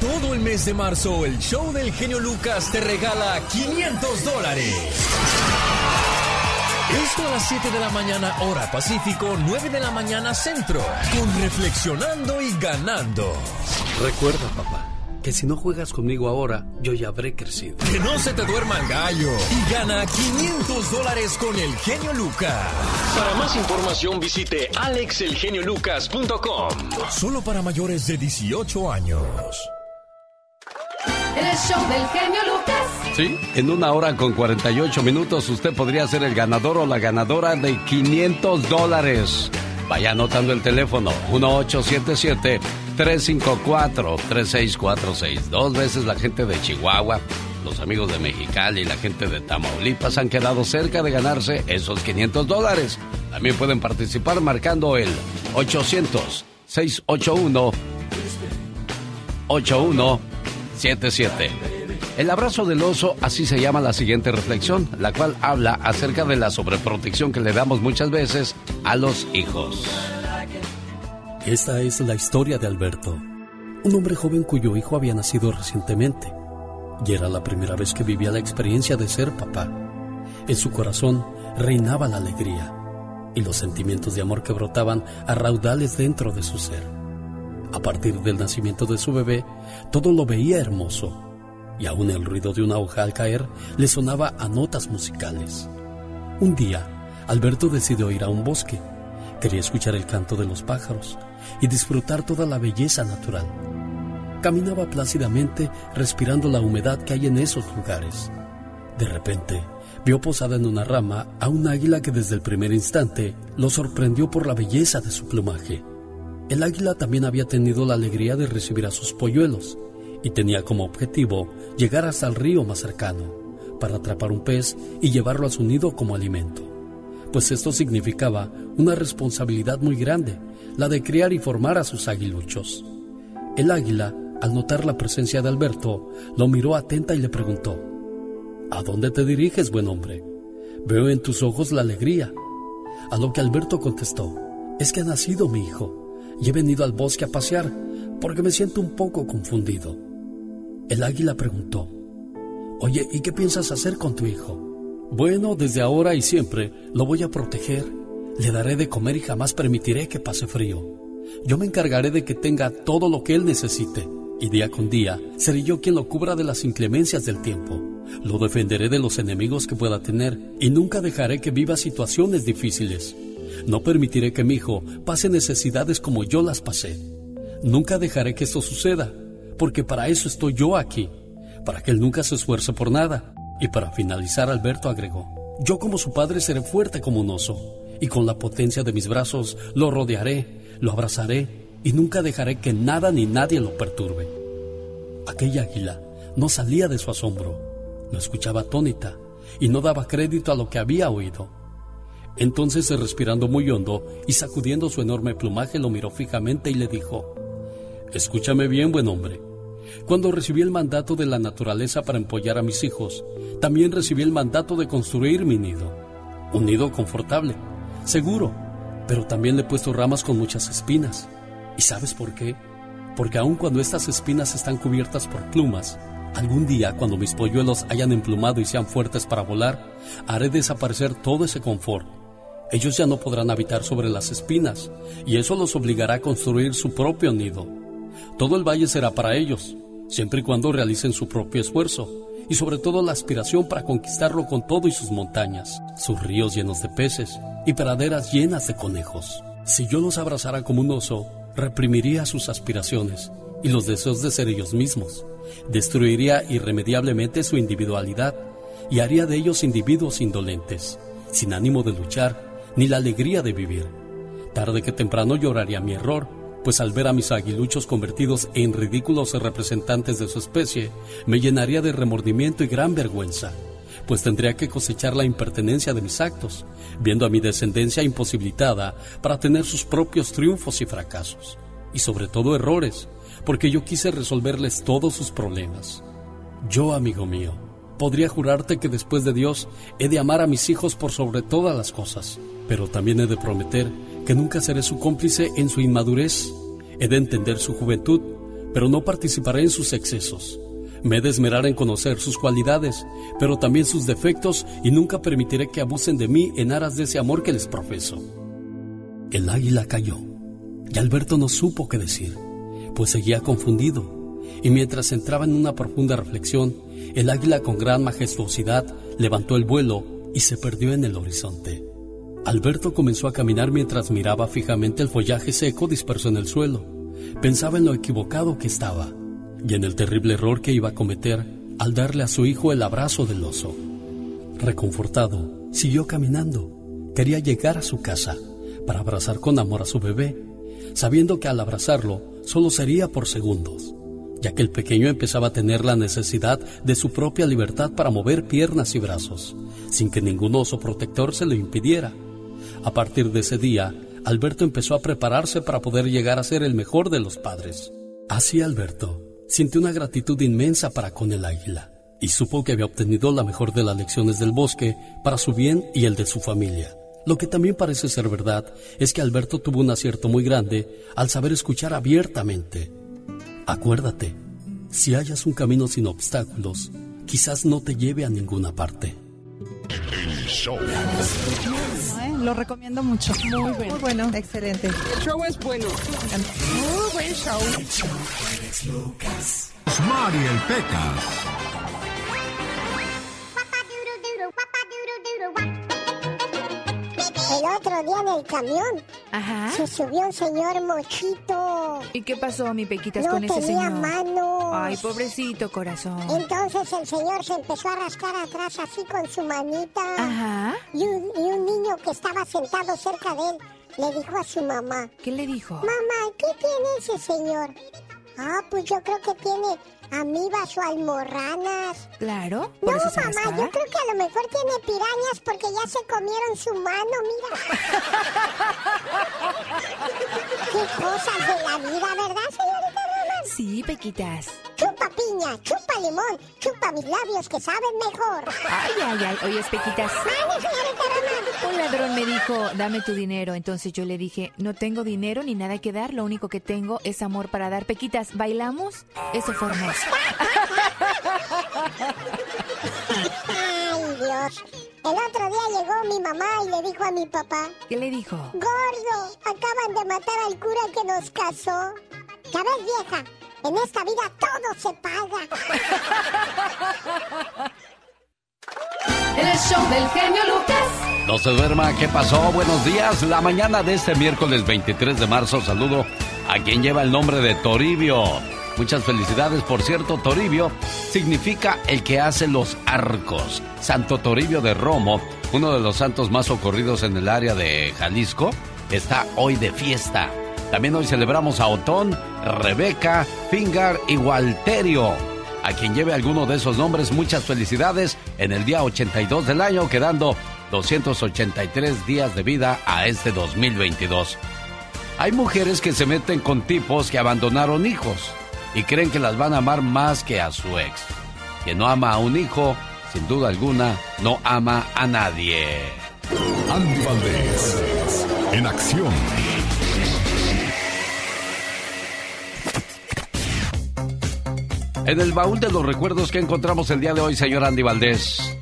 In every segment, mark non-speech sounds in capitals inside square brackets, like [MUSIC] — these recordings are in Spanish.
Todo el mes de marzo, el show del genio Lucas te regala 500 dólares. Esto a las 7 de la mañana, hora Pacífico, 9 de la mañana centro, con Reflexionando y Ganando. Recuerda, papá, que si no juegas conmigo ahora, yo ya habré crecido. Que no se te duerma el gallo y gana 500 dólares con el genio Lucas. Para más información visite alexelgeniolucas.com. Solo para mayores de 18 años. El show del genio Lucas. Sí, en una hora con 48 minutos usted podría ser el ganador o la ganadora de 500 dólares. Vaya anotando el teléfono 1877-354-3646. Dos veces la gente de Chihuahua, los amigos de Mexicali y la gente de Tamaulipas han quedado cerca de ganarse esos 500 dólares. También pueden participar marcando el 800-681 8177. El abrazo del oso, así se llama la siguiente reflexión, la cual habla acerca de la sobreprotección que le damos muchas veces a los hijos. Esta es la historia de Alberto, un hombre joven cuyo hijo había nacido recientemente y era la primera vez que vivía la experiencia de ser papá. En su corazón reinaba la alegría y los sentimientos de amor que brotaban a raudales dentro de su ser. A partir del nacimiento de su bebé, todo lo veía hermoso y aún el ruido de una hoja al caer le sonaba a notas musicales. Un día, Alberto decidió ir a un bosque. Quería escuchar el canto de los pájaros y disfrutar toda la belleza natural. Caminaba plácidamente respirando la humedad que hay en esos lugares. De repente, vio posada en una rama a un águila que desde el primer instante lo sorprendió por la belleza de su plumaje. El águila también había tenido la alegría de recibir a sus polluelos y tenía como objetivo llegar hasta el río más cercano para atrapar un pez y llevarlo a su nido como alimento, pues esto significaba una responsabilidad muy grande, la de criar y formar a sus aguiluchos. El águila, al notar la presencia de Alberto, lo miró atenta y le preguntó, ¿A dónde te diriges, buen hombre? Veo en tus ojos la alegría. A lo que Alberto contestó, es que ha nacido mi hijo y he venido al bosque a pasear porque me siento un poco confundido. El águila preguntó, Oye, ¿y qué piensas hacer con tu hijo? Bueno, desde ahora y siempre lo voy a proteger. Le daré de comer y jamás permitiré que pase frío. Yo me encargaré de que tenga todo lo que él necesite. Y día con día seré yo quien lo cubra de las inclemencias del tiempo. Lo defenderé de los enemigos que pueda tener y nunca dejaré que viva situaciones difíciles. No permitiré que mi hijo pase necesidades como yo las pasé. Nunca dejaré que esto suceda porque para eso estoy yo aquí, para que él nunca se esfuerce por nada. Y para finalizar, Alberto agregó, yo como su padre seré fuerte como un oso, y con la potencia de mis brazos lo rodearé, lo abrazaré, y nunca dejaré que nada ni nadie lo perturbe. Aquella águila no salía de su asombro, lo escuchaba atónita, y no daba crédito a lo que había oído. Entonces, respirando muy hondo y sacudiendo su enorme plumaje, lo miró fijamente y le dijo, Escúchame bien, buen hombre. Cuando recibí el mandato de la naturaleza para empollar a mis hijos, también recibí el mandato de construir mi nido. Un nido confortable, seguro, pero también le he puesto ramas con muchas espinas. ¿Y sabes por qué? Porque aun cuando estas espinas están cubiertas por plumas, algún día cuando mis polluelos hayan emplumado y sean fuertes para volar, haré desaparecer todo ese confort. Ellos ya no podrán habitar sobre las espinas, y eso los obligará a construir su propio nido. Todo el valle será para ellos, siempre y cuando realicen su propio esfuerzo y sobre todo la aspiración para conquistarlo con todo y sus montañas, sus ríos llenos de peces y praderas llenas de conejos. Si yo los abrazara como un oso, reprimiría sus aspiraciones y los deseos de ser ellos mismos, destruiría irremediablemente su individualidad y haría de ellos individuos indolentes, sin ánimo de luchar ni la alegría de vivir. Tarde que temprano lloraría mi error pues al ver a mis aguiluchos convertidos en ridículos representantes de su especie, me llenaría de remordimiento y gran vergüenza, pues tendría que cosechar la impertenencia de mis actos, viendo a mi descendencia imposibilitada para tener sus propios triunfos y fracasos, y sobre todo errores, porque yo quise resolverles todos sus problemas. Yo, amigo mío, podría jurarte que después de Dios he de amar a mis hijos por sobre todas las cosas, pero también he de prometer que nunca seré su cómplice en su inmadurez. He de entender su juventud, pero no participaré en sus excesos. Me he de esmerar en conocer sus cualidades, pero también sus defectos y nunca permitiré que abusen de mí en aras de ese amor que les profeso. El águila cayó y Alberto no supo qué decir, pues seguía confundido. Y mientras entraba en una profunda reflexión, el águila con gran majestuosidad levantó el vuelo y se perdió en el horizonte. Alberto comenzó a caminar mientras miraba fijamente el follaje seco disperso en el suelo. Pensaba en lo equivocado que estaba y en el terrible error que iba a cometer al darle a su hijo el abrazo del oso. Reconfortado, siguió caminando. Quería llegar a su casa para abrazar con amor a su bebé, sabiendo que al abrazarlo solo sería por segundos, ya que el pequeño empezaba a tener la necesidad de su propia libertad para mover piernas y brazos, sin que ningún oso protector se lo impidiera. A partir de ese día, Alberto empezó a prepararse para poder llegar a ser el mejor de los padres. Así Alberto sintió una gratitud inmensa para con el águila y supo que había obtenido la mejor de las lecciones del bosque para su bien y el de su familia. Lo que también parece ser verdad es que Alberto tuvo un acierto muy grande al saber escuchar abiertamente. Acuérdate, si hallas un camino sin obstáculos, quizás no te lleve a ninguna parte. Lo recomiendo mucho. Muy bueno. Muy bueno. Excelente. El show es bueno. Muy buen show. Mariel Pecas. Otro día en el camión Ajá. se subió un señor mochito. ¿Y qué pasó, mi Pequitas, No con ese tenía señor? manos. Ay, pobrecito corazón. Entonces el señor se empezó a rascar atrás así con su manita. Ajá. Y un, y un niño que estaba sentado cerca de él le dijo a su mamá, ¿Qué le dijo? mamá, ¿qué tiene ese señor? Ah, pues yo creo que tiene amibas o almorranas. Claro. ¿Por No, eso se mamá, yo creo que a lo mejor tiene pirañas porque ya se comieron su mano, mira. [LAUGHS] Qué cosas de la vida, ¿verdad, señorita? Sí, Pequitas. Chupa piña, chupa limón, chupa mis labios que saben mejor. Ay, ay, ay. Oye, Pequitas. Mande, señorita Román. Un ladrón me dijo, dame tu dinero. Entonces yo le dije, no tengo dinero ni nada que dar. Lo único que tengo es amor para dar. Pequitas, ¿bailamos? Eso fue hermoso. Ay, Dios. El otro día llegó mi mamá y le dijo a mi papá, ¿Qué le dijo? Gordo, acaban de matar al cura que nos casó. Ya ves, vieja, en esta vida todo se paga. El show del genio Lucas. No se duerma, ¿qué pasó? Buenos días. La mañana de este miércoles 23 de marzo saludo a quien lleva el nombre de Toribio. Muchas felicidades, por cierto, Toribio significa el que hace los arcos. Santo Toribio de Romo, uno de los santos más ocurridos en el área de Jalisco, está hoy de fiesta. También hoy celebramos a Otón, Rebeca, Fingar y Walterio. A quien lleve alguno de esos nombres, muchas felicidades en el día 82 del año, quedando 283 días de vida a este 2022. Hay mujeres que se meten con tipos que abandonaron hijos y creen que las van a amar más que a su ex. Quien no ama a un hijo, sin duda alguna, no ama a nadie. Andy Valdés. En acción. En el baúl de los recuerdos que encontramos el día de hoy, señor Andy Valdés.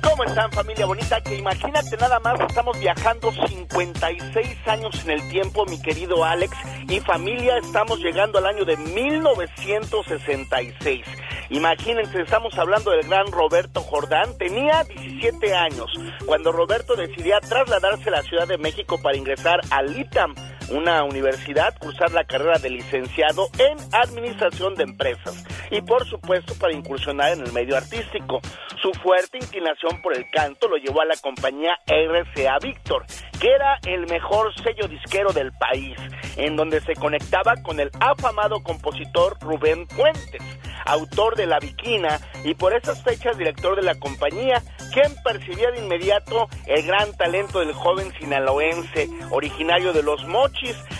¿Cómo están familia bonita? Que imagínate nada más, estamos viajando 56 años en el tiempo, mi querido Alex, y familia, estamos llegando al año de 1966. Imagínense, estamos hablando del gran Roberto Jordán, tenía 17 años cuando Roberto decidía trasladarse a la Ciudad de México para ingresar al ITAM, una universidad, cursar la carrera de licenciado en Administración de Empresas y por supuesto para incursionar en el medio artístico. Su fuerte inclinación por el canto lo llevó a la compañía RCA Víctor, que era el mejor sello disquero del país, en donde se conectaba con el afamado compositor Rubén Fuentes, autor de La Viquina y por esas fechas director de la compañía, quien percibía de inmediato el gran talento del joven sinaloense, originario de Los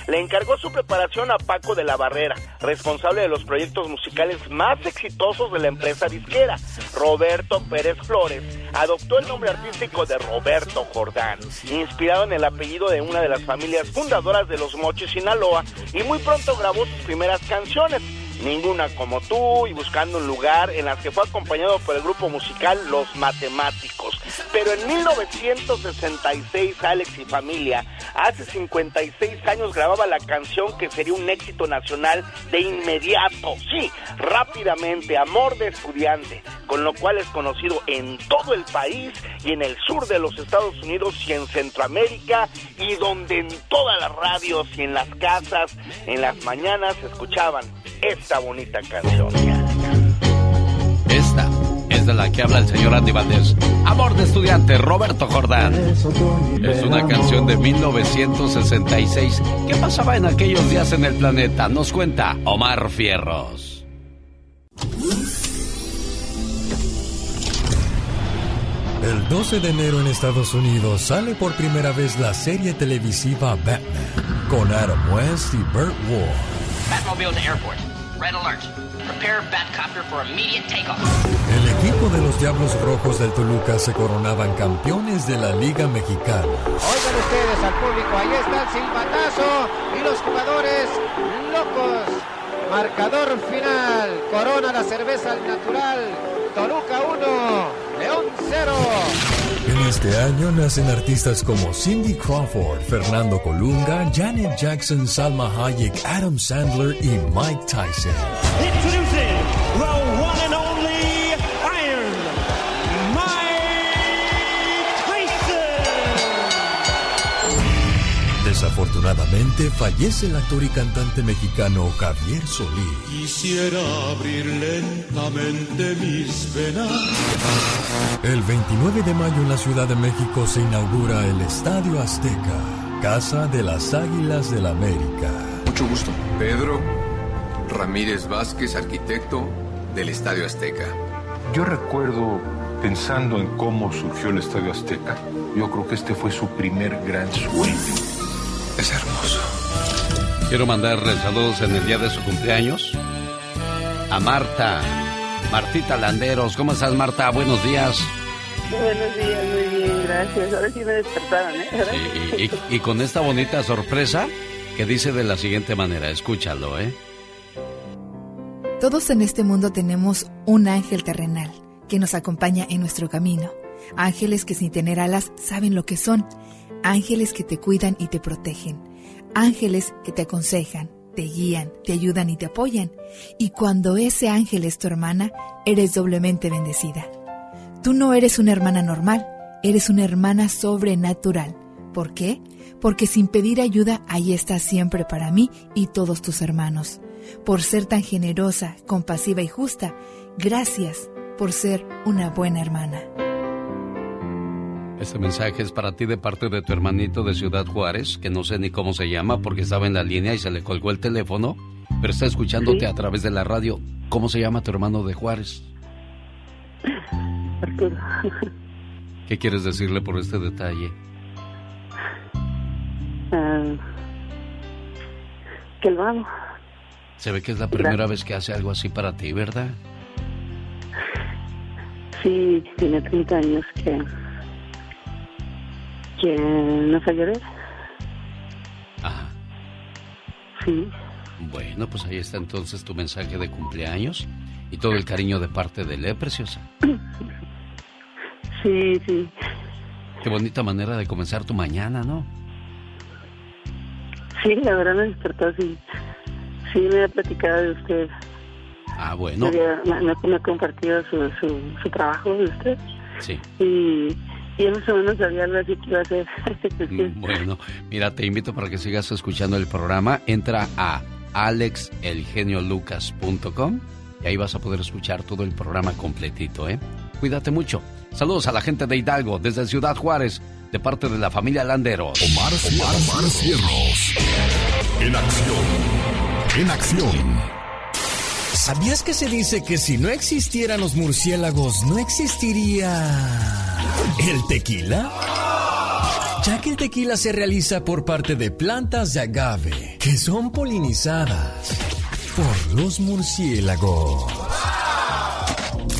Le encargó su preparación a Paco de la Barrera, responsable de los proyectos musicales más exitosos de la empresa disquera. Roberto Pérez Flores adoptó el nombre artístico de Roberto Jordán, inspirado en el apellido de una de las familias fundadoras de Los Mochis, Sinaloa, y muy pronto grabó sus primeras canciones. Ninguna como tú y Buscando un lugar, en las que fue acompañado por el grupo musical Los Matemáticos. Pero en 1966, Alex y familia, hace 56 años grababa la canción que sería un éxito nacional de inmediato, sí, rápidamente, Amor de Estudiante, con lo cual es conocido en todo el país y en el sur de los Estados Unidos y en Centroamérica y donde en todas las radios y en las casas, en las mañanas escuchaban esta bonita canción. Esta es de la que habla el señor Andy Valdés. Amor de estudiante, Roberto Jordán. Es una canción de 1966. ¿Qué pasaba en aquellos días en el planeta? Nos cuenta Omar Fierros. El 12 de enero en Estados Unidos sale por primera vez la serie televisiva Batman con Adam West y Burt Ward. Batmobile to airport. Red alert. Prepare Batcopter for immediate takeoff. El equipo de los Diablos Rojos del Toluca se coronaban campeones de la Liga Mexicana. Oigan ustedes al público, ahí está el silbatazo y los jugadores locos. Marcador final, corona la cerveza al natural. Toluca 1, León 0. En este año nacen artistas como Cindy Crawford, Fernando Colunga, Janet Jackson, Salma Hayek, Adam Sandler y Mike Tyson. Desafortunadamente fallece el actor y cantante mexicano Javier Solís. Quisiera abrir lentamente mis venas. El 29 de mayo en la Ciudad de México se inaugura el Estadio Azteca, Casa de las Águilas del América. Mucho gusto. Pedro Ramírez Vázquez, arquitecto del Estadio Azteca. Yo recuerdo pensando en cómo surgió el Estadio Azteca. Yo creo que este fue su primer gran sueño. Es hermoso. Quiero mandarle saludos en el día de su cumpleaños a Marta. Martita Landeros, ¿cómo estás Marta? Buenos días. Buenos días, muy bien, gracias. Ahora sí me despertaron, ¿eh? Y, y, y, con esta bonita sorpresa que dice de la siguiente manera, escúchalo, ¿eh? Todos en este mundo tenemos un ángel terrenal que nos acompaña en nuestro camino. Ángeles que sin tener alas saben lo que son. Ángeles que te cuidan y te protegen. Ángeles que te aconsejan, te guían, te ayudan y te apoyan. Y cuando ese ángel es tu hermana, eres doblemente bendecida. Tú no eres una hermana normal, eres una hermana sobrenatural. ¿Por qué? Porque sin pedir ayuda, ahí estás siempre para mí y todos tus hermanos. Por ser tan generosa, compasiva y justa, gracias por ser una buena hermana. Este mensaje es para ti de parte de tu hermanito de Ciudad Juárez, que no sé ni cómo se llama porque estaba en la línea y se le colgó el teléfono, pero está escuchándote Sí. a través de la radio. ¿Cómo se llama tu hermano de Juárez? Arturo. ¿Qué quieres decirle por este detalle? Ah, que lo amo. Se ve que es la primera vez que hace algo así para ti, ¿verdad? Sí, tiene 30 años que, que no salió de él. Ajá. Sí. Bueno, pues ahí está entonces tu mensaje de cumpleaños y todo el cariño de parte de él, ¿eh, preciosa? Sí, sí. Qué bonita manera de comenzar tu mañana, ¿no? Sí, la verdad me despertó así. Sí, me ha platicado de usted. Ah, bueno. Me, me- me- ha compartido su, su, su trabajo de usted. Sí. Y yo más o menos sabía así que iba a hacer. Sí. Bueno, mira, te invito para que sigas escuchando el programa. Entra a alexelgeniolucas.com y ahí vas a poder escuchar todo el programa completito, ¿eh? Cuídate mucho. Saludos a la gente de Hidalgo, desde Ciudad Juárez, de parte de la familia Landeros. Omar, Omar Cierros. En acción. En acción. ¿Sabías que se dice que si no existieran los murciélagos, no existiría el tequila? Ya que el tequila se realiza por parte de plantas de agave, que son polinizadas por los murciélagos.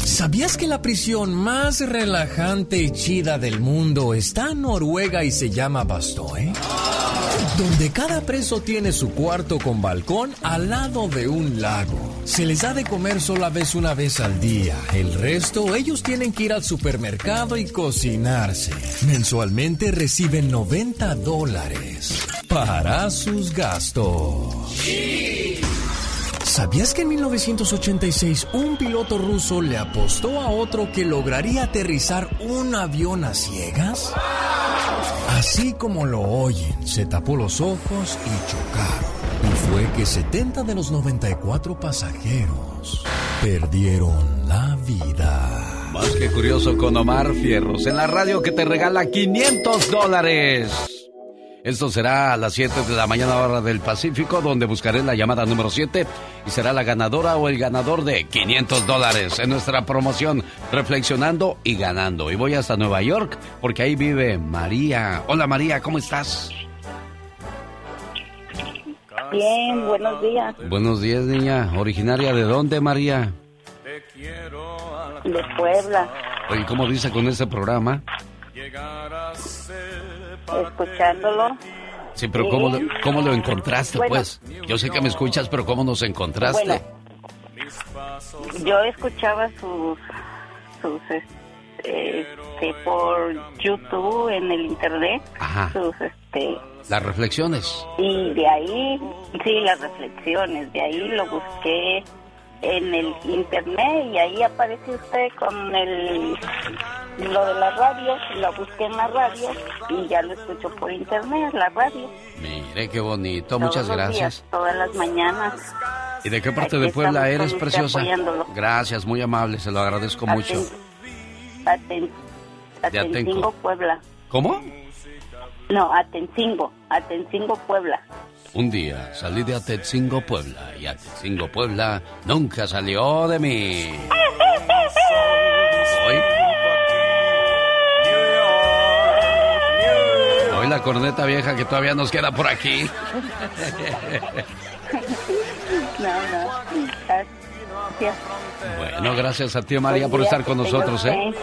¿Sabías que la prisión más relajante y chida del mundo está en Noruega y se llama Bastoe? Donde cada preso tiene su cuarto con balcón al lado de un lago. se les da de comer sola vez una vez al día. El resto, ellos tienen que ir al supermercado y cocinarse. Mensualmente reciben 90 dólares para sus gastos. ¿Sabías que en 1986 un piloto ruso le apostó a otro que lograría aterrizar un avión a ciegas? Así como lo oyen, se tapó los ojos y chocaron. Y fue que 70 de los 94 pasajeros perdieron la vida. Más que curioso con Omar Fierros en la radio que te regala 500 dólares. Esto será a las 7 de la mañana hora del Pacífico, donde buscaré la llamada número 7 y será la ganadora o el ganador de 500 dólares en nuestra promoción Reflexionando y Ganando. Y voy hasta Nueva York porque ahí vive María. Hola María, ¿cómo estás? Bien, buenos días. Buenos días, niña. ¿Originaria de dónde, María? De Puebla. Oye, ¿cómo dice con ese programa? Escuchándolo. Sí, pero ¿cómo, lo, cómo lo encontraste, pues? Yo sé que me escuchas, pero ¿cómo nos encontraste? Bueno, yo escuchaba sus, sus este, por YouTube, en el internet, Ajá. sus, este... Las reflexiones. Y de ahí, sí, las reflexiones, de ahí lo busqué en el internet y ahí aparece usted con el lo de la radio, la busqué en la radio y ya lo escucho por internet, la radio. Mire qué bonito, muchas gracias. todas las mañanas. ¿Y de qué parte de Puebla eres, preciosa? Gracias, muy amable, se lo agradezco mucho. Aten, Atencingo, Puebla. ¿Cómo? No, Atencingo, Atencingo, Puebla. Un día salí de Atencingo, Puebla, y Atencingo, Puebla nunca salió de mí. Hoy, hoy la corneta vieja que todavía nos queda por aquí. Bueno, gracias a ti, María, por estar con nosotros, ¿eh?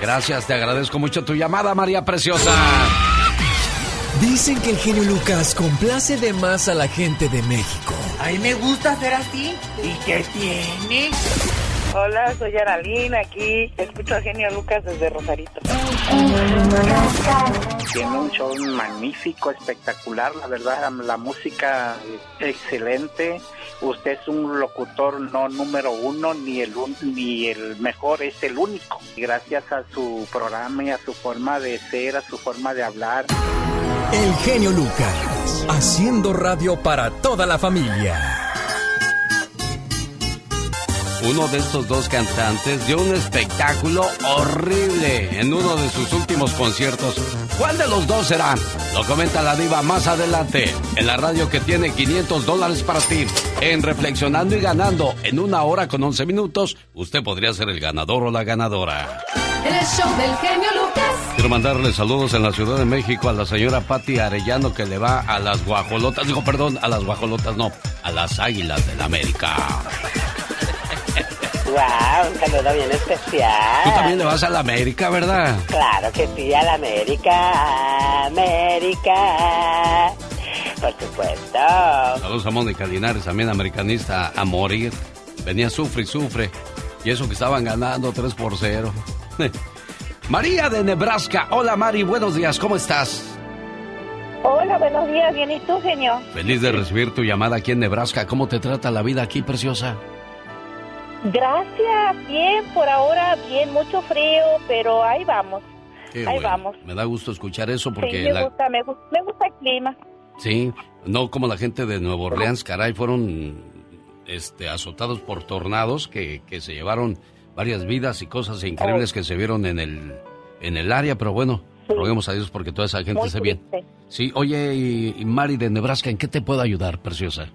Gracias, te agradezco mucho tu llamada, María Preciosa. Dicen que el genio Lucas complace de más a la gente de México. A mí me gusta ser así. ¿Y qué tiene? Hola, soy Aralina, aquí escucho a Genio Lucas desde Rosarito. Tiene un show magnífico, espectacular, la verdad, la música excelente. Usted es un locutor no número uno, ni el, ni el mejor, es el único. Gracias a su programa y a su forma de ser, a su forma de hablar. El genio Lucas, haciendo radio para toda la familia. Uno de estos dos cantantes dio un espectáculo horrible en uno de sus últimos conciertos. ¿Cuál de los dos será? Lo comenta la diva más adelante en la radio que tiene 500 dólares para ti. En Reflexionando y Ganando, en una hora con 11 minutos, usted podría ser el ganador o la ganadora. El show del genio Lucas. Quiero mandarle saludos en la Ciudad de México a la señora Patti Arellano que le va a las guajolotas. Digo, perdón, a las guajolotas no, a las águilas del América. Wow, un saludo bien especial. Tú también le vas a la América, ¿verdad? Claro que sí, a la América, América. Por supuesto. Saludos a Mónica Linares, también americanista a morir. Venía sufre y sufre. Y eso que estaban ganando 3 por 0. [LAUGHS] María de Nebraska. Hola Mari, buenos días, ¿cómo estás? Hola, buenos días, bien, ¿y tú, señor? Feliz de recibir tu llamada aquí en Nebraska. ¿Cómo te trata la vida aquí, preciosa? Gracias, bien, por ahora bien, mucho frío, pero ahí vamos. Qué ahí bueno. vamos. Me da gusto escuchar eso porque sí, me, la- gusta, me, gusta, me gusta el clima. Sí, no como la gente de Nueva Orleans, caray, fueron este, azotados por tornados que, que se llevaron varias vidas y cosas increíbles que se vieron en el, en el área, pero bueno, roguemos a Dios porque toda esa gente Muy esté bien. Sí, oye, y, y Mari de Nebraska, ¿en qué te puedo ayudar, preciosa?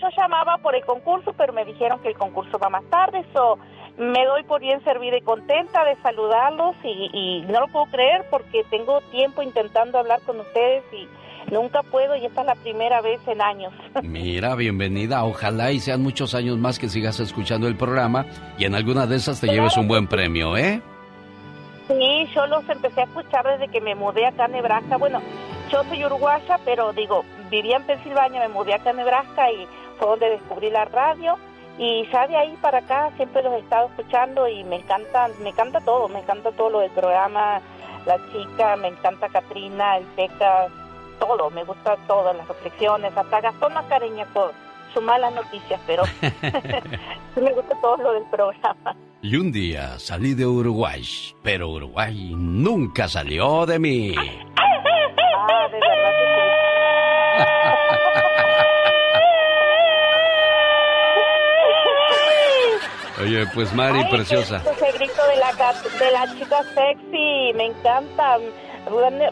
Yo llamaba por el concurso, pero me dijeron que el concurso va más tarde, so me doy por bien servida y contenta de saludarlos y, y no lo puedo creer porque tengo tiempo intentando hablar con ustedes y nunca puedo y esta es la primera vez en años. [LAUGHS] Mira, bienvenida, ojalá y sean muchos años más que sigas escuchando el programa y en alguna de esas te lleves un buen premio, ¿eh? Sí, yo los empecé a escuchar desde que me mudé acá a Nebraska. Bueno, yo soy uruguaya, pero digo, vivía en Pensilvania, me mudé acá a Nebraska y fue donde descubrí la radio y ya de ahí para acá siempre los he estado escuchando y me encanta, me encanta todo, me encanta todo lo del programa, la chica, me encanta Katrina, el Teca, todo, me gusta todo, las reflexiones, hasta Gastón Mascareña por sus malas noticias, pero [LAUGHS] [LAUGHS] me gusta todo lo del programa. Y un día salí de Uruguay, pero Uruguay nunca salió de mí. [LAUGHS] Ah, de verdad Oye, pues Mari, Ay, preciosa. Ese grito de la, gat- de la chica sexy, me encanta.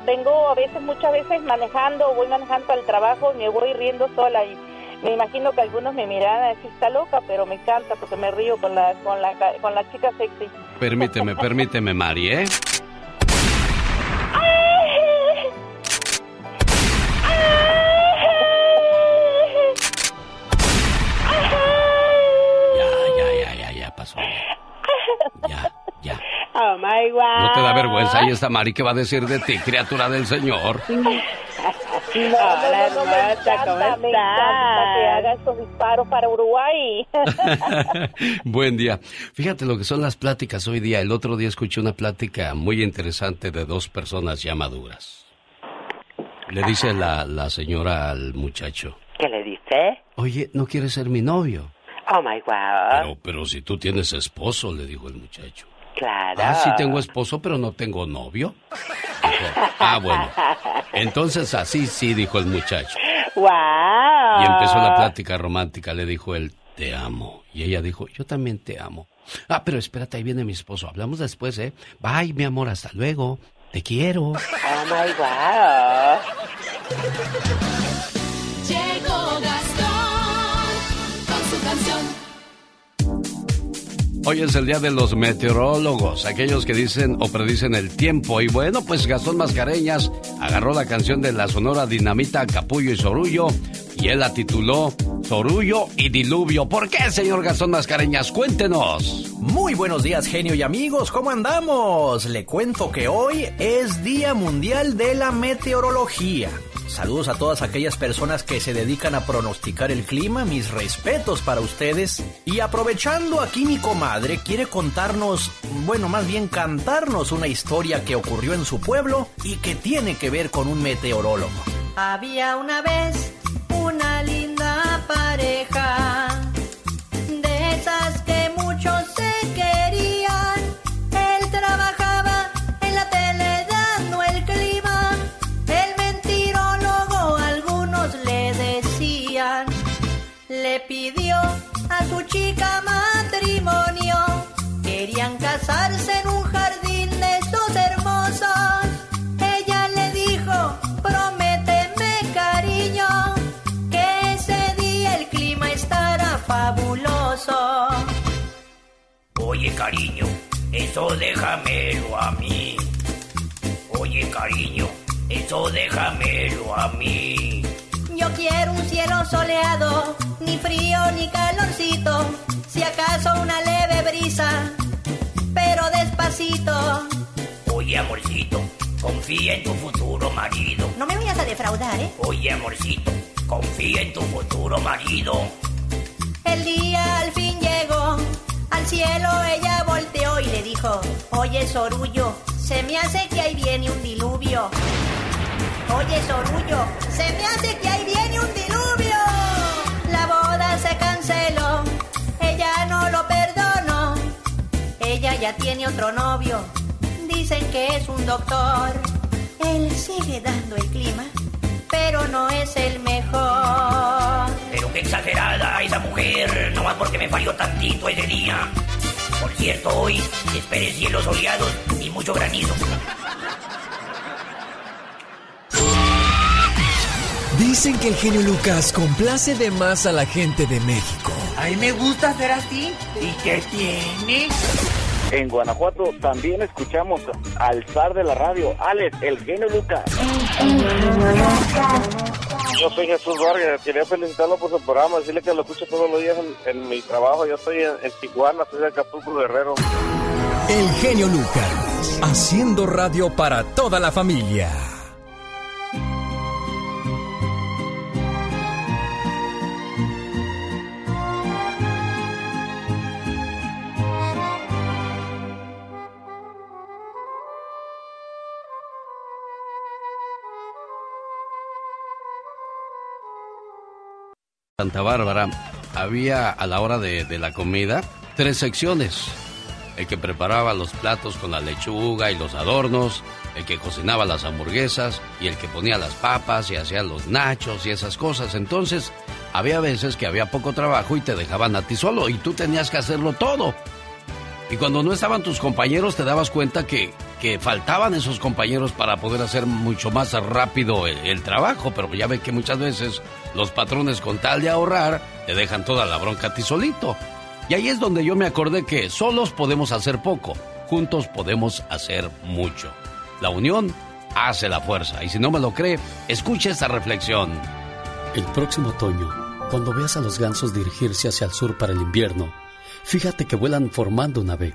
Vengo a veces, muchas veces manejando, voy manejando al trabajo y me voy riendo sola y me imagino que algunos me mirarán a decir, está loca, pero me encanta porque me río con la, con la, con la chica sexy. Permíteme, permíteme, Mari, ¿eh? [LAUGHS] Ya, Oh my God. ¿No te da vergüenza? Ahí está Mari, ¿qué va a decir de ti, criatura del Señor? [LAUGHS] Hola, no, no, me hermosa, ¿cómo encanta, me encanta que estás? haga estos disparos para Uruguay. [LAUGHS] Buen día. Fíjate lo que son las pláticas hoy día. El otro día escuché una plática muy interesante de dos personas ya maduras. Le dice la, la señora al muchacho, ¿Qué le dice? oye, ¿no quieres ser mi novio? Oh my God. Pero, pero si tú tienes esposo, le dijo el muchacho. Claro. Ah, sí tengo esposo, pero no tengo novio. Dijo, ah, bueno. Entonces así sí, dijo el muchacho. Wow. Y empezó la plática romántica, le dijo él, te amo. Y ella dijo, yo también te amo. Ah, pero espérate, ahí viene mi esposo. Hablamos después, ¿eh? Bye, mi amor, hasta luego. Te quiero. Oh my God. Hoy es el día de los meteorólogos, aquellos que dicen o predicen el tiempo. Y bueno, pues Gastón Mascareñas agarró la canción de la sonora Dinamita, Capullo y Sorullo y él la tituló Sorullo y Diluvio. ¿Por qué, señor Gastón Mascareñas? Cuéntenos. Muy buenos días, genio y amigos, ¿cómo andamos? Le cuento que hoy es Día Mundial de la Meteorología. Saludos a todas aquellas personas que se dedican a pronosticar el clima, mis respetos para ustedes. Y aprovechando aquí mi comadre quiere contarnos, bueno, más bien cantarnos una historia que ocurrió en su pueblo y que tiene que ver con un meteorólogo. Había una vez una linda pareja, cariño, eso déjamelo a mí. Oye, cariño, eso déjamelo a mí. Yo quiero un cielo soleado, ni frío ni calorcito, si acaso una leve brisa, pero despacito. Oye, amorcito, confía en tu futuro marido. No me vayas a defraudar, ¿eh? Oye, amorcito, confía en tu futuro marido. El día al fin llegó, al cielo ella volteó y le dijo, oye Sorullo, se me hace que ahí viene un diluvio. Oye Sorullo, se me hace que ahí viene un diluvio. La boda se canceló, ella no lo perdonó. Ella ya tiene otro novio, dicen que es un doctor. Él sigue dando el clima, pero no es el mejor. Pero qué exagerada esa mujer, nomás porque me falló tantito ese día. Por cierto, hoy espere cielos soleados y mucho granizo. Dicen que el genio Lucas complace de más a la gente de México. A mí me gusta ser así. ¿Y qué tiene? En Guanajuato también escuchamos al zar de la radio, Alex, el genio Lucas. Yo soy Jesús Vargas, quería felicitarlo por su programa, decirle que lo escucho todos los días en, en mi trabajo. Yo estoy en, en Tijuana, soy de Acapulco Guerrero. El genio Lucas, haciendo radio para toda la familia. Santa Bárbara había a la hora de, la comida tres secciones. El que preparaba los platos con la lechuga y los adornos, el que cocinaba las hamburguesas y el que ponía las papas y hacía los nachos y esas cosas. Entonces, había veces que había poco trabajo y te dejaban a ti solo y tú tenías que hacerlo todo. Y cuando no estaban tus compañeros te dabas cuenta que, que faltaban esos compañeros para poder hacer mucho más rápido el, el trabajo, pero ya ve que muchas veces los patrones con tal de ahorrar te dejan toda la bronca a ti solito. Y ahí es donde yo me acordé que solos podemos hacer poco, juntos podemos hacer mucho. La unión hace la fuerza. Y si no me lo cree, escuche esta reflexión. El próximo otoño, cuando veas a los gansos dirigirse hacia el sur para el invierno, fíjate que vuelan formando una V.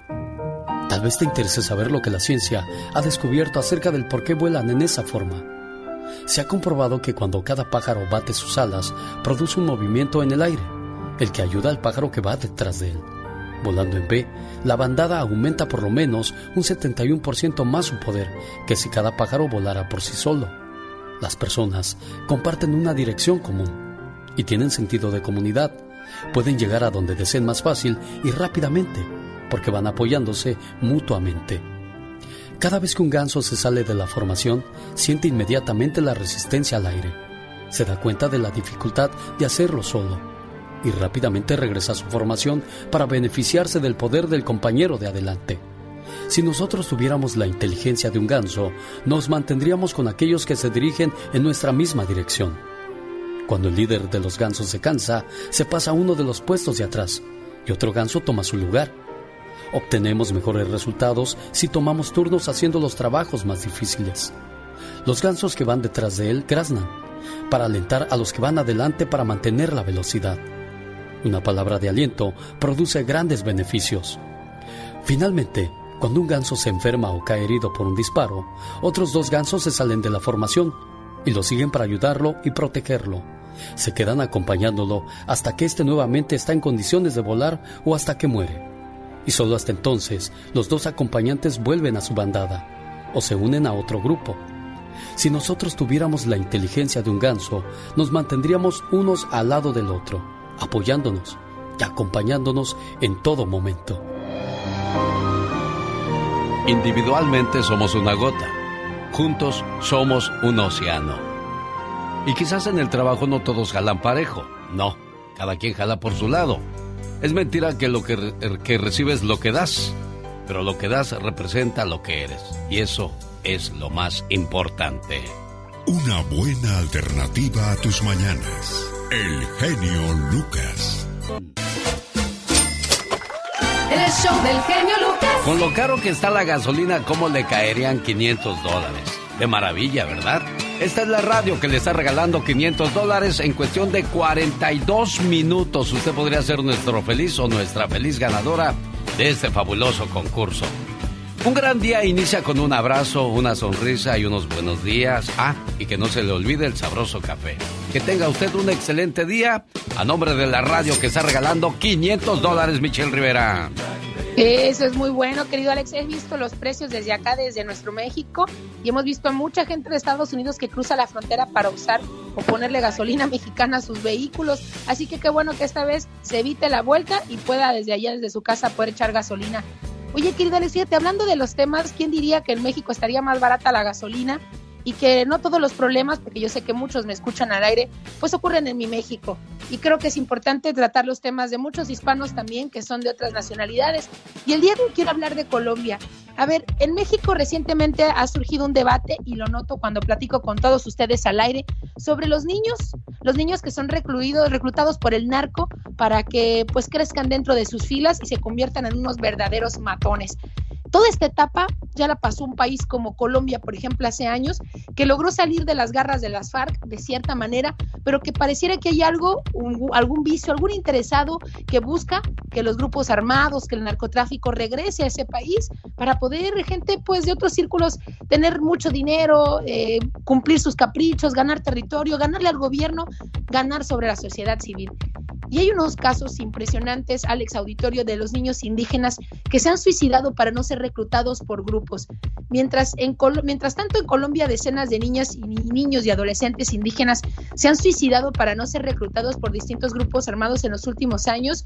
Tal vez te interese saber lo que la ciencia ha descubierto acerca del por qué vuelan en esa forma. Se ha comprobado que cuando cada pájaro bate sus alas, produce un movimiento en el aire, el que ayuda al pájaro que va detrás de él. Volando en V, la bandada aumenta por lo menos un 71% más su poder que si cada pájaro volara por sí solo. Las personas comparten una dirección común y tienen sentido de comunidad. Pueden llegar a donde deseen más fácil y rápidamente porque van apoyándose mutuamente. Cada vez que un ganso se sale de la formación, siente inmediatamente la resistencia al aire. Se da cuenta de la dificultad de hacerlo solo y rápidamente regresa a su formación para beneficiarse del poder del compañero de adelante. Si nosotros tuviéramos la inteligencia de un ganso, nos mantendríamos con aquellos que se dirigen en nuestra misma dirección. Cuando el líder de los gansos se cansa, se pasa a uno de los puestos de atrás y otro ganso toma su lugar. Obtenemos mejores resultados si tomamos turnos haciendo los trabajos más difíciles. Los gansos que van detrás de él graznan para alentar a los que van adelante para mantener la velocidad. Una palabra de aliento produce grandes beneficios. Finalmente, cuando un ganso se enferma o cae herido por un disparo, otros dos gansos se salen de la formación y lo siguen para ayudarlo y protegerlo. Se quedan acompañándolo hasta que éste nuevamente está en condiciones de volar o hasta que muere. Y solo hasta entonces los dos acompañantes vuelven a su bandada o se unen a otro grupo. Si nosotros tuviéramos la inteligencia de un ganso, nos mantendríamos unos al lado del otro, apoyándonos y acompañándonos en todo momento. Individualmente somos una gota, juntos somos un océano. Y quizás en el trabajo no todos jalan parejo, no, cada quien jala por su lado. Es mentira que lo que, re- que recibes lo que das, pero lo que das representa lo que eres. Y eso es lo más importante. Una buena alternativa a tus mañanas. El genio Lucas. El show del genio Lucas. Con lo caro que está la gasolina, ¿cómo le caerían 500 dólares? De maravilla, ¿verdad? Esta es la radio que le está regalando 500 dólares en cuestión de 42 minutos. Usted podría ser nuestro feliz o nuestra feliz ganadora de este fabuloso concurso. Un gran día inicia con un abrazo, una sonrisa y unos buenos días. Ah, y que no se le olvide el sabroso café. Que tenga usted un excelente día. A nombre de la radio que está regalando 500 dólares, Michelle Rivera. Eso es muy bueno, querido Alex. He visto los precios desde acá, desde nuestro México, y hemos visto a mucha gente de Estados Unidos que cruza la frontera para usar o ponerle gasolina [LAUGHS] mexicana a sus vehículos. Así que qué bueno que esta vez se evite la vuelta y pueda desde allá, desde su casa, poder echar gasolina. Oye, querido Alex, fíjate, hablando de los temas, ¿quién diría que en México estaría más barata la gasolina? Y que no todos los problemas, porque yo sé que muchos me escuchan al aire, pues ocurren en mi México. Y creo que es importante tratar los temas de muchos hispanos también, que son de otras nacionalidades. Y el día de hoy quiero hablar de Colombia. A ver, en México recientemente ha surgido un debate, y lo noto cuando platico con todos ustedes al aire, sobre los niños, los niños que son recluidos, reclutados por el narco para que pues crezcan dentro de sus filas y se conviertan en unos verdaderos matones. Toda esta etapa ya la pasó un país como Colombia, por ejemplo, hace años, que logró salir de las garras de las FARC de cierta manera, pero que pareciera que hay algo, un- algún vicio, algún interesado que busca que los grupos armados, que el narcotráfico regrese a ese país para poder gente pues de otros círculos tener mucho dinero, eh, cumplir sus caprichos, ganar territorio, ganarle al gobierno, ganar sobre la sociedad civil. Y hay unos casos impresionantes, Alex Auditorio, de los niños indígenas que se han suicidado para no ser reclutados por grupos. Mientras, en mientras tanto, en Colombia, decenas de niñas y niños y adolescentes indígenas se han suicidado para no ser reclutados por distintos grupos armados en los últimos años.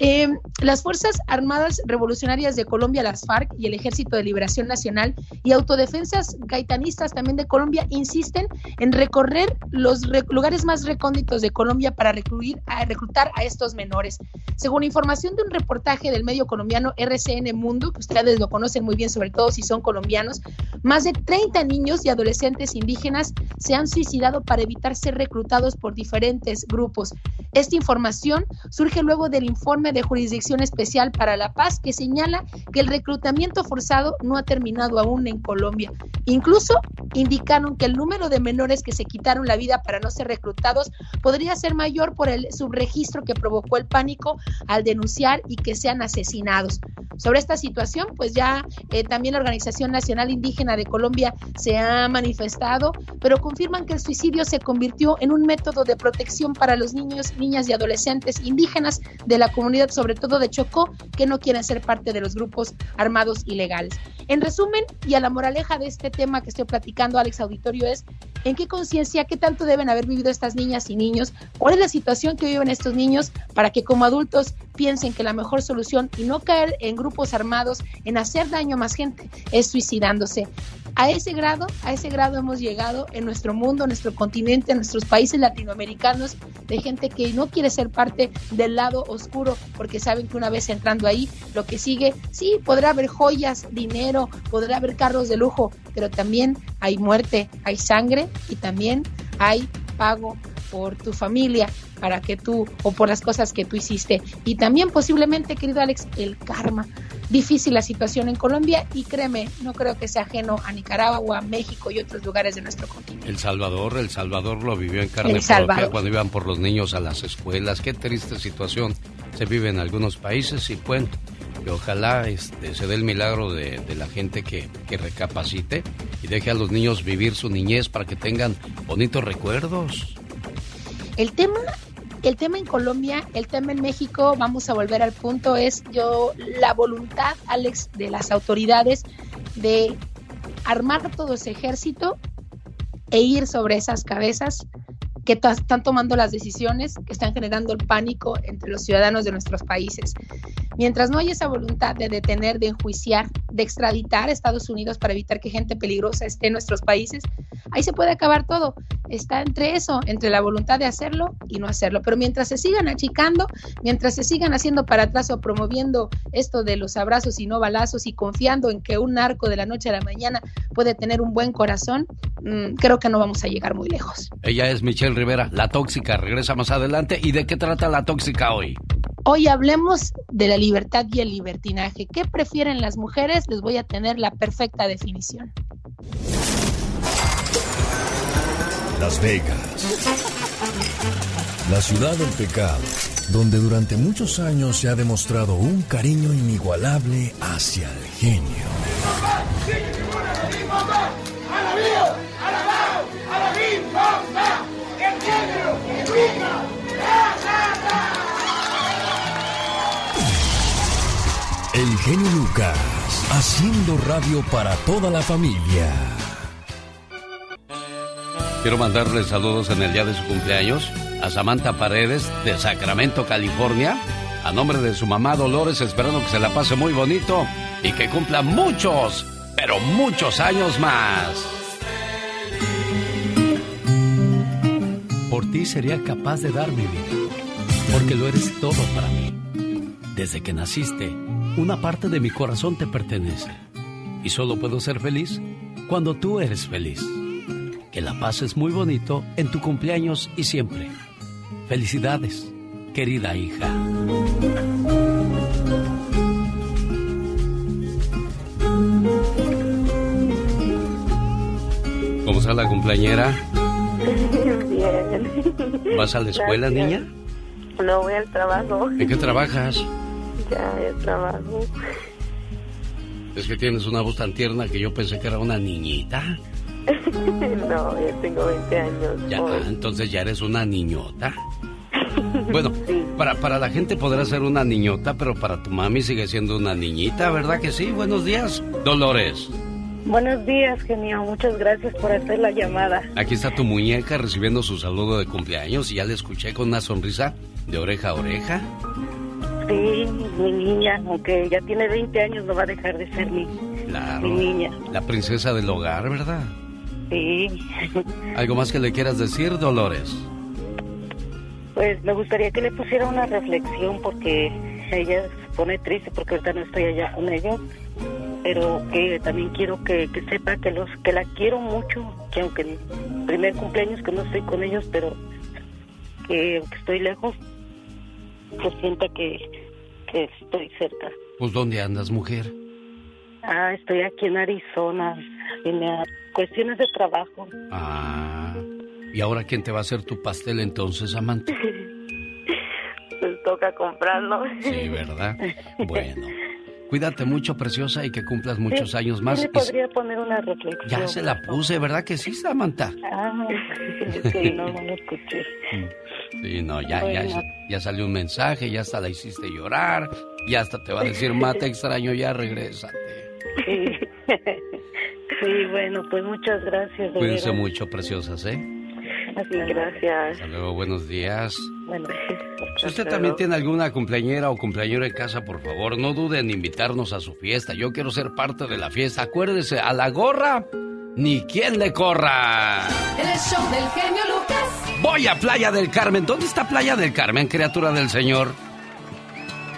Eh, las Fuerzas Armadas Revolucionarias de Colombia, las FARC y el Ejército de Liberación Nacional y autodefensas gaitanistas también de Colombia insisten en recorrer los lugares más recónditos de Colombia para recluir, a reclutar a estos menores. Según información de un reportaje del medio colombiano RCN Mundo, que ustedes lo conocen muy bien, sobre todo si son colombianos, más de 30 niños y adolescentes indígenas se han suicidado para evitar ser reclutados por diferentes grupos. Esta información surge luego del informe de Jurisdicción Especial para la Paz que señala que el reclutamiento forzado no ha terminado aún en Colombia. Incluso indicaron que el número de menores que se quitaron la vida para no ser reclutados podría ser mayor por el subregistro que provocó el pánico al denunciar y que sean asesinados. Sobre esta situación, pues ya eh, también la Organización Nacional Indígena de Colombia se ha manifestado, pero confirman que el suicidio se convirtió en un método de protección para los niños, niñas y adolescentes indígenas de la comunidad, sobre todo de Chocó, que no quieren ser parte de los grupos armados ilegales. En resumen, y a la moraleja de este tema que estoy platicando, Alex Auditorio, es en qué conciencia, qué tanto deben haber vivido estas niñas y niños, cuál es la situación que viven estos niños para que como adultos piensen que la mejor solución y no caer en grupos armados, en hacer daño a más gente, es suicidándose. A ese grado, a ese grado hemos llegado en nuestro mundo, en nuestro continente, en nuestros países latinoamericanos, de gente que no quiere ser parte del lado oscuro, porque saben que una vez entrando ahí, lo que sigue, sí, podrá haber joyas, dinero, podrá haber carros de lujo, pero también hay muerte, hay sangre y también hay pago por tu familia, para que tú, o por las cosas que tú hiciste. Y también posiblemente, querido Alex, el karma. Difícil la situación en Colombia y créeme, no creo que sea ajeno a Nicaragua, México y otros lugares de nuestro continente. El Salvador, El Salvador lo vivió en carne propia cuando iban por los niños a las escuelas. Qué triste situación se vive en algunos países y bueno, que ojalá este, se dé el milagro de, la gente que, que, recapacite y deje a los niños vivir su niñez para que tengan bonitos recuerdos. El tema el tema en Colombia, el tema en México, vamos a volver al punto, es yo la voluntad, Alex, de las autoridades de armar todo ese ejército e ir sobre esas cabezas que están tomando las decisiones, que están generando el pánico entre los ciudadanos de nuestros países. Mientras no haya esa voluntad de detener, de enjuiciar, de extraditar a Estados Unidos para evitar que gente peligrosa esté en nuestros países, ahí se puede acabar todo. Está entre eso, entre la voluntad de hacerlo y no hacerlo. Pero mientras se sigan achicando, mientras se sigan haciendo para atrás o promoviendo esto de los abrazos y no balazos y confiando en que un narco de la noche a la mañana puede tener un buen corazón, mm, creo que no vamos a llegar muy lejos. Ella es Michelle Rivera, la tóxica. Regresa más adelante. ¿Y de qué trata la tóxica hoy? Hoy hablemos de la libertad y el libertinaje. ¿Qué prefieren las mujeres? Les voy a tener la perfecta definición. Las Vegas. La ciudad del pecado, donde durante muchos años se ha demostrado un cariño inigualable hacia el genio. El genio Lucas, haciendo radio para toda la familia. Quiero mandarle saludos en el día de su cumpleaños a Samantha Paredes de Sacramento, California. A nombre de su mamá Dolores, esperando que se la pase muy bonito y que cumpla muchos, pero muchos años más. Ti sería capaz de dar mi vida, porque lo eres todo para mí. Desde que naciste, una parte de mi corazón te pertenece. Y solo puedo ser feliz cuando tú eres feliz. Que la paz es muy bonito en tu cumpleaños y siempre. Felicidades, querida hija. ¿Cómo está la cumpleañera? Bien. ¿Vas a la escuela, niña? No, voy al trabajo. ¿En qué trabajas? Ya, ya trabajo. Es que tienes una voz tan tierna que yo pensé que era una niñita. [LAUGHS] no, ya tengo 20 años. Ya, entonces ya eres una niñota. [LAUGHS] Bueno, Para, para la gente podrá ser una niñota, pero para tu mami sigue siendo una niñita, ¿verdad que sí? Buenos días, Dolores. Buenos días, genio. Muchas gracias por hacer la llamada. Aquí está tu muñeca recibiendo su saludo de cumpleaños y ya le escuché con una sonrisa de oreja a oreja. Sí, mi niña, aunque ya tiene 20 años, no va a dejar de ser mi, Claro. mi niña. La princesa del hogar, ¿verdad? Sí. ¿Algo más que le quieras decir, Dolores? Pues me gustaría que le pusiera una reflexión porque ella se pone triste porque ahorita no estoy allá con ellos. Pero que también quiero que, que sepa que los que la quiero mucho, que aunque el primer cumpleaños que no estoy con ellos, pero que aunque estoy lejos, que sienta que, que estoy cerca. Pues, ¿dónde andas, mujer? Ah, estoy aquí en Arizona, en cuestiones de trabajo. Ah. ¿Y ahora quién te va a hacer tu pastel entonces, amante? [LAUGHS] Pues toca comprarlo. Sí, ¿verdad? [LAUGHS] Bueno. Cuídate mucho, preciosa, y que cumplas muchos años más. le Y podría poner una reflexión. ya se la puse, ¿verdad que sí, Samantha? Ah, es que no, no lo escuché. Sí, no, ya, ya, Bueno. ya salió un mensaje, ya hasta la hiciste llorar, y hasta te va a decir, mate extraño, ya regresa. Sí. [LAUGHS] Sí, bueno, pues muchas gracias. de Cuídense mucho, preciosas, ¿eh? Así, gracias. Hasta luego, buenos días. Bueno, Si usted también tiene alguna cumpleañera o cumpleañero en casa, por favor, no duden en invitarnos a su fiesta. Yo quiero ser parte de la fiesta. Acuérdese, a la gorra, ni quien le corra. El show del genio Lucas. Voy a Playa del Carmen. ¿Dónde está Playa del Carmen, criatura del Señor?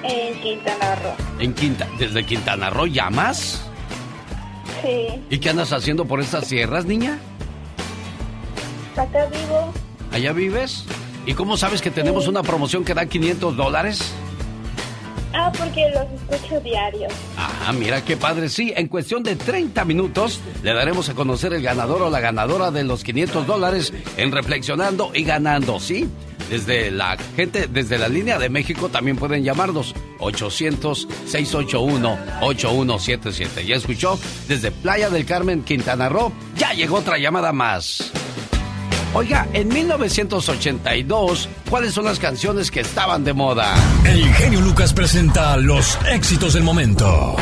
En Quintana Roo. En Quinta, desde Quintana Roo, ¿llamas? Sí. ¿Y qué andas haciendo por estas sierras, niña? Acá vivo. ¿Allá vives? ¿Y cómo sabes que tenemos una promoción que da 500 dólares? Ah, porque los escucho diarios. Ah, mira qué padre. Sí, en cuestión de 30 minutos le daremos a conocer el ganador o la ganadora de los 500 dólares en Reflexionando y Ganando, ¿sí? Desde la gente, desde la línea de México también pueden llamarnos 800-681-8177. ¿Ya escuchó? Desde Playa del Carmen, Quintana Roo, ya llegó otra llamada más. Oiga, en 1982, ¿cuáles son las canciones que estaban de moda? El genio Lucas presenta los éxitos del momento.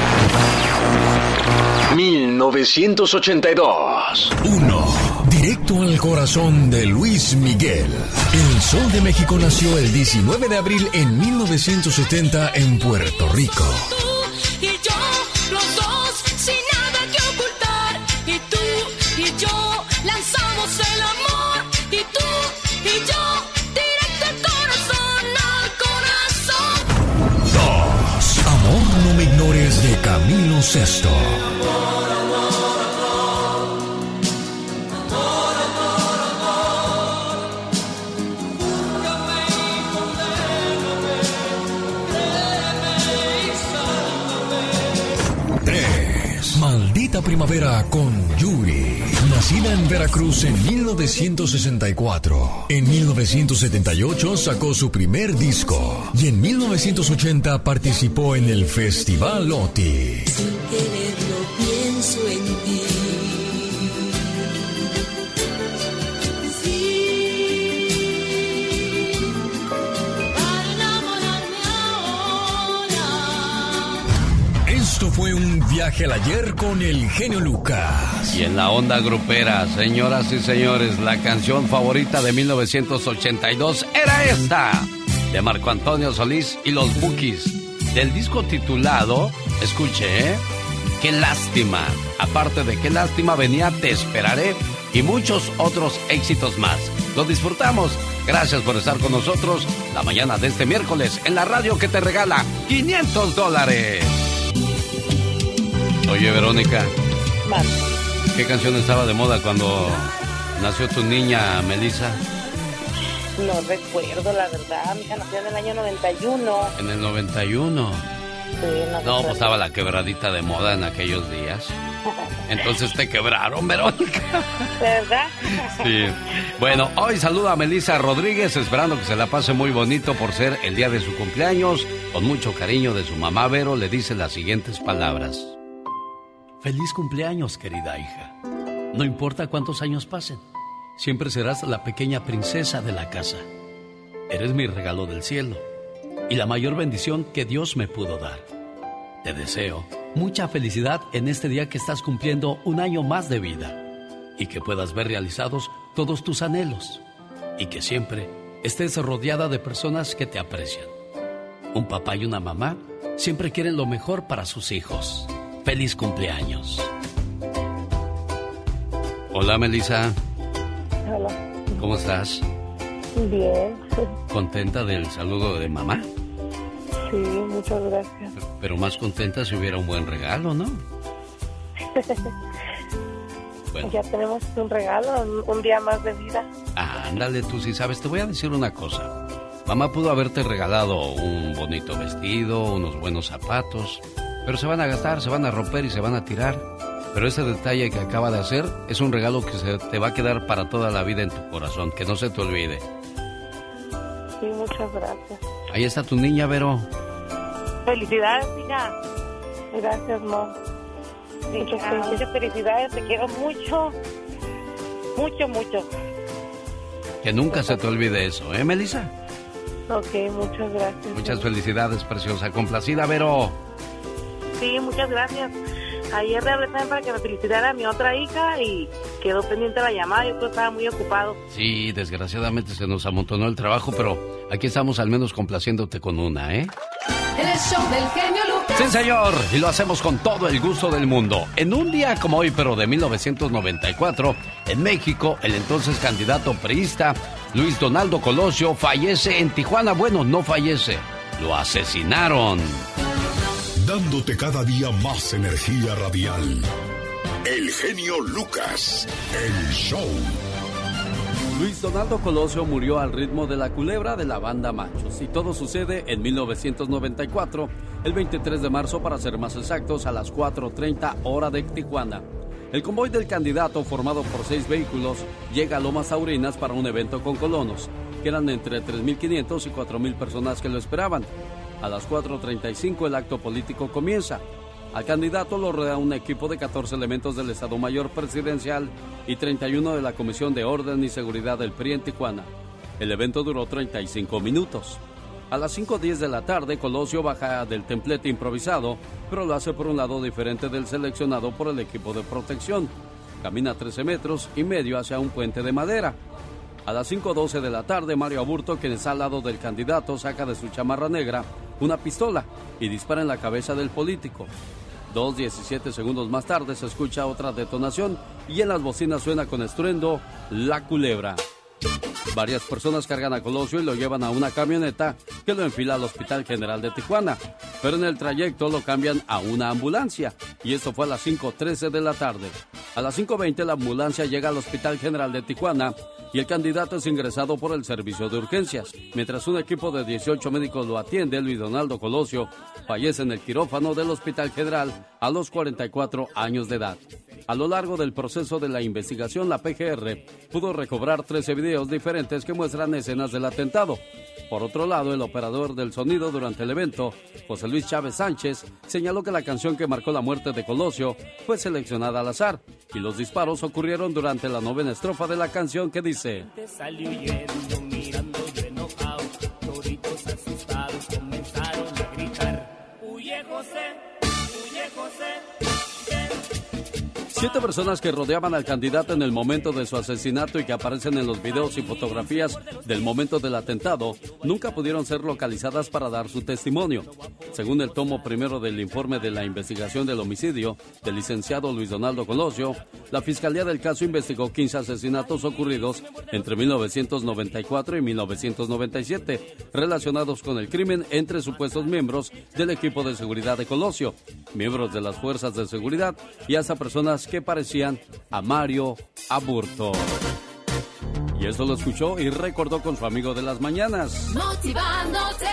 1982. 1. Directo al corazón de Luis Miguel. El Sol de México nació el 19 de abril en 1970 en Puerto Rico. Me ignores de Camilo Sesto. Tres. Maldita primavera con Yuri. Nacida en Veracruz en 1964. En 1978 sacó su primer disco. Y en 1980 participó en el Festival OTI. quererlo pienso en ti. Esto fue un viaje al ayer con el genio Lucas. Y en la onda grupera, señoras y señores, la canción favorita de 1982 era esta, de Marco Antonio Solís y los Bookies, del disco titulado, escuche, ¿eh? Qué lástima. Aparte de qué lástima venía Te esperaré y muchos otros éxitos más. Lo disfrutamos. Gracias por estar con nosotros la mañana de este miércoles en la radio que te regala 500 dólares. Oye, Verónica. ¿Qué canción estaba de moda cuando nació tu niña, Melissa? No recuerdo, la verdad. Mi hija nació en el año 91. En el 91. Sí, no, No, pues estaba la quebradita de moda en aquellos días. Entonces te quebraron, Verónica. ¿Verdad? Sí. Bueno, hoy saludo a Melissa Rodríguez, esperando que se la pase muy bonito por ser el día de su cumpleaños. Con mucho cariño de su mamá Vero, le dice las siguientes palabras. Feliz cumpleaños, querida hija. No importa cuántos años pasen, siempre serás la pequeña princesa de la casa. Eres mi regalo del cielo y la mayor bendición que Dios me pudo dar. Te deseo mucha felicidad en este día que estás cumpliendo un año más de vida y que puedas ver realizados todos tus anhelos y que siempre estés rodeada de personas que te aprecian. Un papá y una mamá siempre quieren lo mejor para sus hijos. Feliz cumpleaños. Hola Melissa, Hola. ¿cómo estás? Bien. ¿Contenta del saludo de mamá? Sí, muchas gracias. Pero más contenta si hubiera un buen regalo, ¿no? [LAUGHS] Bueno. Ya tenemos un regalo, un, un día más de vida. Ah, ándale, tú sí sabes. Te voy a decir una cosa. Mamá pudo haberte regalado un bonito vestido, unos buenos zapatos, pero se van a gastar, se van a romper y se van a tirar. Pero ese detalle que acaba de hacer es un regalo que se te va a quedar para toda la vida en tu corazón, que no se te olvide. Sí, muchas gracias. Ahí está tu niña, Vero. Felicidades, hija. Gracias, Mom. Hija, muchas felicidades, te quiero mucho. Mucho, mucho. Que nunca se te olvide eso, ¿eh, Melissa? Ok, muchas gracias. Muchas felicidades, preciosa. Complacida, Vero. Sí, muchas gracias. Ayer le hablé también para que me felicitara a mi otra hija y quedó pendiente la llamada. Yo creo que estaba muy ocupado. Sí, desgraciadamente se nos amontonó el trabajo, pero aquí estamos al menos complaciéndote con una, ¿eh? El show del genio Lucas. Sí, señor, y lo hacemos con todo el gusto del mundo. En un día como hoy, pero de 1994, en México, el entonces candidato priista Luis Donaldo Colosio fallece en Tijuana. Bueno, no fallece, lo asesinaron. Dándote cada día más energía radial. El genio Lucas, el show. Luis Donaldo Colosio murió al ritmo de la culebra de la banda Machos y todo sucede en 1994, el 23 de marzo para ser más exactos, a las 4.30 hora de Tijuana. El convoy del candidato, formado por seis vehículos, llega a Lomas Taurinas para un evento con colonos, que eran entre 3.500 y 4.000 personas que lo esperaban. A las 4.35 el acto político comienza. Al candidato lo rodea un equipo de 14 elementos del Estado Mayor Presidencial y 31 de la Comisión de Orden y Seguridad del PRI en Tijuana. El evento duró 35 minutos. A las 5.10 de la tarde, Colosio baja del templete improvisado, pero lo hace por un lado diferente del seleccionado por el equipo de protección. Camina 13 metros y medio hacia un puente de madera. A las 5.12 de la tarde, Mario Aburto, quien está al lado del candidato, saca de su chamarra negra una pistola y dispara en la cabeza del político. Dos 17 segundos más tarde se escucha otra detonación y en las bocinas suena con estruendo La Culebra. Varias personas cargan a Colosio y lo llevan a una camioneta que lo enfila al Hospital General de Tijuana, pero en el trayecto lo cambian a una ambulancia y esto fue a las 5.13 de la tarde. A las 5.20 la ambulancia llega al Hospital General de Tijuana y el candidato es ingresado por el servicio de urgencias. Mientras un equipo de 18 médicos lo atiende, Luis Donaldo Colosio fallece en el quirófano del Hospital General a los 44 años de edad. A lo largo del proceso de la investigación, la PGR pudo recobrar 13 videos diferentes que muestran escenas del atentado. Por otro lado, el operador del sonido durante el evento, José Luis Chávez Sánchez, señaló que la canción que marcó la muerte de Colosio fue seleccionada al azar y los disparos ocurrieron durante la novena estrofa de la canción que dice... Siete personas que rodeaban al candidato en el momento de su asesinato y que aparecen en los videos y fotografías del momento del atentado nunca pudieron ser localizadas para dar su testimonio. Según el tomo primero del informe de la investigación del homicidio del licenciado Luis Donaldo Colosio, la Fiscalía del caso investigó 15 asesinatos ocurridos entre 1994 y 1997 relacionados con el crimen entre supuestos miembros del equipo de seguridad de Colosio, miembros de las fuerzas de seguridad y hasta personas que parecían a Mario Aburto. Y eso lo escuchó y recordó con su amigo de las mañanas. Motivándote.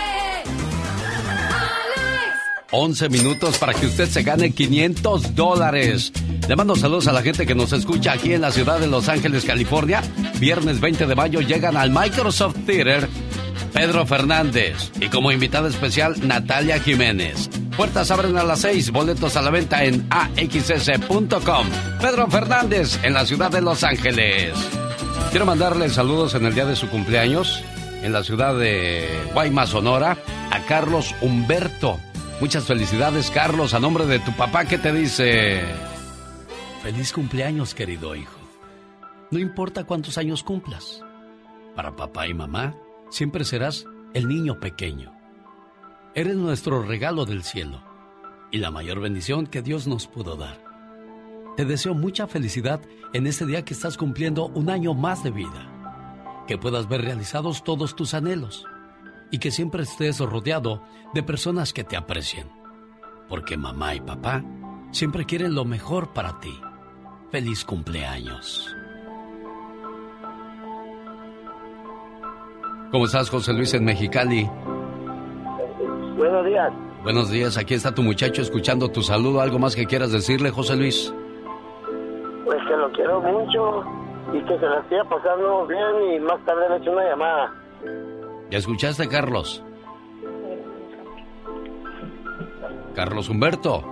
Alex. 11 minutos para que usted se gane 500 dólares. Le mando saludos a la gente que nos escucha aquí en la ciudad de Los Ángeles, California. Viernes 20 de mayo llegan al Microsoft Theater Pedro Fernández y como invitada especial Natalia Jiménez. Puertas abren a las 6, boletos a la venta en axs.com. Pedro Fernández en la ciudad de Los Ángeles. Quiero mandarle saludos en el día de su cumpleaños en la ciudad de Guaymas, Sonora, a Carlos Humberto. Muchas felicidades, Carlos. A nombre de tu papá, ¿qué te dice? Feliz cumpleaños, querido hijo. No importa cuántos años cumplas. Para papá y mamá, siempre serás el niño pequeño. Eres nuestro regalo del cielo y la mayor bendición que Dios nos pudo dar. Te deseo mucha felicidad en este día que estás cumpliendo un año más de vida. Que puedas ver realizados todos tus anhelos y que siempre estés rodeado de personas que te aprecien. Porque mamá y papá siempre quieren lo mejor para ti. Feliz cumpleaños. ¿Cómo estás, José Luis, en Mexicali? Buenos días. Buenos días, aquí está tu muchacho escuchando tu saludo. ¿Algo más que quieras decirle, José Luis? Pues que lo quiero mucho y que se la esté pasando bien y más tarde le echo una llamada. ¿Ya escuchaste, Carlos? Carlos Humberto.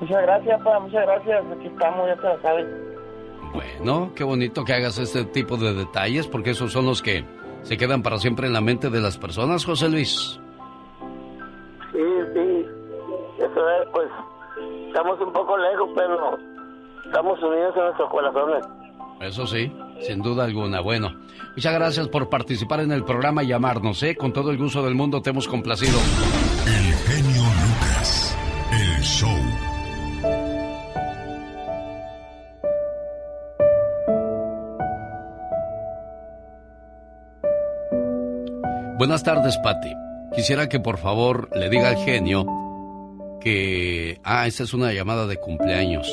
Muchas gracias, pa, muchas gracias. Aquí estamos, ya te la sabes. Bueno, qué bonito que hagas este tipo de detalles porque esos son los que se quedan para siempre en la mente de las personas, José Luis. Sí, sí. Eso es, pues, estamos un poco lejos, pero estamos unidos en nuestros corazones. Eso sí, sin duda alguna. Bueno, muchas gracias por participar en el programa y llamarnos, ¿eh? Con todo el gusto del mundo te hemos complacido. El genio Lucas. El show. Buenas tardes, Patti. Quisiera que por favor le diga al genio que... Ah, esta es una llamada de cumpleaños.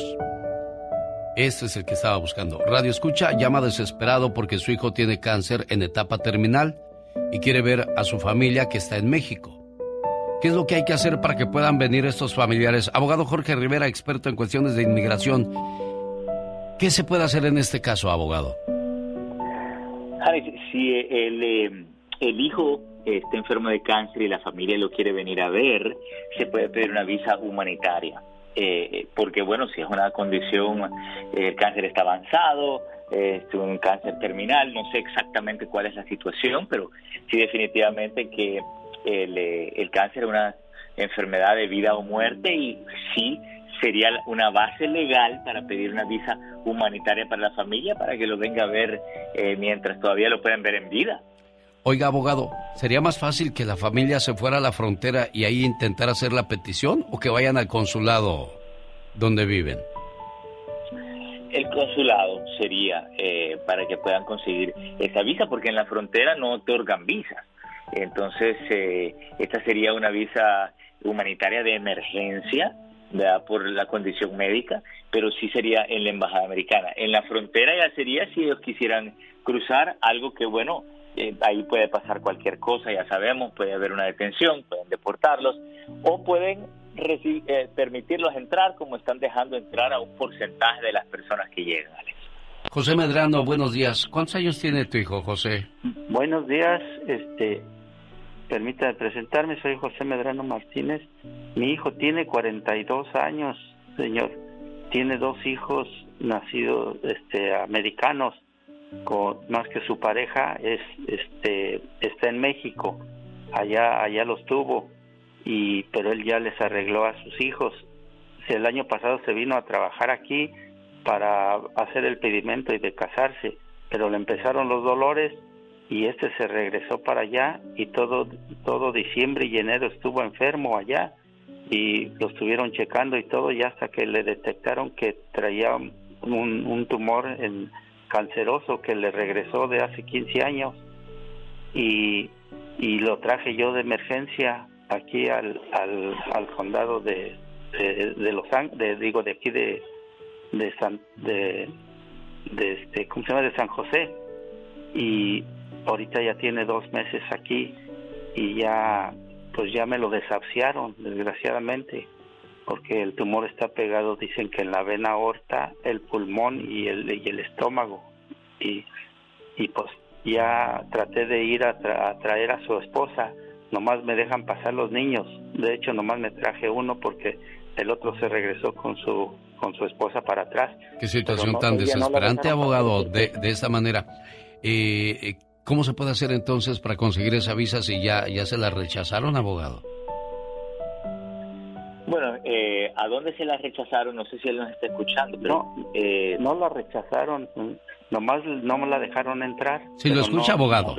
Este es el que estaba buscando. Radio Escucha llama desesperado porque su hijo tiene cáncer en etapa terminal y quiere ver a su familia que está en México. ¿Qué es lo que hay que hacer para que puedan venir estos familiares? Abogado Jorge Rivera, experto en cuestiones de inmigración. ¿Qué se puede hacer en este caso, abogado? si el, eh, el hijo está enfermo de cáncer y la familia lo quiere venir a ver, se puede pedir una visa humanitaria. Eh, porque bueno, si es una condición, eh, el cáncer está avanzado, eh, es un cáncer terminal, no sé exactamente cuál es la situación, pero sí definitivamente que el, el cáncer es una enfermedad de vida o muerte y sí sería una base legal para pedir una visa humanitaria para la familia para que lo venga a ver mientras todavía lo pueden ver en vida. Oiga, abogado, ¿sería más fácil que la familia se fuera a la frontera y ahí intentar hacer la petición o que vayan al consulado donde viven? El consulado sería eh, para que puedan conseguir esa visa, porque en la frontera no otorgan visas. Entonces, eh, esta sería una visa humanitaria de emergencia, ¿verdad? por la condición médica, pero sí sería en la embajada americana. En la frontera ya sería si ellos quisieran cruzar, algo que, bueno, eh, ahí puede pasar cualquier cosa, ya sabemos, puede haber una detención, pueden deportarlos o pueden eh, permitirlos entrar como están dejando entrar a un porcentaje de las personas que llegan. José Medrano, buenos días. ¿Cuántos años tiene tu hijo, José? Buenos días, este, permítame presentarme, soy José Medrano Martínez. Mi hijo tiene 42 años, señor. Tiene dos hijos nacidos este, americanos, con, más que su pareja es, este, está en México. Allá, allá los tuvo y pero él ya les arregló a sus hijos. El año pasado se vino a trabajar aquí para hacer el pedimento y de casarse, pero le empezaron los dolores y este se regresó para allá y todo todo diciembre y enero estuvo enfermo allá y lo estuvieron checando y todo y hasta que le detectaron que traía un tumor en, canceroso que le regresó de hace 15 años y, y lo traje yo de emergencia aquí al, al, al condado de, de, Los Ángeles, digo, de aquí de, de San, de, de este, ¿cómo se llama? De San José. Y ahorita ya tiene dos meses aquí y ya, pues ya me lo desahuciaron, desgraciadamente, porque el tumor está pegado, dicen que en la vena aorta, el pulmón y el, y el estómago. Y, y pues ya traté de ir a, a traer a su esposa, nomás me dejan pasar los niños. De hecho, nomás me traje uno porque el otro se regresó con su con su esposa para atrás. Qué situación tan desesperante, abogado, de, de esa manera. Eh, eh, ¿Cómo se puede hacer entonces para conseguir esa visa si ya, ya se la rechazaron, abogado? Bueno, eh, ¿a dónde se la rechazaron? No sé si él nos está escuchando, pero... No, eh, no la rechazaron, nomás no me la dejaron entrar. Si lo escucha, no- abogado.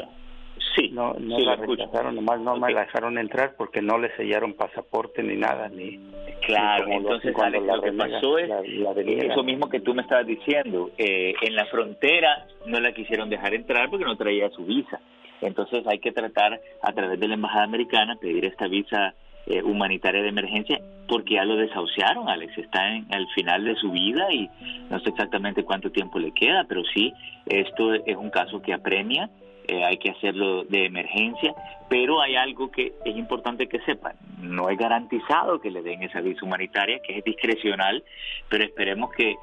Sí, No, no sí, la lo rechazaron, nomás no me la dejaron entrar porque no le sellaron pasaporte ni nada, ni... Claro, ni lo entonces cuando Alex, la lo que pasó es la- eso mismo que tú me estabas diciendo. Eh, en la frontera no la quisieron dejar entrar porque no traía su visa. Entonces hay que tratar a través de la embajada americana pedir esta visa eh, humanitaria de emergencia porque ya lo desahuciaron, Alex. Está en al final de su vida y no sé exactamente cuánto tiempo le queda, pero sí, esto es un caso que apremia. eh, hay que hacerlo de emergencia, pero hay algo que es importante que sepan, no es garantizado que le den esa visa humanitaria, que es discrecional, pero esperemos que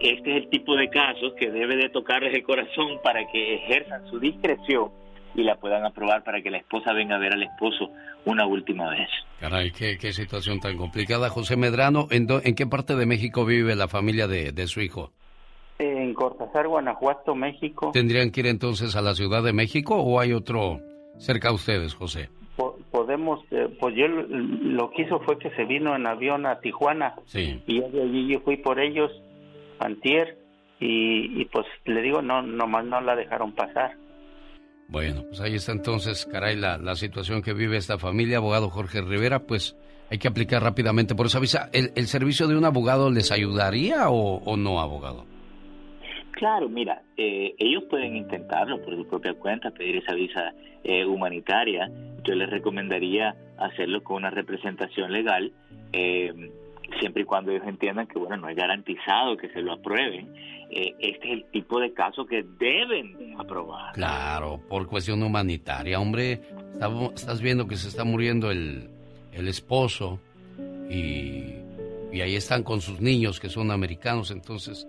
este es el tipo de casos que debe de tocarles el corazón para que ejerzan su discreción y la puedan aprobar para que la esposa venga a ver al esposo una última vez. Caray, qué, qué situación tan complicada. José Medrano, ¿en, do- en qué parte de México vive la familia de, de su hijo? En Cortázar, Guanajuato, México, ¿Tendrían que ir entonces a la Ciudad de México o hay otro cerca a ustedes, José? po- podemos, eh, pues yo lo, que hizo fue que se vino en avión a Tijuana Sí. y de allí yo fui por ellos, antier, y, y pues le digo, no, nomás no la dejaron pasar. Bueno, pues ahí está entonces, caray, la, la situación que vive esta familia, abogado Jorge Rivera, pues hay que aplicar rápidamente por esa visa. ¿El, el servicio de un abogado les ayudaría o, o no, abogado? Claro, mira, eh, ellos pueden intentarlo por su propia cuenta, pedir esa visa eh, humanitaria. Yo les recomendaría hacerlo con una representación legal, eh, siempre y cuando ellos entiendan que, bueno, no es garantizado que se lo aprueben. Eh, este es el tipo de caso que deben de aprobar. Claro, por cuestión humanitaria, hombre. Estamos- estás viendo que se está muriendo el, el esposo y, y ahí están con sus niños que son americanos, entonces,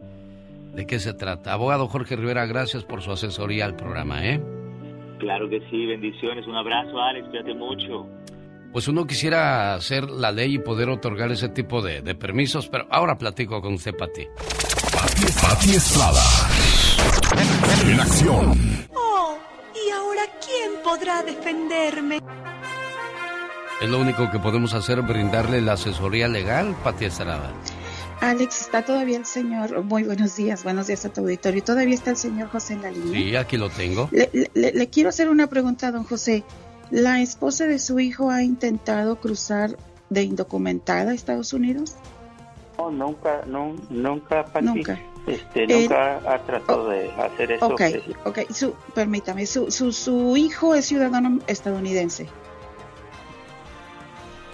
¿de qué se trata? Abogado Jorge Rivera, gracias por su asesoría al programa, ¿eh? Claro que sí, bendiciones. Un abrazo, Alex, cuídate mucho. Pues uno quisiera hacer la ley y poder otorgar ese tipo de, de permisos, pero ahora platico con usted, Pati. Pati Estrada. En acción. Oh, ¿y ahora quién podrá defenderme? Es lo único que podemos hacer, brindarle la asesoría legal, Pati Estrada. Alex, ¿está todavía el señor? Muy buenos días, buenos días a tu auditorio. ¿Todavía está el señor José en la línea? Sí, aquí lo tengo. Le, le- le quiero hacer una pregunta, don José. ¿La esposa de su hijo ha intentado cruzar de indocumentada a Estados Unidos? No, nunca, no, nunca, Pati. Nunca. Este, Eh, nunca ha tratado de hacer eso. Ok, ok. Su, permítame, su, su, su hijo es ciudadano estadounidense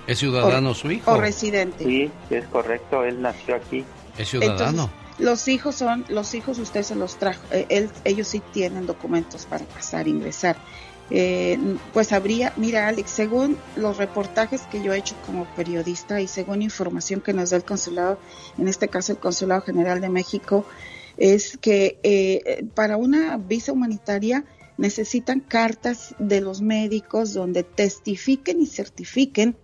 ¿Es ciudadano su hijo? o residente. Sí, es correcto, él nació aquí. ¿Es ciudadano? Entonces, los hijos son, los hijos usted se los trajo, eh, él- ellos sí tienen documentos para pasar, ingresar. Eh, pues habría, mira Alex, según los reportajes que yo he hecho como periodista y según información que nos da el consulado, en este caso el Consulado General de México, es que eh, para una visa humanitaria necesitan cartas de los médicos donde testifiquen y certifiquen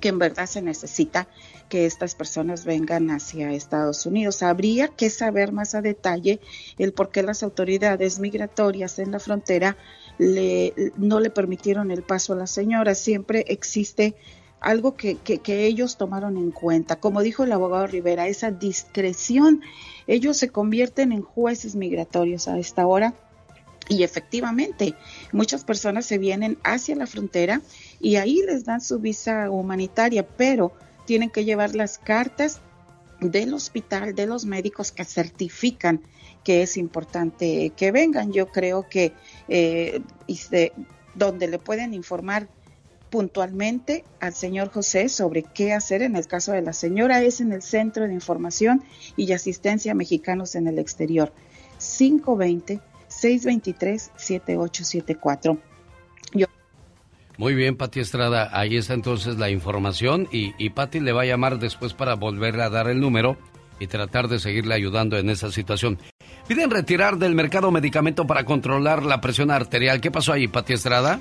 que en verdad se necesita que estas personas vengan hacia Estados Unidos. Habría que saber más a detalle el por qué las autoridades migratorias en la frontera le, no le permitieron el paso a la señora. Siempre existe algo que, que, que ellos tomaron en cuenta. Como dijo el abogado Rivera, esa discreción. Ellos se convierten en jueces migratorios a esta hora y efectivamente, muchas personas se vienen hacia la frontera y ahí les dan su visa humanitaria, pero tienen que llevar las cartas del hospital, de los médicos que certifican que es importante que vengan. Yo creo que eh, y donde le pueden informar puntualmente al señor José sobre qué hacer en el caso de la señora es en el Centro de Información y Asistencia Mexicanos en el Exterior, 520-623-7874. Yo Muy bien, Pati Estrada, ahí está entonces la información y, y Pati le va a llamar después para volverle a dar el número y tratar de seguirle ayudando en esa situación. Piden retirar del mercado medicamento para controlar la presión arterial. ¿Qué pasó ahí, Pati Estrada?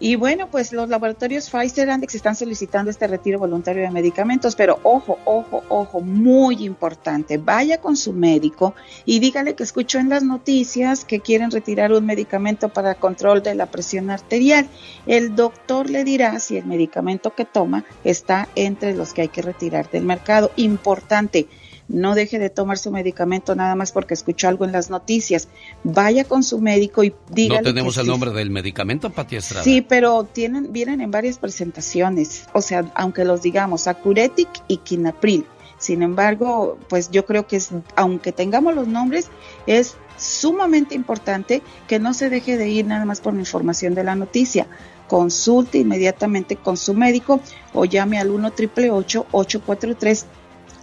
Y bueno, pues los laboratorios Pfizer Andex están solicitando este retiro voluntario de medicamentos, pero ojo, ojo, ojo, muy importante, vaya con su médico y dígale que escuchó en las noticias que quieren retirar un medicamento para control de la presión arterial. El doctor le dirá si el medicamento que toma está entre los que hay que retirar del mercado. Importante no deje de tomar su medicamento nada más porque escuchó algo en las noticias. Vaya con su médico y dígale. No tenemos que el sí. nombre del medicamento, Pati Estrada. Sí, pero tienen, vienen en varias presentaciones. O sea, aunque los digamos, Acuretic y Quinapril. Sin embargo, pues yo creo que es, aunque tengamos los nombres, es sumamente importante que no se deje de ir nada más por la información de la noticia. Consulte inmediatamente con su médico o llame al 1 843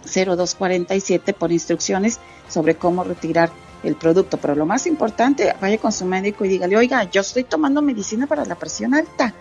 0247 por instrucciones sobre cómo retirar el producto. Pero lo más importante, vaya con su médico y dígale, oiga, yo estoy tomando medicina para la presión alta.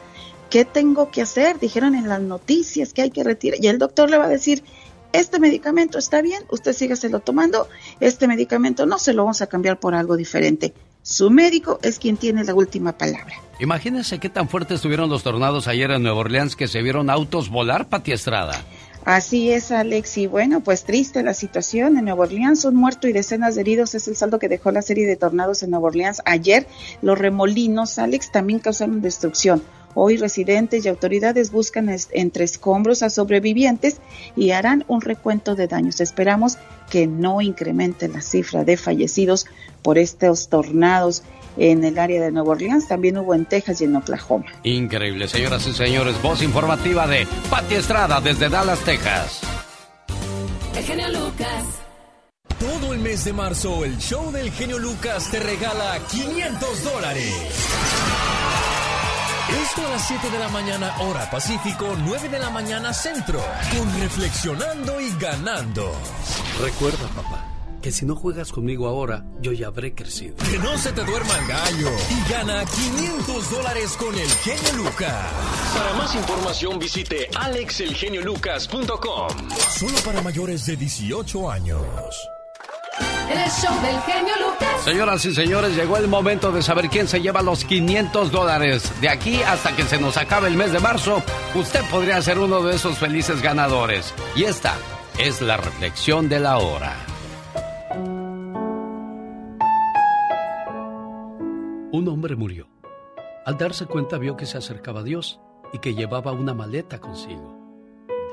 ¿Qué tengo que hacer? Dijeron en las noticias que hay que retirar. Y el doctor le va a decir, este medicamento está bien, usted sígaselo tomando, este medicamento no se lo vamos a cambiar por algo diferente. Su médico es quien tiene la última palabra. Imagínense qué tan fuertes estuvieron los tornados ayer en Nueva Orleans que se vieron autos volar, Pati Estrada. Así es, Alex. Y bueno, pues triste la situación. En Nueva Orleans, un muerto y decenas de heridos es el saldo que dejó la serie de tornados en Nueva Orleans. Ayer, los remolinos, Alex, también causaron destrucción. Hoy residentes y autoridades buscan entre escombros a sobrevivientes y harán un recuento de daños. Esperamos que no incremente la cifra de fallecidos por estos tornados en el área de Nueva Orleans. También hubo en Texas y en Oklahoma. Increíble, señoras y señores. Voz informativa de Pati Estrada desde Dallas, Texas. El genio Lucas. Todo el mes de marzo, el show del genio Lucas te regala 500 dólares. Esto a las 7 de la mañana, hora Pacífico, 9 de la mañana centro, con Reflexionando y Ganando. Recuerda, papá, que si no juegas conmigo ahora, yo ya habré crecido. Que no se te duerma el gallo y gana 500 dólares con el genio Lucas. Para más información visite alexelgeniolucas.com. Solo para mayores de 18 años. El show del genio Lucas. Señoras y señores, llegó el momento de saber quién se lleva los 500 dólares. De aquí hasta que se nos acabe el mes de marzo, usted podría ser uno de esos felices ganadores. Y esta es la reflexión de la hora. Un hombre murió. Al darse cuenta vio que se acercaba a Dios y que llevaba una maleta consigo.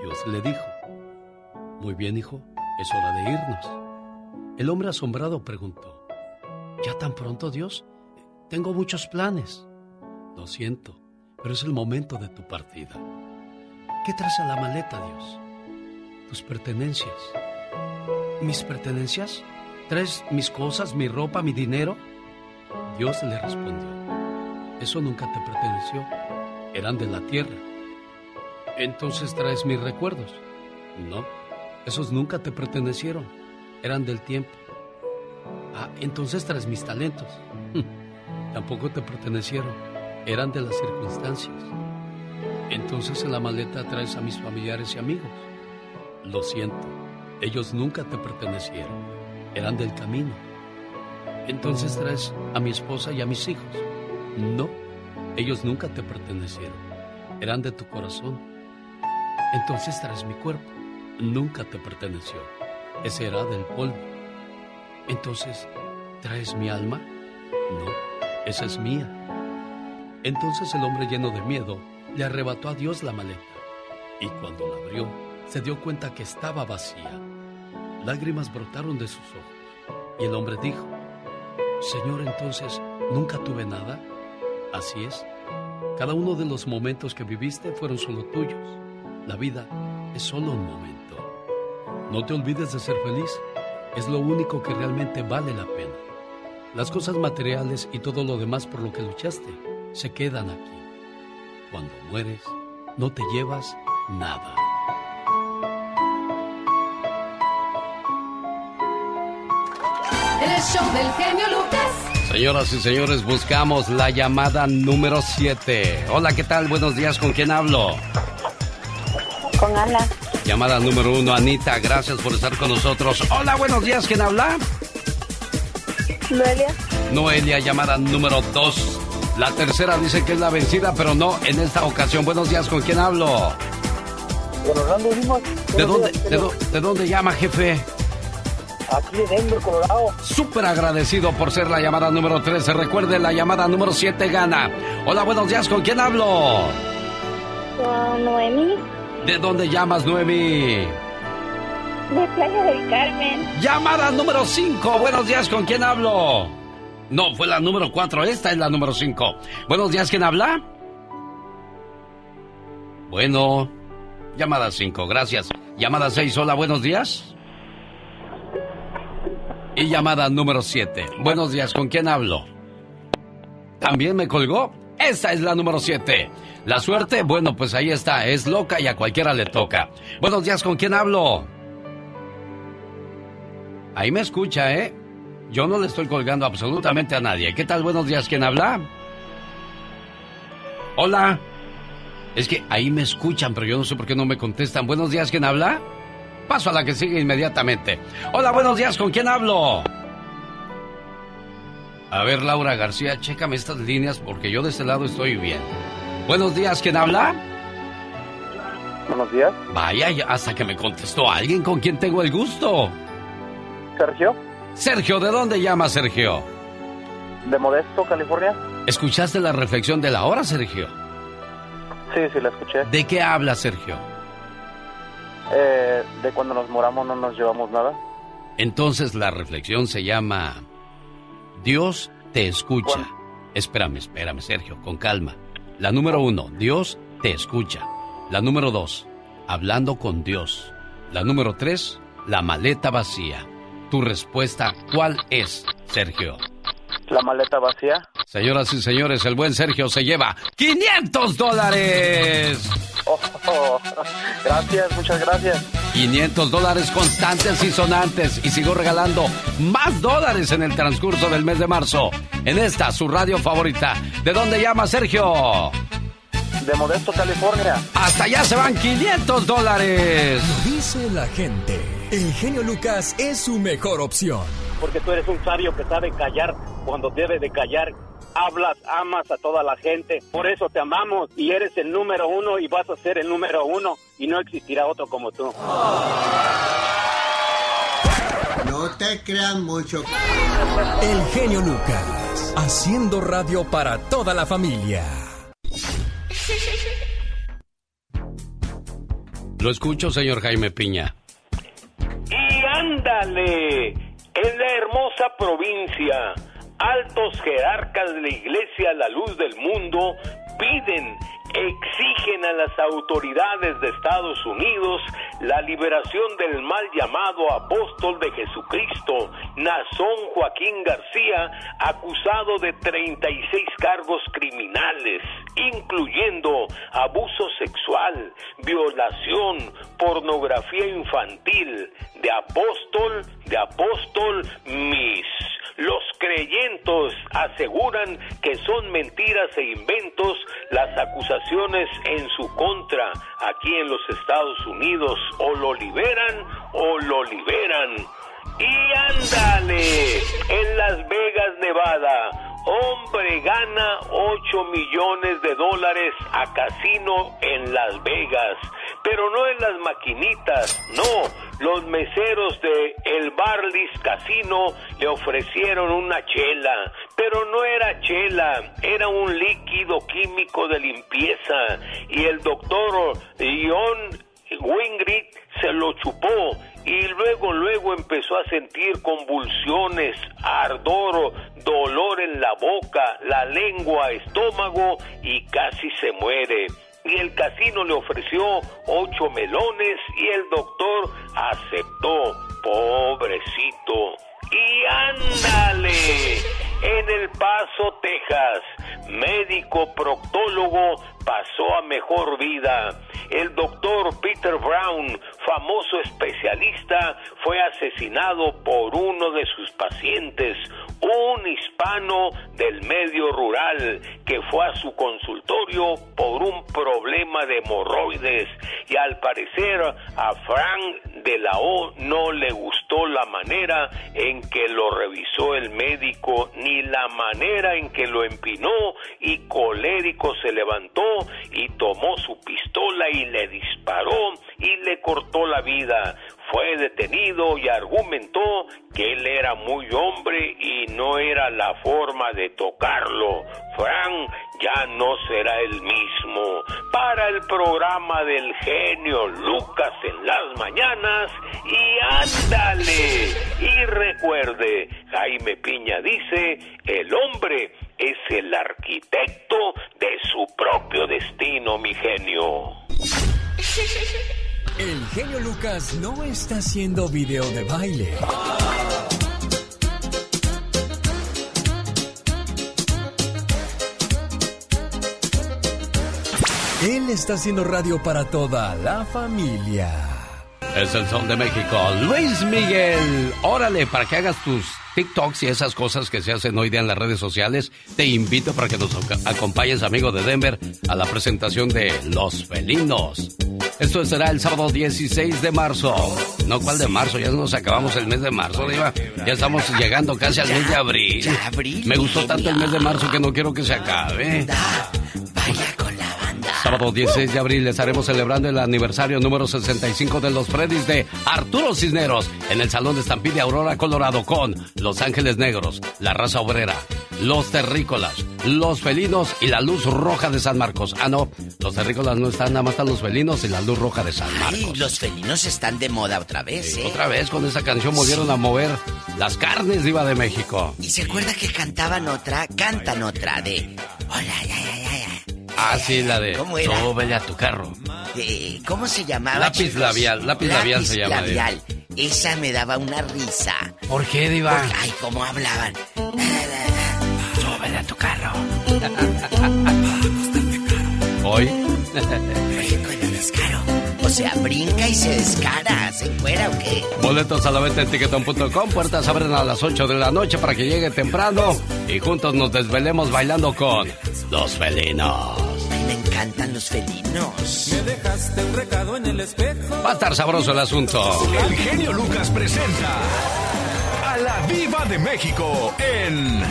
Dios le dijo, Muy bien, hijo, es hora de irnos. El hombre asombrado preguntó, ¿Ya tan pronto, Dios? Tengo muchos planes. Lo siento, pero es el momento de tu partida. ¿Qué traes en la maleta, Dios? Tus pertenencias. ¿Mis pertenencias? ¿Traes mis cosas, mi ropa, mi dinero? Dios le respondió, eso nunca te perteneció, eran de la tierra. Entonces traes mis recuerdos. No, esos nunca te pertenecieron, eran del tiempo. Ah, entonces traes mis talentos. Tampoco te pertenecieron, eran de las circunstancias. Entonces en la maleta traes a mis familiares y amigos. Lo siento, ellos nunca te pertenecieron, eran del camino. Entonces traes a mi esposa y a mis hijos. No, ellos nunca te pertenecieron, eran de tu corazón. Entonces traes mi cuerpo, nunca te perteneció, ese era del polvo. Entonces, ¿traes mi alma? No, esa es mía. Entonces el hombre lleno de miedo le arrebató a Dios la maleta y cuando la abrió se dio cuenta que estaba vacía. Lágrimas brotaron de sus ojos y el hombre dijo, Señor, entonces, ¿nunca tuve nada? Así es. Cada uno de los momentos que viviste fueron solo tuyos. La vida es solo un momento. No te olvides de ser feliz. Es lo único que realmente vale la pena. Las cosas materiales y todo lo demás por lo que luchaste se quedan aquí. Cuando mueres, no te llevas nada. El show del genio Lucas. Señoras y señores, buscamos la llamada número 7. Hola, ¿qué tal? Buenos días, ¿con quién hablo? Con Ana. Llamada número uno, Anita, gracias por estar con nosotros. Hola, buenos días, ¿quién habla? Noelia. Noelia, llamada número dos. La tercera dice que es la vencida, pero no en esta ocasión. Buenos días, ¿con quién hablo? Con Orlando Dimas. ¿De dónde, de, dó- de dónde llama, jefe? Aquí de Denver, Colorado. Súper agradecido por ser la llamada número 13. Recuerde, la llamada número 7 gana. Hola, buenos días, ¿con quién hablo? Con Noemi, ¿De dónde llamas, Noemi? de Playa del Carmen. Llamada número 5. Buenos días, ¿con quién hablo? No, fue la número 4. Esta es la número 5. Buenos días, ¿quién habla? Bueno, llamada 5, gracias. Llamada 6, hola, buenos días. Y llamada número 7. Buenos días, ¿con quién hablo? ¿También me colgó? Esa es la número 7. La suerte, bueno, pues ahí está, es loca y a cualquiera le toca. Buenos días, ¿con quién hablo? Ahí me escucha, ¿eh? Yo no le estoy colgando absolutamente a nadie. ¿Qué tal? Buenos días, ¿quién habla? Hola. Es que ahí me escuchan, pero yo no sé por qué no me contestan. Buenos días, ¿quién habla? Paso a la que sigue inmediatamente. Hola, buenos días, ¿con quién hablo? A ver, Laura García, chécame estas líneas porque yo de este lado estoy bien. Buenos días, ¿quién habla? Buenos días. Vaya, ya hasta que me contestó alguien con quien tengo el gusto. Sergio, Sergio, ¿de dónde llama Sergio? de Modesto, California. ¿Escuchaste la reflexión de la hora, Sergio? Sí, sí, la escuché. ¿De qué habla, Sergio? Eh, de cuando nos moramos no nos llevamos nada. Entonces la reflexión se llama Dios te escucha. Espérame, espérame, Sergio, con calma. La número uno, Dios te escucha. La número dos, hablando con Dios. La número tres, la maleta vacía. Tu respuesta, ¿cuál es, Sergio? La maleta vacía. Señoras y señores, el buen Sergio se lleva 500 dólares. Oh, oh, gracias, muchas gracias. 500 dólares constantes y sonantes. Y sigo regalando más dólares en el transcurso del mes de marzo. En esta, su radio favorita. ¿De dónde llama Sergio? De Modesto, California. Hasta allá se van 500 dólares. Dice la gente, el genio Lucas es su mejor opción. Porque tú eres un sabio que sabe callar cuando debe de callar. Hablas, amas a toda la gente, por eso te amamos y eres el número uno y vas a ser el número uno y no existirá otro como tú. No te crean mucho. El genio Lucas, haciendo radio para toda la familia. Lo escucho, señor Jaime Piña. Y ándale, en la hermosa provincia, altos jerarcas de la iglesia, la luz del mundo, piden, exigen a las autoridades de Estados Unidos la liberación del mal llamado apóstol de Jesucristo, Nazón Joaquín García, acusado de 36 cargos criminales, incluyendo abuso sexual, violación, pornografía infantil, de apóstol, de apóstol, mis. Los creyentes aseguran que son mentiras e inventos las acusaciones en su contra aquí en los Estados Unidos. O lo liberan o lo liberan. Y ándale, en Las Vegas, Nevada, hombre gana 8 millones de dólares a casino en Las Vegas. Pero no en las maquinitas, no. Los meseros de El Barlis Casino le ofrecieron una chela, pero no era chela, era un líquido químico de limpieza. Y el doctor John Wingrid se lo chupó y luego luego empezó a sentir convulsiones, ardor, dolor en la boca, la lengua, estómago y casi se muere. Y el casino le ofreció ocho melones y el doctor aceptó, pobrecito. Y ándale, en El Paso, Texas, médico proctólogo pasó a mejor vida. El doctor Peter Brown, famoso especialista, fue asesinado por uno de sus pacientes, un hispano del medio rural que fue a su consultorio por un problema de hemorroides y al parecer a Frank de la O no le gustó la manera en que lo revisó el médico ni la manera en que lo empinó y colérico se levantó y tomó su pistola y le disparó y le cortó la vida fue detenido y argumentó que él era muy hombre y no era la forma de tocarlo. Frank ya no será el mismo. Para el programa del genio Lucas en las mañanas y ándale. Y recuerde, Jaime Piña dice, el hombre es el arquitecto de su propio destino, mi genio. [LAUGHS] El genio Lucas no está haciendo video de baile. Él está haciendo radio para toda la familia. Es el Sol de México. Luis Miguel, órale, para que hagas tus TikToks y esas cosas que se hacen hoy día en las redes sociales, te invito para que nos acompañes, amigo de Denver, a la presentación de Los Felinos. Esto será el sábado 16 de marzo. No, ¿cuál de marzo? Ya nos acabamos el mes de marzo, Diva. Ya estamos llegando casi al mes de abril. abril, Me gustó tanto el mes de marzo que no quiero que se acabe. Vaya con. Sábado 16 de abril estaremos celebrando el aniversario número 65 de los Freddys de Arturo Cisneros en el Salón de Estampide Aurora, Colorado, con Los Ángeles Negros, La Raza Obrera, Los Terrícolas, Los Felinos y la Luz Roja de San Marcos. Ah, no, los Terrícolas no están, nada más están los Felinos y la Luz Roja de San Marcos. Ay, los felinos están de moda otra vez, ¿eh? Otra vez con esa canción volvieron a mover las carnes, Diva de México. ¿Y se acuerda que cantaban otra? Cantan otra de... Hola, ya, ya, ya. Ah, sí, la de ¿Cómo era? Súbele a tu carro. Eh, ¿Cómo se llamaba? Lápiz chicos? labial, lápiz labial se llama, labial. Esa me daba una risa. ¿Por qué, Diva? Porque, ay, cómo hablaban. Súbele a tu carro. [LAUGHS] Hoy. Sea, brinca y se descara, se fuera o qué. Boletos a la venta en tiquetón.com. Puertas abren a las 8 de la noche para que llegue temprano y juntos nos desvelemos bailando con los felinos. Ay, me encantan los felinos. Me dejaste un recado en el espejo. Va a estar sabroso el asunto. El genio Lucas presenta a la Viva de México en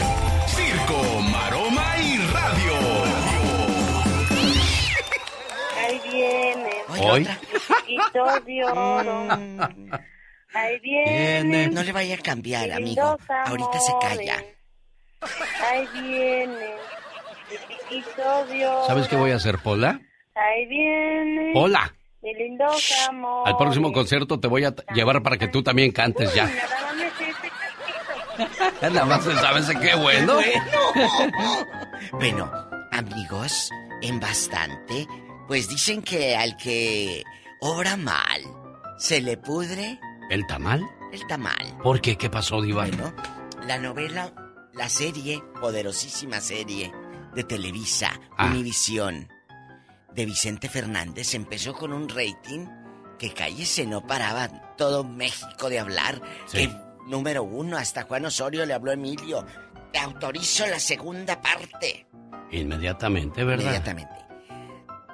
Hoy. Oro. Ahí viene. No le vaya a cambiar, amigo. Ahorita se calla. Ahí viene. ¿Sabes qué voy a hacer, Pola? Ahí viene. Hola. Mi lindo amor. Al próximo concierto te voy a llevar para que tú también cantes ya. Nada más se sabe ese qué bueno. Bueno, amigos, en bastante, pues dicen que al que obra mal, se le pudre ¿El tamal? el tamal. ¿Por qué? ¿Qué pasó, Diva? Bueno, la novela, la serie, poderosísima serie de Televisa, Ah. Univisión, de Vicente Fernández, empezó con un rating que cállese, no paraba todo México de hablar. Sí. Que número uno, hasta Juan Osorio le habló a Emilio. Te autorizo la segunda parte. Inmediatamente, ¿verdad? Inmediatamente.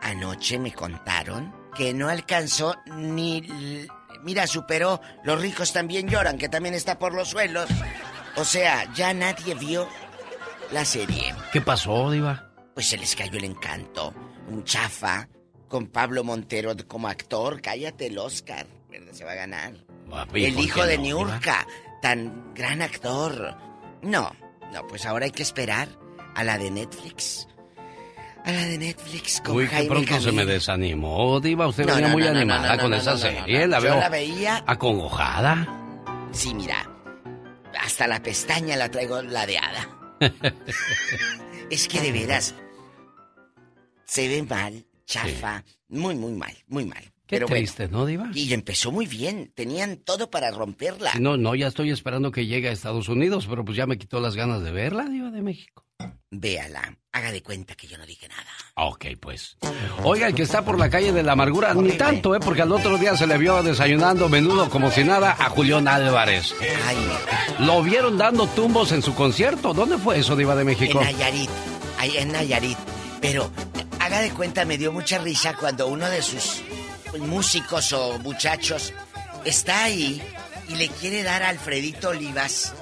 Anoche me contaron que no alcanzó ni... Mira, superó Los ricos también lloran, que también está por los suelos. O sea, ya nadie vio la serie. ¿Qué pasó, Diva? Pues se les cayó el encanto. Un chafa con Pablo Montero como actor. Cállate el Oscar, ¿verdad? Se va a ganar. ¿y El hijo de no, Niurka, tan gran actor. No, no, pues ahora hay que esperar a la de Netflix. A la de Netflix con Uy, que Jaime pronto se me desanimó, Diva. Usted No, venía no, muy no, animada con esa serie. La Yo veo la veía- acongojada. Sí, mira. Hasta la pestaña la traigo ladeada. [LAUGHS] Es que de veras. Se ve mal, chafa. Muy, muy mal, muy mal. Qué Pero bueno, triste, ¿no, Diva? y empezó muy bien. Tenían todo para romperla. No, no, ya estoy esperando que llegue a Estados Unidos, pero pues ya me quitó las ganas de verla, Diva de México. Véala. Haga de cuenta que yo no dije nada. Ok, pues. Oiga, el que está por la calle de la amargura, ni tanto, ¿eh? Porque al otro día se le vio desayunando menudo como si nada a Julián Álvarez. Ay, Lo vieron dando tumbos en su concierto. ¿Dónde fue eso, Diva de México? En Nayarit. Ahí en Nayarit. Pero, haga de cuenta, me dio mucha risa cuando uno de sus músicos o muchachos está ahí y le quiere dar a Alfredito Olivas.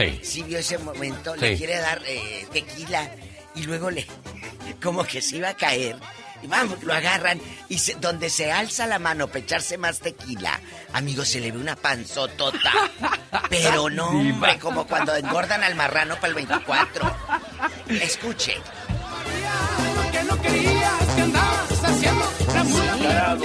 Sí. Sí, vio ese momento. Le quiere dar eh, tequila y luego le. [LAUGHS] como que se iba a caer. Y vamos, lo agarran y se- donde se alza la mano para echarse más tequila, amigo, se le ve una panzotota. [LAUGHS] Pero no, hombre, como cuando engordan al marrano para el 24. Escuche. Que no querías que andabas haciendo la mula.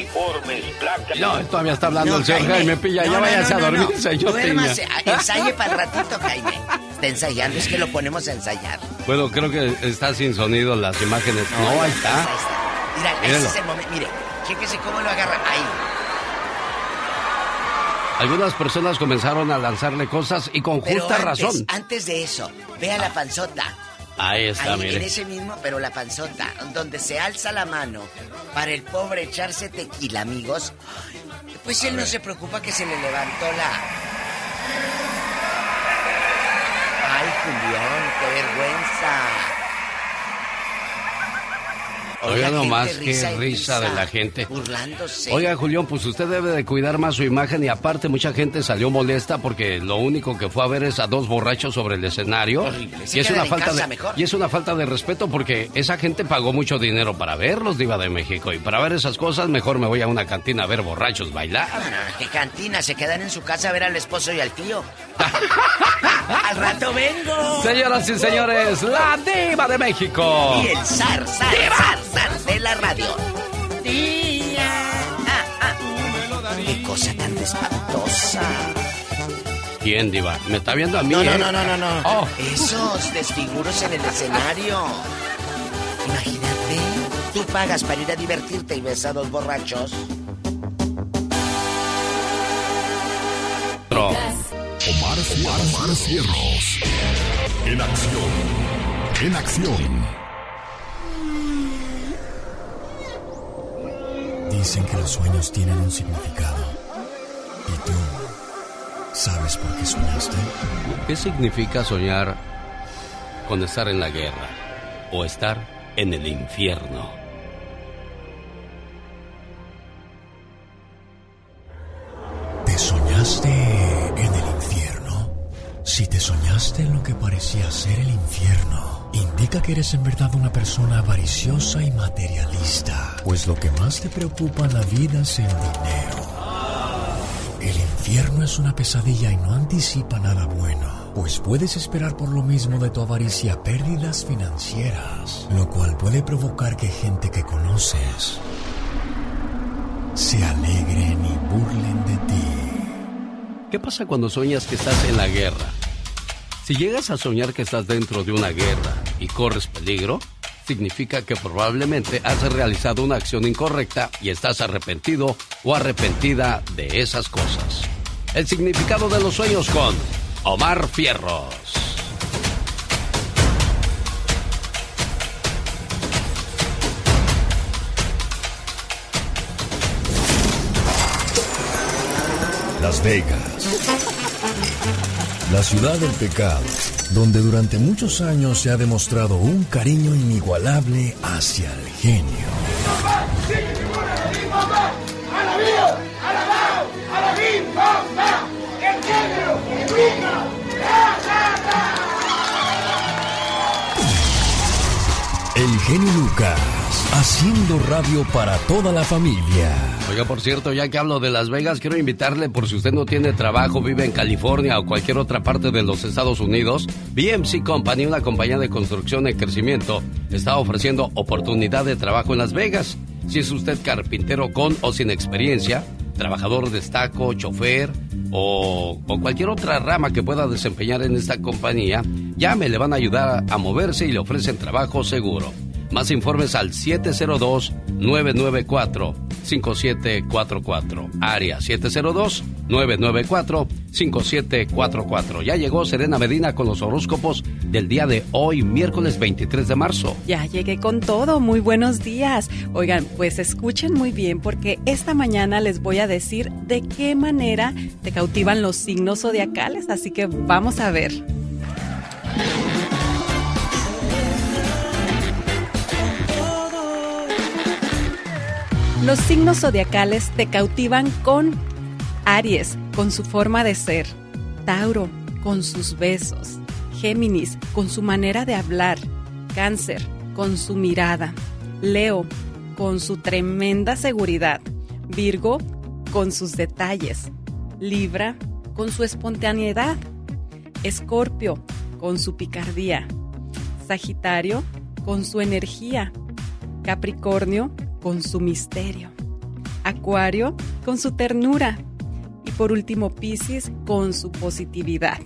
Uniformes, placas. No, todavía está hablando No, el señor Jaime. Jaime Pilla. No, ya no, váyase no, a dormir, no. [LAUGHS] señor Duérmase, ensaye para el ratito, Jaime. Está ensayando, es que lo ponemos a ensayar. Bueno, creo que está sin sonido las imágenes. No, ahí está. Mira, ese es el momento. Mire, chéquese cómo lo agarra. Ahí. Algunas personas comenzaron a lanzarle cosas y con Pero justa antes, razón. Antes de eso, vea la panzota. Ahí está, Ahí, en ese mismo, pero la panzota, donde se alza la mano para el pobre echarse tequila, amigos. Pues él no se preocupa que se le levantó la. Ay, Julián, qué vergüenza. Oiga nomás, qué risa de la gente. Burlándose. Oiga, Julián, pues usted debe de cuidar más su imagen y aparte mucha gente salió molesta porque lo único que fue a ver es a dos borrachos sobre el escenario. Horrible. Y es una falta de mejor. y es una falta de respeto porque esa gente pagó mucho dinero para verlos, diva de México, y para ver esas cosas mejor me voy a una cantina a ver borrachos bailar. Ah, ¿Qué cantina? Se quedan en su casa a ver al esposo y al tío. [LAUGHS] al rato vengo. Señoras y señores, la diva de México. Y el zar, zar, zar, zar de la radio. Tía. Ah, ah. Qué cosa tan espantosa. ¿Quién, diva? ¿Me está viendo a mí? No, no, eh? no, no, no, no. Oh. Esos desfiguros en el escenario. Imagínate, tú pagas para ir a divertirte y ves a dos borrachos. Otro. Omar, Omar Cierros. En acción. En acción. Dicen que los sueños tienen un significado. ¿Y tú sabes por qué soñaste? ¿Qué significa soñar con estar en la guerra o estar en el infierno? ¿Te soñaste en el infierno? Si te soñaste en lo que parecía ser el infierno, indica que eres en verdad una persona avariciosa y materialista. Pues lo que más te preocupa en la vida es el dinero. El infierno es una pesadilla y no anticipa nada bueno, pues puedes esperar por lo mismo de tu avaricia pérdidas financieras, lo cual puede provocar que gente que conoces se alegren y burlen de ti. ¿Qué pasa cuando sueñas que estás en la guerra? Si llegas a soñar que estás dentro de una guerra y corres peligro, significa que probablemente has realizado una acción incorrecta y estás arrepentido o arrepentida de esas cosas. El significado de los sueños con Omar Fierros. Las Vegas. La ciudad del pecado, donde durante muchos años se ha demostrado un cariño inigualable hacia el genio. El genio Lucas, haciendo radio para toda la familia. Oiga, por cierto, ya que hablo de Las Vegas, quiero invitarle por si usted no tiene trabajo, vive en California o cualquier otra parte de los Estados Unidos, BMC Company, una compañía de construcción en crecimiento, está ofreciendo oportunidad de trabajo en Las Vegas. Si es usted carpintero con o sin experiencia, trabajador de estaco, chofer o, cualquier otra rama que pueda desempeñar en esta compañía, llame, le van a ayudar a moverse y le ofrecen trabajo seguro. Más informes al 702-994-5400. 5744. Área 702-994-5744. Ya llegó Serena Medina con los horóscopos del día de hoy, miércoles 23 de marzo. Ya llegué con todo. Muy buenos días. Oigan, pues escuchen muy bien porque esta mañana les voy a decir de qué manera te cautivan los signos zodiacales. Así que vamos a ver. Los signos zodiacales te cautivan con Aries, con su forma de ser, Tauro, con sus besos, Géminis, con su manera de hablar, Cáncer, con su mirada, Leo, con su tremenda seguridad, Virgo, con sus detalles, Libra, con su espontaneidad, Escorpio, con su picardía, Sagitario, con su energía, Capricornio, con su misterio. Acuario con su ternura. Y por último, Piscis con su positividad.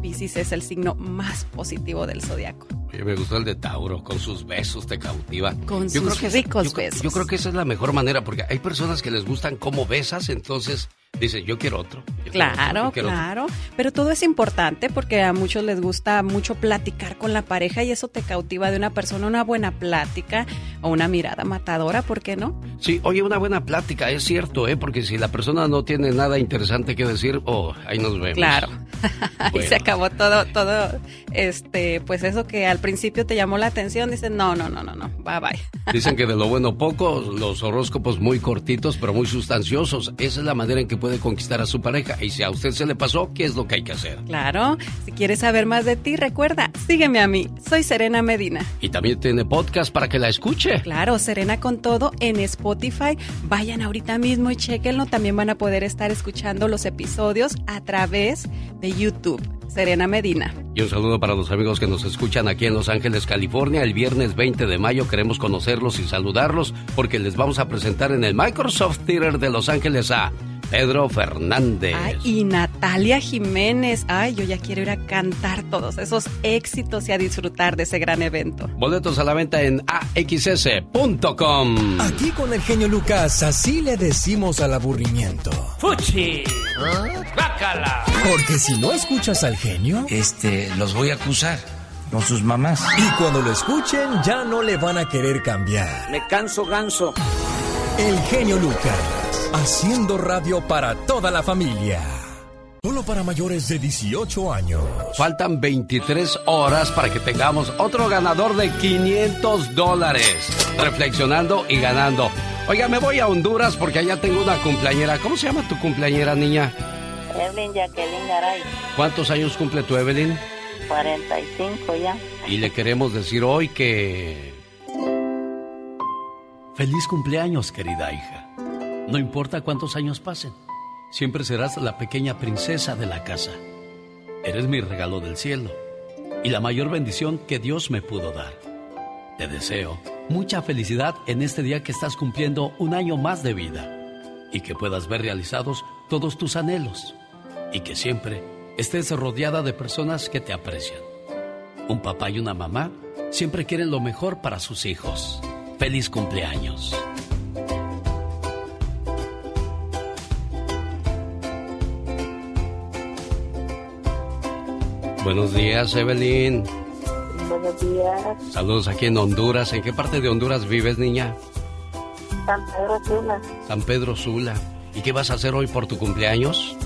Piscis es el signo más positivo del zodiaco. me gustó el de Tauro, con sus besos te cautiva. Con sus ricos besos. Yo creo que esa es la mejor manera, porque hay personas que les gustan cómo besas, entonces Dice, yo quiero otro. claro, claro. Pero todo es importante porque a muchos les gusta mucho platicar con la pareja y eso te cautiva de una persona, una buena plática o una mirada matadora, ¿por qué no? Sí, oye, una buena plática, es cierto, ¿eh? Porque si la persona no tiene nada interesante que decir, oh, ahí nos vemos. Claro. [LAUGHS] y se acabó todo, todo, este, pues eso que al principio te llamó la atención, dicen, no, no, no, no, no, bye bye. Dicen que de lo [LAUGHS] bueno poco, los horóscopos muy cortitos, pero muy sustanciosos. Esa es la manera en que puede conquistar a su pareja. Y si a usted se le pasó, ¿qué es lo que hay que hacer? Claro, si quieres saber más de ti, recuerda, sígueme a mí. Soy Serena Medina. Y también tiene podcast para que la escuche. Claro, Serena con todo en Spotify. Vayan ahorita mismo y chequenlo. También van a poder estar escuchando los episodios a través de YouTube. Serena Medina. Y un saludo para los amigos que nos escuchan aquí en Los Ángeles, California. El viernes 20 de mayo queremos conocerlos y saludarlos porque les vamos a presentar en el Microsoft Theater de Los Ángeles a Pedro Fernández. y Natalia Jiménez. Ay, yo ya quiero ir a cantar todos esos éxitos y a disfrutar de ese gran evento. Boletos a la venta en axs.com. Aquí con el genio Lucas, así le decimos al aburrimiento. ¡Fuchi! ¡Bácala! Porque si no escuchas al genio, este, los voy a acusar con sus mamás. Y cuando lo escuchen, ya no le van a querer cambiar. Me canso ganso. El genio Lucas haciendo radio para toda la familia. Solo para mayores de 18 años. Faltan 23 horas para que tengamos otro ganador de 500 dólares. Reflexionando y ganando. Oiga, me voy a Honduras porque allá tengo una cumpleañera. ¿Cómo se llama tu cumpleañera, niña? Evelyn Jacqueline Garay. ¿Cuántos años cumple tu Evelyn? 45 ya. Y le queremos decir hoy que... Feliz cumpleaños, querida hija. No importa cuántos años pasen, siempre serás la pequeña princesa de la casa. Eres mi regalo del cielo y la mayor bendición que Dios me pudo dar. Te deseo mucha felicidad en este día que estás cumpliendo un año más de vida y que puedas ver realizados todos tus anhelos y que siempre estés rodeada de personas que te aprecian. Un papá y una mamá siempre quieren lo mejor para sus hijos. Feliz cumpleaños. Buenos días, Evelyn. Buenos días. Saludos aquí en Honduras. ¿En qué parte de Honduras vives, niña? San Pedro Sula. San Pedro Sula. ¿Y qué vas a hacer hoy por tu cumpleaños?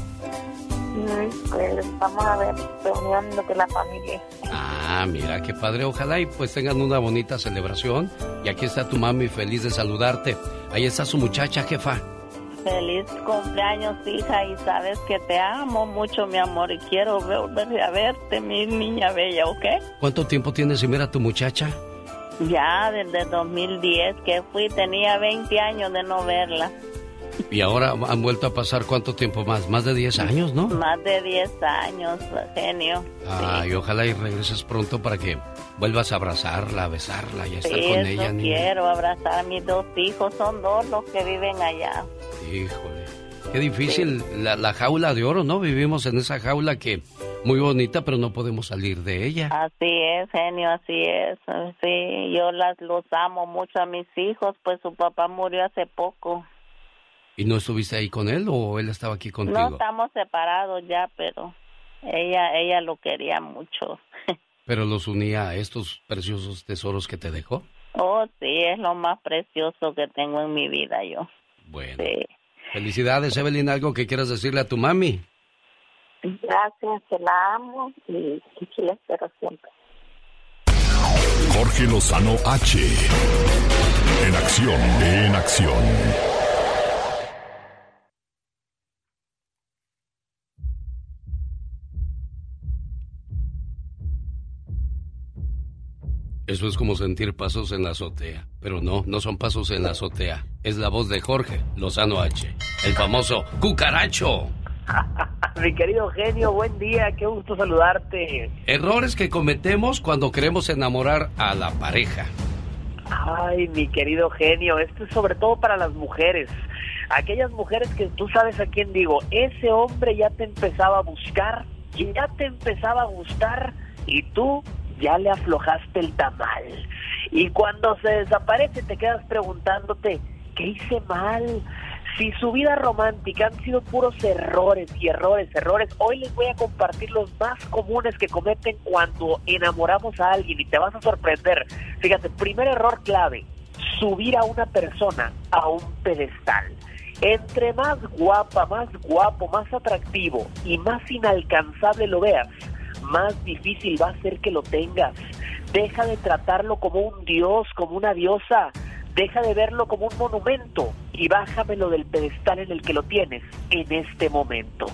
Pues vamos a ver, reunión con la familia. Ah, mira, qué padre. Ojalá y pues tengan una bonita celebración. Y aquí está tu mami feliz de saludarte. Ahí está su muchacha, jefa. Feliz cumpleaños, hija, y sabes que te amo mucho, mi amor, y quiero volver a verte, mi niña bella, ¿ok? ¿Cuánto tiempo tienes sin ver a tu muchacha? Ya, desde 2010 que fui, tenía 20 años de no verla. Y ahora han vuelto a pasar cuánto tiempo más, más de 10 años, ¿no? Más de 10 años, genio. Ay, ojalá y regreses pronto para que vuelvas a abrazarla, a besarla y a estar con ella. quiero abrazar a mis dos hijos, son dos los que viven allá. Híjole, qué difícil la, la, jaula de oro, ¿no? Vivimos en esa jaula que muy bonita, pero no podemos salir de ella. Así es, genio, así es. Sí, yo las los amo mucho a mis hijos, pues su papá murió hace poco. ¿Y no estuviste ahí con él o él estaba aquí contigo? No estamos separados ya, pero ella ella lo quería mucho. [LAUGHS] ¿Pero los unía a estos preciosos tesoros que te dejó? Oh, sí, es lo más precioso que tengo en mi vida yo. Bueno. Felicidades, Evelyn. ¿Algo que quieras decirle a tu mami? Gracias, que la amo y, y la espero siempre. Jorge Lozano H. En acción, en acción. Eso es como sentir pasos en la azotea. Pero no, no son pasos en la azotea. Es la voz de Jorge Lozano H. El famoso cucaracho. [LAUGHS] Mi querido genio, buen día, qué gusto saludarte. Errores que cometemos cuando queremos enamorar a la pareja. Ay, mi querido genio, esto es sobre todo para las mujeres. Aquellas mujeres que tú sabes a quién digo, ese hombre ya te empezaba a buscar, ya te empezaba a gustar y tú ya le aflojaste el tamal. Y cuando se desaparece te quedas preguntándote, ¿qué hice mal? Si su vida romántica han sido puros errores y errores, errores, hoy les voy a compartir los más comunes que cometen cuando enamoramos a alguien y te vas a sorprender. Fíjate, primer error clave, subir a una persona a un pedestal. Entre más guapa, más guapo, más atractivo y más inalcanzable lo veas, más difícil va a ser que lo tengas. Deja de tratarlo como un dios, como una diosa. Deja de verlo como un monumento y bájamelo del pedestal en el que lo tienes en este momento.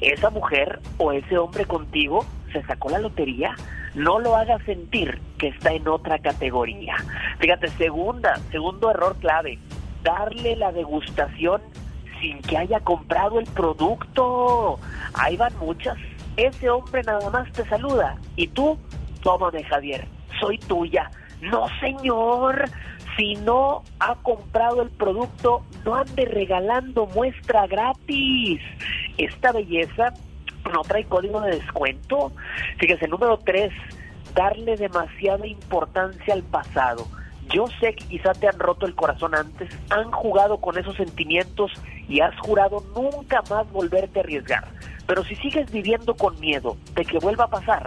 Esa mujer o ese hombre contigo se sacó la lotería. No lo hagas sentir que está en otra categoría. Fíjate, segunda, segundo error clave, darle la degustación sin que haya comprado el producto. Ahí van muchas. Ese hombre nada más te saluda y tú, tómame Javier, soy tuya. No, señor, si no ha comprado el producto, no ande regalando muestra gratis. Esta belleza no trae código de descuento. Fíjese, número tres, darle demasiada importancia al pasado. Yo sé que quizá te han roto el corazón antes, han jugado con esos sentimientos y has jurado nunca más volverte a arriesgar. Pero si sigues viviendo con miedo de que vuelva a pasar,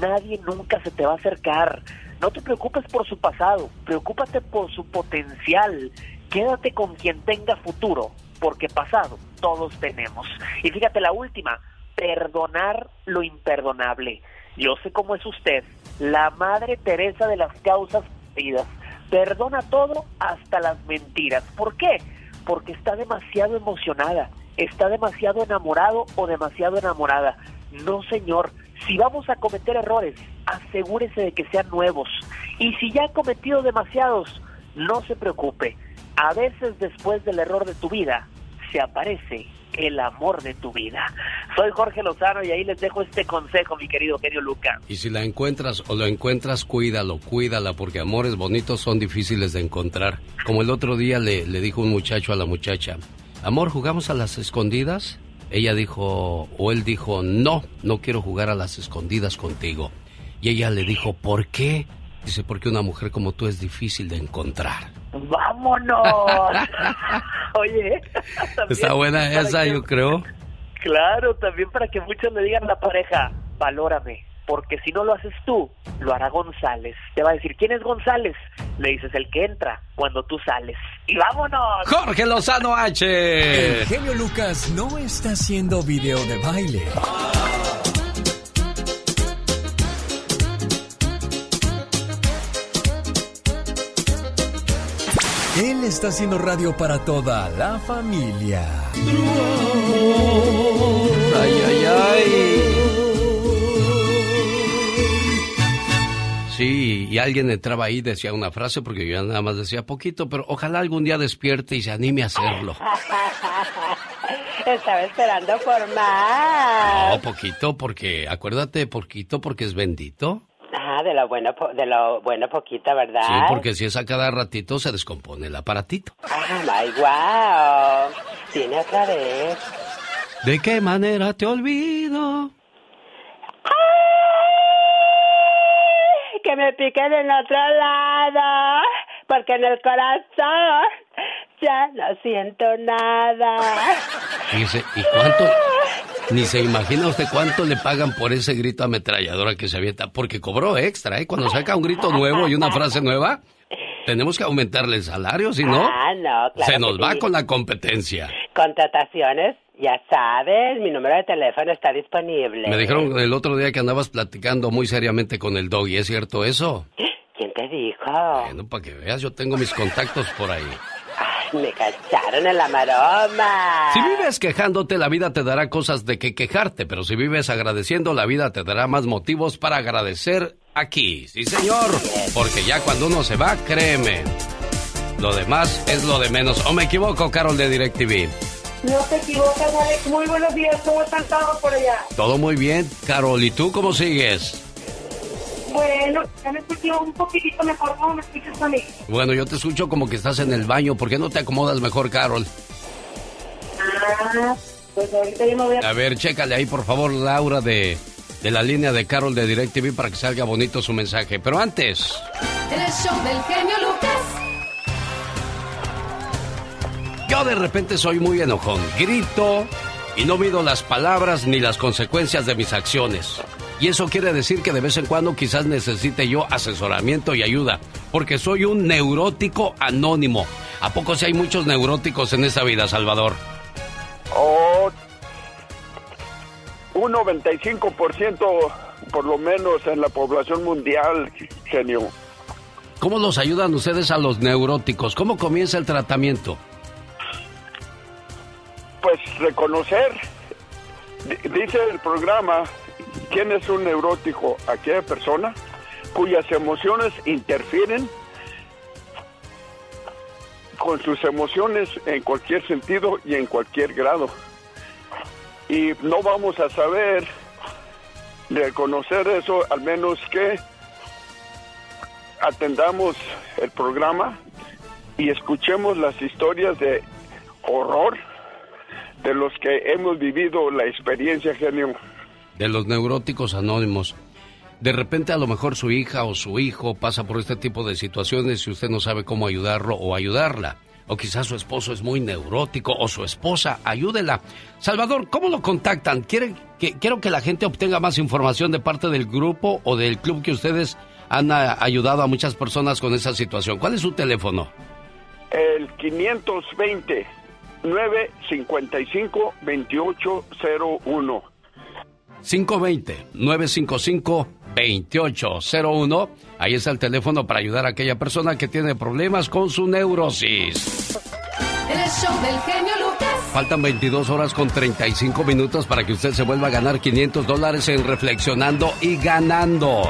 nadie nunca se te va a acercar. No te preocupes por su pasado, preocúpate por su potencial. Quédate con quien tenga futuro, porque pasado todos tenemos. Y fíjate la última, perdonar lo imperdonable. Yo sé cómo es usted, la Madre Teresa de las causas perdidas. Perdona todo hasta las mentiras. ¿Por qué? Porque está demasiado emocionada, está demasiado enamorado o demasiado enamorada. No, señor, si vamos a cometer errores, asegúrese de que sean nuevos. Y si ya ha cometido demasiados, no se preocupe. A veces después del error de tu vida, se aparece el amor de tu vida. Soy Jorge Lozano y ahí les dejo este consejo, mi querido genio Lucas. Y si la encuentras o lo encuentras, cuídalo, cuídala, porque amores bonitos son difíciles de encontrar. Como el otro día le, le dijo un muchacho a la muchacha, amor, ¿jugamos a las escondidas? Ella dijo, o él dijo, no, no quiero jugar a las escondidas contigo. Y ella le dijo, ¿por qué? Dice, porque una mujer como tú es difícil de encontrar. ¡Vámonos! [LAUGHS] Oye, Está buena esa, yo creo. Claro, también para que muchos le digan a la pareja, valórame, porque si no lo haces tú, lo hará González. Te va a decir, ¿quién es González? Le dices, el que entra cuando tú sales. ¡Y vámonos! Jorge Lozano H. El genio Lucas no está haciendo video de baile. Él está haciendo radio para toda la familia. Ay, ay, ay. Sí, y alguien entraba ahí y decía una frase porque yo nada más decía poquito, pero ojalá algún día despierte y se anime a hacerlo. [LAUGHS] Estaba esperando por más. No, poquito porque, acuérdate, poquito porque es bendito. Ah, de lo bueno, de lo bueno poquita, ¿verdad? Sí, porque si es a cada ratito se descompone el aparatito. Ah, my wow. Tiene otra vez. ¿De qué manera te olvido? Me piquen en otro lado, porque en el corazón Ya no siento nada. Fíjese, ¿y cuánto? Ni se imagina usted cuánto le pagan por ese grito ametralladora que se avienta, porque cobró extra, ¿eh? Cuando saca un grito nuevo y una frase nueva, tenemos que aumentarle el salario, si no, Ah, no, claro. se nos va sí. con la competencia. Contrataciones, ya sabes, mi número de teléfono está disponible. Me dijeron el otro día que andabas platicando muy seriamente con el doggy, ¿es cierto eso? ¿Quién te dijo? Bueno, para que veas, yo tengo mis contactos por ahí. Ay, me cacharon en la maroma. Si vives quejándote, la vida te dará cosas de que quejarte, pero si vives agradeciendo, la vida te dará más motivos para agradecer aquí. Sí, señor, porque ya cuando uno se va, créeme, lo demás es lo de menos. ¿O me equivoco, Carol de DirecTV? No te equivocas, Alex. Muy buenos días. ¿Cómo están todos por allá? Todo muy bien, Carol. ¿Y tú cómo sigues? Bueno, ya me escucho un poquitito mejor. ¿Cómo me escuchas a mí? Bueno, yo te escucho como que estás en el baño. ¿Por qué no te acomodas mejor, Carol? Ah, pues ahorita yo me voy a... A ver, chécale ahí, por favor, Laura, de, de la línea de Carol de DirecTV para que salga bonito su mensaje. Pero antes... El show del genio Lucas. Yo de repente soy muy enojón, grito y no mido las palabras ni las consecuencias de mis acciones. Y eso quiere decir que de vez en cuando quizás necesite yo asesoramiento y ayuda, porque soy un neurótico anónimo. ¿A poco si hay muchos neuróticos en esta vida, Salvador? Oh, un 95% por lo menos en la población mundial, genio. ¿Cómo los ayudan ustedes a los neuróticos? ¿Cómo comienza el tratamiento? Pues reconocer, di- dice el programa, ¿quién es un neurótico? Aquella persona cuyas emociones interfieren con sus emociones en cualquier sentido y en cualquier grado. Y no vamos a saber reconocer eso, al menos que atendamos el programa y escuchemos las historias de horror de los que hemos vivido la experiencia, genio. de los neuróticos anónimos. De repente a lo mejor su hija o su hijo pasa por este tipo de situaciones y usted no sabe cómo ayudarlo o ayudarla. O quizás su esposo es muy neurótico o su esposa, ayúdela. Salvador, ¿cómo lo contactan? ¿Quiere que, quiero que la gente obtenga más información de parte del grupo o del club que ustedes han ah, ayudado a muchas personas con esa situación. ¿Cuál es su teléfono? El 520 955 2801. 520-955-2801. Ahí está el teléfono para ayudar a aquella persona que tiene problemas con su neurosis. El show del genio Lucas. Faltan 22 horas con 35 minutos para que usted se vuelva a ganar 500 dólares en Reflexionando y Ganando.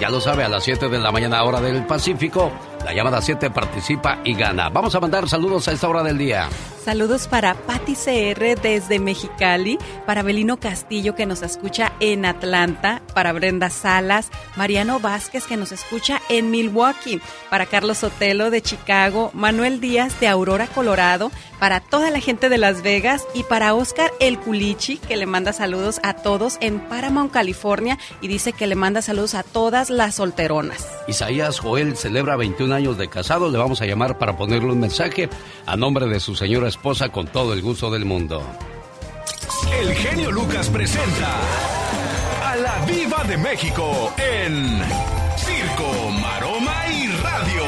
Ya lo sabe, a las 7 de la mañana hora del Pacífico, la llamada 7 participa y gana. Vamos a mandar saludos a esta hora del día. Saludos para Patti CR desde Mexicali, para Belino Castillo que nos escucha en Atlanta, para Brenda Salas, Mariano Vázquez que nos escucha en Milwaukee, para Carlos Sotelo de Chicago, Manuel Díaz de Aurora, Colorado, para toda la gente de Las Vegas y para Oscar El Culichi que le manda saludos a todos en Paramount, California y dice que le manda saludos a todas las solteronas. Isaías Joel celebra 21 años de casado. Le vamos a llamar para ponerle un mensaje a nombre de su señora esposa con todo el gusto del mundo. El genio Lucas presenta a la Viva de México en Circo, Maroma y Radio.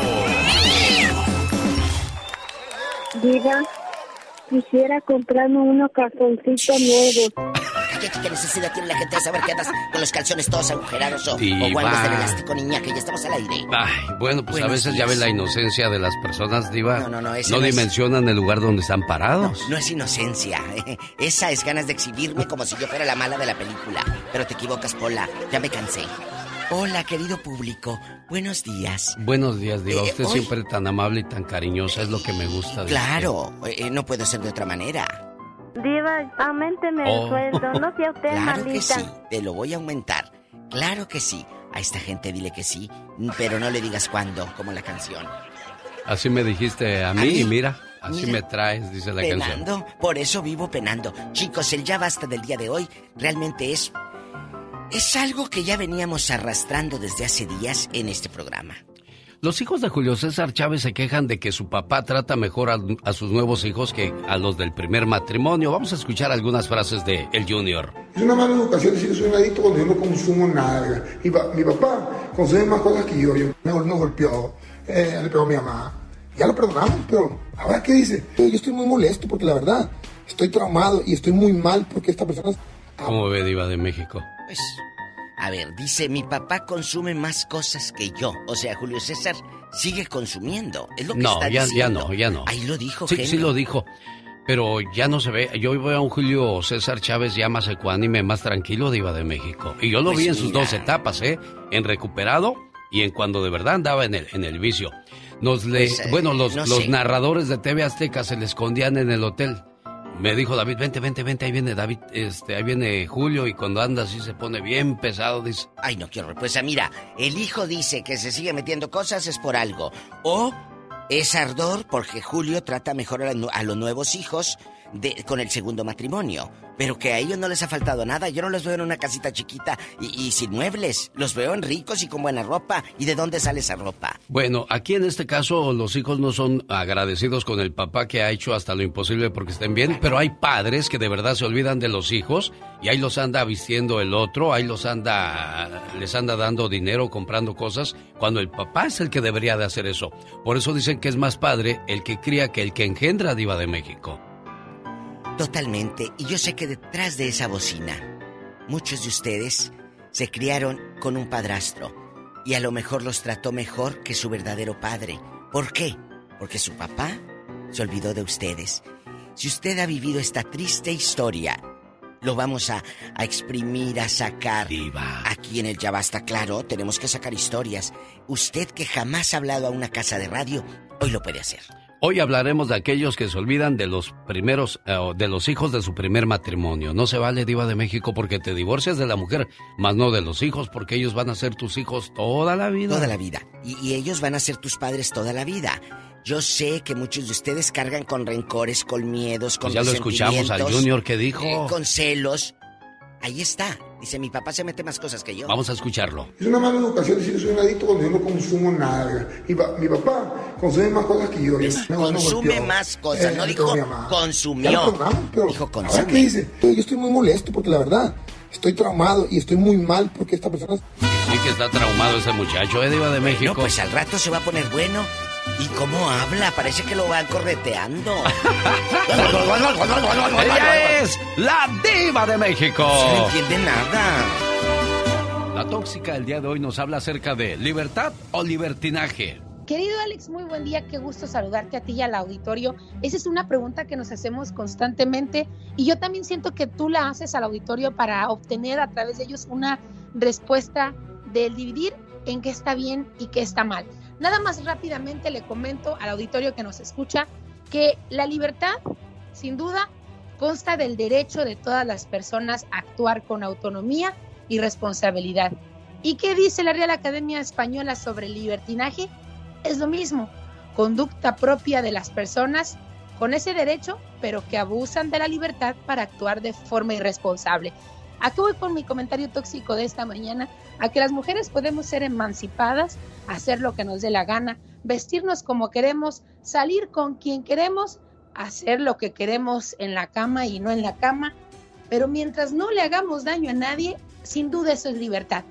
Diga, quisiera comprarme unos calzoncitos nuevos. Cállate, ¿qué necesidad tiene la gente de saber que andas con los calzones todos agujerados o, o Diva. guantes del elástico, niña, que ya estamos al aire? Ay, bueno, pues a Buenos veces ya días. ve la inocencia de las personas, Diva. No, no, no, ese No no es- dimensionan el lugar donde están parados. No es inocencia. [LAUGHS] Esa es ganas de exhibirme como si yo fuera la mala de la película. Pero te equivocas, Pola. Ya me cansé. Hola, querido público. Buenos días. Buenos días, Diva. Eh, Usted hoy- siempre tan amable y tan cariñosa. Es lo que me gusta de Claro, eh, no puedo ser de otra manera. Diva, aumenteme Oh. el sueldo, no sea usted [LAUGHS] Claro que sí, te lo voy a aumentar. Claro que sí. A esta gente dile que sí, pero no le digas cuándo, como la canción. Así me dijiste a mí, ¿A mí? y mira, así Mira. me traes, dice la canción. penando, por eso vivo penando. Chicos, el ya basta del día de hoy realmente es es algo que ya veníamos arrastrando desde hace días en este programa. Los hijos de Julio César Chávez se quejan de que su papá trata mejor a, a sus nuevos hijos que a los del primer matrimonio. Vamos a escuchar algunas frases de El Junior. Es una mala educación decir que soy un adicto cuando yo no consumo nada. Mi, mi papá consume más cosas que yo. Yo me, me golpeó, eh, le pegó a mi mamá. Ya lo perdonamos, pero ahora qué dice. Yo estoy muy molesto porque la verdad estoy traumado y estoy muy mal porque esta persona ¿Cómo ve Diva de México? Pues, a ver, dice, mi papá consume más cosas que yo. O sea, Julio César sigue consumiendo. Es lo que No, está ya, ya no, ya no. Ahí lo dijo, Sí, genio. sí lo dijo. Pero ya no se ve. Yo veo a un Julio César Chávez ya más ecuánime, más tranquilo, Diva de México. Y yo lo Pues vi en sus dos etapas, ¿eh? En recuperado y en cuando de verdad andaba en el, en el vicio. Nos le, Pues, eh, bueno, los, no los narradores de TV Azteca se le escondían en el hotel. Me dijo David, vente, vente, vente, ahí viene David, este, ahí viene Julio y cuando anda así se pone bien pesado, dice. Ay, no quiero. Pues ah, mira, el hijo dice que se sigue metiendo cosas es por algo. O es ardor porque Julio trata mejor a, la a los nuevos hijos de, con el segundo matrimonio. Pero que a ellos no les ha faltado nada. Yo no los veo en una casita chiquita y, sin muebles. Los veo en ricos y con buena ropa. ¿Y de dónde sale esa ropa? Bueno, aquí en este caso los hijos no son agradecidos con el papá que ha hecho hasta lo imposible porque estén bien, pero hay padres que de verdad se olvidan de los hijos y ahí los anda vistiendo el otro, ahí los anda, les anda dando dinero, comprando cosas, cuando el papá es el que debería de hacer eso. Por eso dicen que es más padre el que cría que el que engendra diva de México. Totalmente. Y yo sé que detrás de esa bocina, muchos de ustedes se criaron con un padrastro. Y a lo mejor los trató mejor que su verdadero padre. ¿Por qué? Porque su papá se olvidó de ustedes. Si usted ha vivido esta triste historia, lo vamos a, a exprimir, a sacar. Aquí en el Ya Basta, claro, tenemos que sacar historias. Usted que jamás ha hablado a una casa de radio, hoy lo puede hacer. Hoy hablaremos de aquellos que se olvidan de los primeros, eh, de los hijos de su primer matrimonio. No se vale, Diva de México, porque te divorcias de la mujer, más no de los hijos, porque ellos van a ser tus hijos toda la vida. Toda la vida. Y, y ellos van a ser tus padres toda la vida. Yo sé que muchos de ustedes cargan con rencores, con miedos, con Pues ya lo escuchamos al Junior que dijo. eh, con celos. Ahí está. Dice, mi papá se mete más cosas que yo. Vamos a escucharlo. Es una mala educación decir que soy un adicto cuando yo no consumo nada. Mi, mi papá consume más cosas que yo. Yo me- me Consume más cosas, no le dijo consumió. Pero Dijo ahora consume. qué dice. Yo estoy muy molesto porque la verdad estoy traumado y estoy muy mal porque esta persona... Sí que está traumado ese muchacho, ¿eh, Diva de México? No, pues al rato se va a poner bueno. ¿Y cómo habla? Parece que lo van correteando. [LAUGHS] Ella es la Diva de México. No se entiende nada. La tóxica el día de hoy nos habla acerca de libertad o libertinaje. Querido Alex, muy buen día, qué gusto saludarte a ti y al auditorio. Esa es una pregunta que nos hacemos constantemente y yo también siento que tú la haces al auditorio para obtener a través de ellos una respuesta del dividir en qué está bien y qué está mal. Nada más rápidamente le comento al auditorio que nos escucha que la libertad, sin duda, consta del derecho de todas las personas a actuar con autonomía y responsabilidad. ¿Y qué dice la Real Academia Española sobre el libertinaje? Es lo mismo, conducta propia de las personas con ese derecho, pero que abusan de la libertad para actuar de forma irresponsable. ¿A qué voy con mi comentario tóxico de esta mañana? A que las mujeres podemos ser emancipadas, hacer lo que nos dé la gana, vestirnos como queremos, salir con quien queremos, hacer lo que queremos en la cama y no en la cama, pero mientras no le hagamos daño a nadie, sin duda eso es libertad.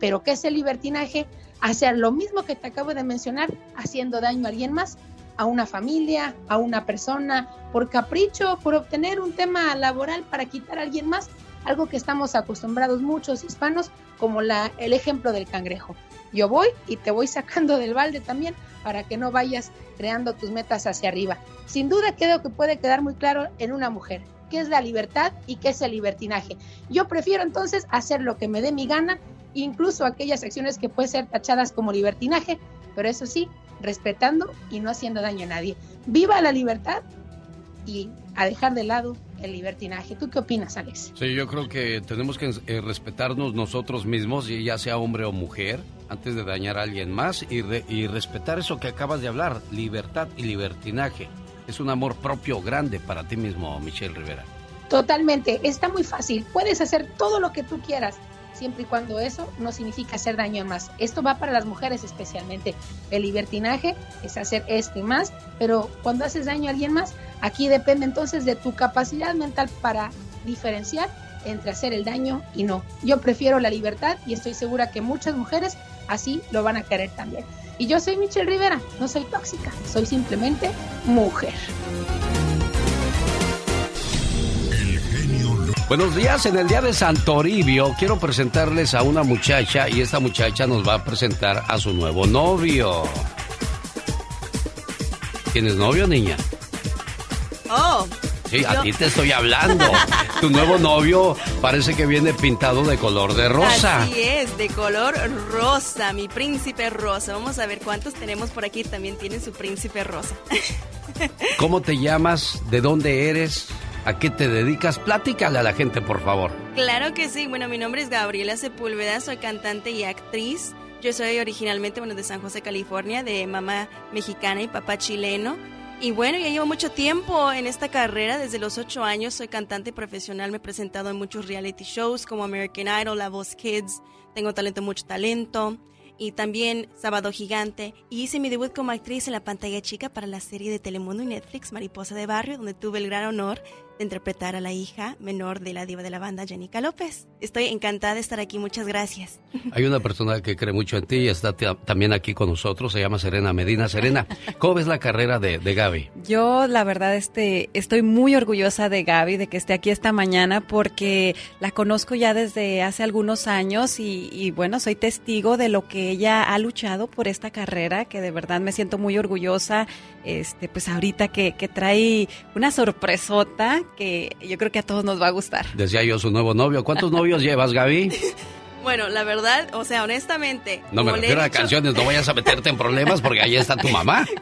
Pero ¿qué es el libertinaje? Hacer lo mismo que te acabo de mencionar, haciendo daño a alguien más, a una familia, a una persona, por capricho, por obtener un tema laboral para quitar a alguien más, algo que estamos acostumbrados muchos hispanos, como la, el ejemplo del cangrejo. Yo voy y te voy sacando del balde también para que no vayas creando tus metas hacia arriba. Sin duda creo que puede quedar muy claro en una mujer qué es la libertad y qué es el libertinaje. Yo prefiero entonces hacer lo que me dé mi gana, incluso aquellas acciones que pueden ser tachadas como libertinaje, pero eso sí, respetando y no haciendo daño a nadie. Viva la libertad y a dejar de lado el libertinaje. ¿Tú qué opinas, Alex? Sí, yo creo que tenemos que eh, respetarnos nosotros mismos, ya sea hombre o mujer, antes de dañar a alguien más y, re- y respetar eso que acabas de hablar, libertad y libertinaje. Es un amor propio grande para ti mismo, Michelle Rivera. Totalmente, está muy fácil. Puedes hacer todo lo que tú quieras. siempre y cuando eso no significa hacer daño a más. Esto va para las mujeres especialmente. El libertinaje es hacer esto y más, pero cuando haces daño a alguien más, aquí depende entonces de tu capacidad mental para diferenciar entre hacer el daño y no. Yo prefiero la libertad y estoy segura que muchas mujeres así lo van a querer también. Y yo soy Michelle Rivera, no soy tóxica, soy simplemente mujer. Buenos días, en el día de Santoribio quiero presentarles a una muchacha y esta muchacha nos va a presentar a su nuevo novio. ¿Tienes novio, niña? Oh. Sí, a ti te estoy hablando. tu nuevo novio parece que viene pintado de color de rosa. Así es, de color rosa, mi príncipe rosa. Vamos a ver cuántos tenemos por aquí. También tienen su príncipe rosa. [LAUGHS] ¿Cómo te llamas? ¿De dónde eres? ¿A qué te dedicas? Platícale a la gente, por favor. Claro que sí. Bueno, mi nombre es Gabriela Sepúlveda, soy cantante y actriz. Yo soy originalmente, bueno, de San José, California, de mamá mexicana y papá chileno. Y bueno, ya llevo mucho tiempo en esta carrera, desde los ocho años soy cantante profesional, me he presentado en muchos reality shows como American Idol, La Voz Kids, tengo talento, mucho talento, y también Sábado Gigante, y hice mi debut como actriz en la pantalla chica para la serie de Telemundo y Netflix, Mariposa de Barrio, donde tuve el gran honor de interpretar a la hija menor de la diva de la banda, Janica López. Estoy encantada de estar aquí, muchas gracias. Hay una persona que cree mucho en ti y está también aquí con nosotros, se llama Serena Medina. Serena, ¿cómo ves la carrera de, de Gaby? Yo, la verdad, este, estoy muy orgullosa de Gaby, de que esté aquí esta mañana, porque la conozco ya desde hace algunos años y, y bueno, soy testigo de lo que ella ha luchado por esta carrera, que de verdad me siento muy orgullosa, este, pues ahorita que, que trae una sorpresota que yo creo que a todos nos va a gustar. Decía yo su nuevo novio. ¿Cuántos novios llevas, Gaby? [LAUGHS] Bueno, la verdad, o sea, honestamente. No me refiero a canciones, no vayas a meterte en problemas porque ahí está tu mamá. [LAUGHS]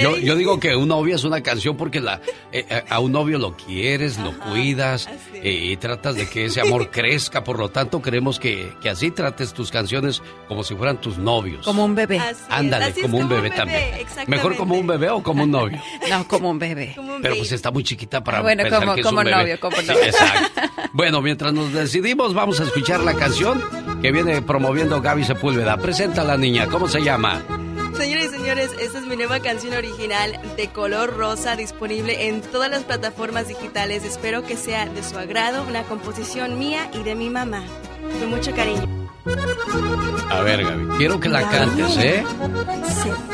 Yo, yo, digo que un novio es una canción porque la, eh, eh, a un novio lo quieres, lo cuidas eh, y tratas de que ese amor crezca. Por lo tanto, queremos que, que, así trates tus canciones como si fueran tus novios. Como un bebé. Ándale, como, un bebé, también. Mejor como un bebé o como un novio. [LAUGHS] No, como un bebé. Pero pues está muy chiquita para bueno, pensar como, que es como un bebé. novio, como novio. exacto. Bueno, mientras nos decidimos, vamos a escuchar la canción que viene promoviendo Gaby Sepúlveda. Presenta a la niña, ¿cómo se llama? Señores y señores, esta es mi nueva canción original de color rosa disponible en todas las plataformas digitales. Espero que sea de su agrado, una composición mía y de mi mamá. Con mucho cariño. A ver, Gaby, quiero que la cantes, ¿eh?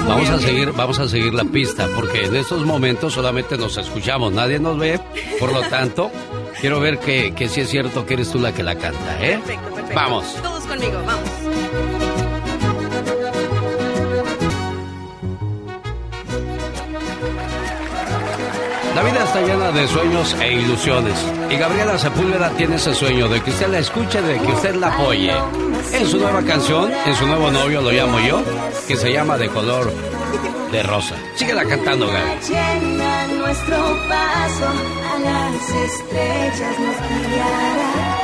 Vamos a seguir, vamos a seguir la pista, porque en estos momentos solamente nos escuchamos, nadie nos ve, por lo tanto, quiero ver que, que sí es cierto que eres tú la que la canta, ¿eh? Perfecto, perfecto. Vamos. Todos conmigo, vamos. La vida está llena de sueños e ilusiones. Y Gabriela Sepúlveda tiene ese sueño de que usted la escuche, de que usted la apoye. En su nueva canción, en su nuevo novio, lo llamo yo, que se llama De color de rosa. Síguela cantando, Gaby. Llena nuestro paso a las estrellas nos guiará.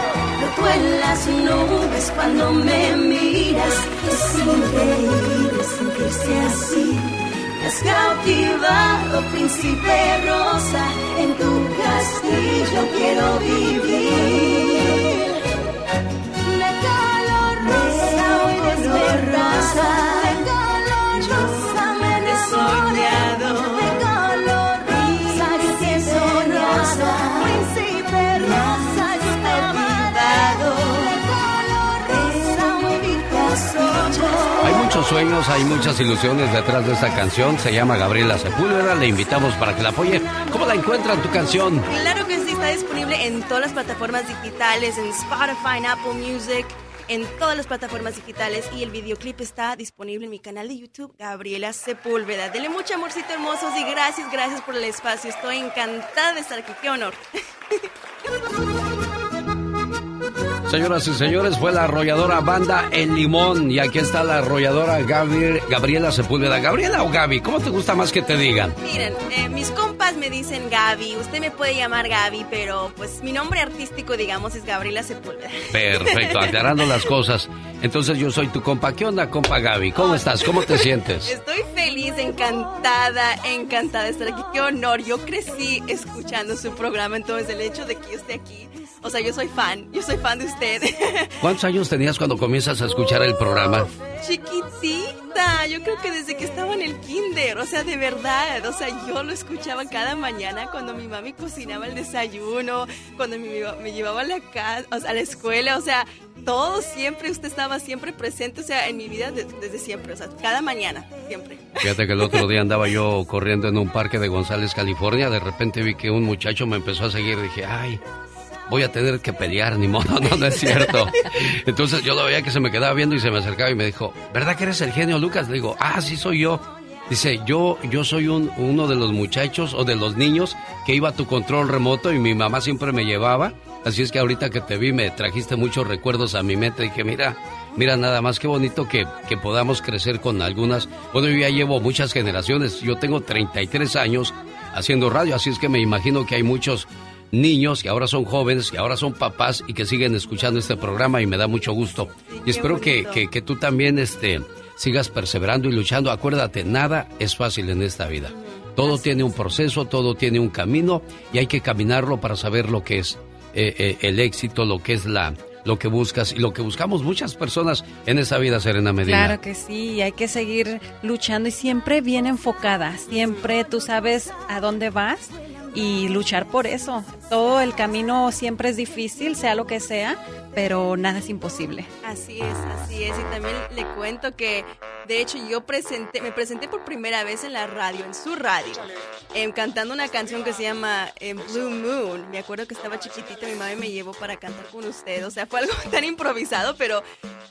Floto en las nubes cuando me miras. Es increíble sentirse así. Me has cautivado, príncipe rosa. En tu castillo quiero vivir. De color rosa, hoy desperrosa. Muchos sueños, hay muchas ilusiones detrás de esta canción. Se llama Gabriela Sepúlveda. Le invitamos para que la apoye. ¿Cómo la encuentran tu canción? Claro que sí, está disponible en todas las plataformas digitales, en Spotify, en Apple Music, en todas las plataformas digitales y el videoclip está disponible en mi canal de YouTube, Gabriela Sepúlveda. Dele mucho amorcito hermosos y gracias, gracias por el espacio. Estoy encantada de estar aquí. Qué honor. [LAUGHS] Señoras y señores, fue la arrolladora Banda El Limón. Y aquí está la arrolladora Gabriel, Gabriela Sepúlveda. ¿Gabriela o Gaby? ¿Cómo te gusta más que te digan? Miren, eh, mis compas me dicen Gaby. Usted me puede llamar Gaby, pero pues mi nombre artístico, digamos, es Gabriela Sepúlveda. Perfecto, aclarando las cosas. Entonces yo soy tu compa. ¿Qué onda, compa Gaby? ¿Cómo estás? ¿Cómo te sientes? Estoy feliz feliz, encantada, encantada de estar aquí. Qué honor. Yo crecí escuchando su programa, entonces el hecho de que yo esté aquí, o sea, yo soy fan, yo soy fan de usted. [LAUGHS] ¿Cuántos años tenías cuando comienzas a escuchar el programa? Chiquitita, yo creo que desde que estaba en el kinder, o sea, de verdad, o sea, yo lo escuchaba cada mañana cuando mi mami cocinaba el desayuno, cuando mi, me llevaba a la casa, o sea, a la escuela, o sea, todo siempre, usted estaba siempre presente, o sea, en mi vida de- desde siempre, o sea, cada mañana, siempre. Fíjate que el otro día andaba yo corriendo en un parque de González, California. De repente vi que un muchacho me empezó a seguir. Dije, ay, voy a tener que pelear, ni modo, [LAUGHS] no, no es cierto. Entonces yo lo veía que se me quedaba viendo y se me acercaba y me dijo, ¿verdad que eres el genio Lucas? Le digo, ah, sí soy yo. Dice, yo, yo soy un, uno de los muchachos o de los niños que iba a tu control remoto y mi mamá siempre me llevaba. Así es que ahorita que te vi me trajiste muchos recuerdos a mi mente. Dije, mira, mira nada más, qué bonito que, que podamos crecer con algunas. Bueno, yo ya llevo muchas generaciones. Yo tengo 33 años haciendo radio, así es que me imagino que hay muchos niños que ahora son jóvenes, que ahora son papás y que siguen escuchando este programa y me da mucho gusto. Y espero que, que, que tú también este, sigas perseverando y luchando. Acuérdate, nada es fácil en esta vida. Todo tiene un proceso, todo tiene un camino y hay que caminarlo para saber lo que es eh, eh, el éxito, lo que es la lo que buscas y lo que buscamos muchas personas en esta vida, Serena Medina. Claro que sí, hay que seguir luchando y siempre bien enfocada, siempre tú sabes a dónde vas y luchar por eso. Todo el camino siempre es difícil, sea lo que sea, pero nada es imposible. Así es, así es. Y también le cuento que, de hecho, yo presenté, me presenté por primera vez en la radio, en su radio, em, cantando una canción que se llama em, Blue Moon. Me acuerdo que estaba chiquitita, mi mamá me llevó para cantar con usted. O sea, fue algo [LAUGHS] tan improvisado, pero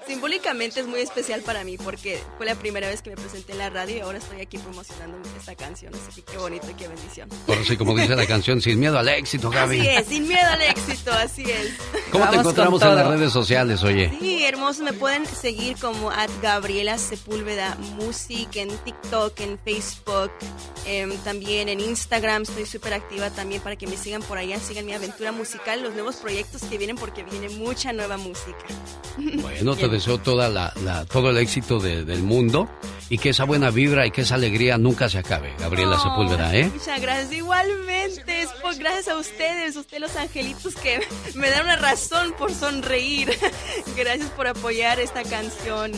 simbólicamente es muy especial para mí porque fue la primera vez que me presenté en la radio y ahora estoy aquí promocionando esta canción. Así que qué bonito y qué bendición. Por así como dice la canción, sin miedo al éxito, Gaby. Así es, sin miedo al éxito, así es. ¿Cómo te encontramos con en las redes sociales, oye? Sí, hermoso. Me pueden seguir como at Gabriela Sepúlveda Music en TikTok, en Facebook, em, también en Instagram. Estoy súper activa también para que me sigan por allá, sigan mi aventura musical, los nuevos proyectos que vienen porque viene mucha nueva música. Bueno, te deseo toda la, la- todo el éxito de- del mundo y que esa buena vibra y que esa alegría nunca se acabe, Gabriela Oh, Sepúlveda, ¿eh? Muchas gracias. Igualmente, es por gracias a ustedes, ustedes los angelitos que [LAUGHS] me dan una razón por sonreír. [LAUGHS] Gracias por apoyar esta canción,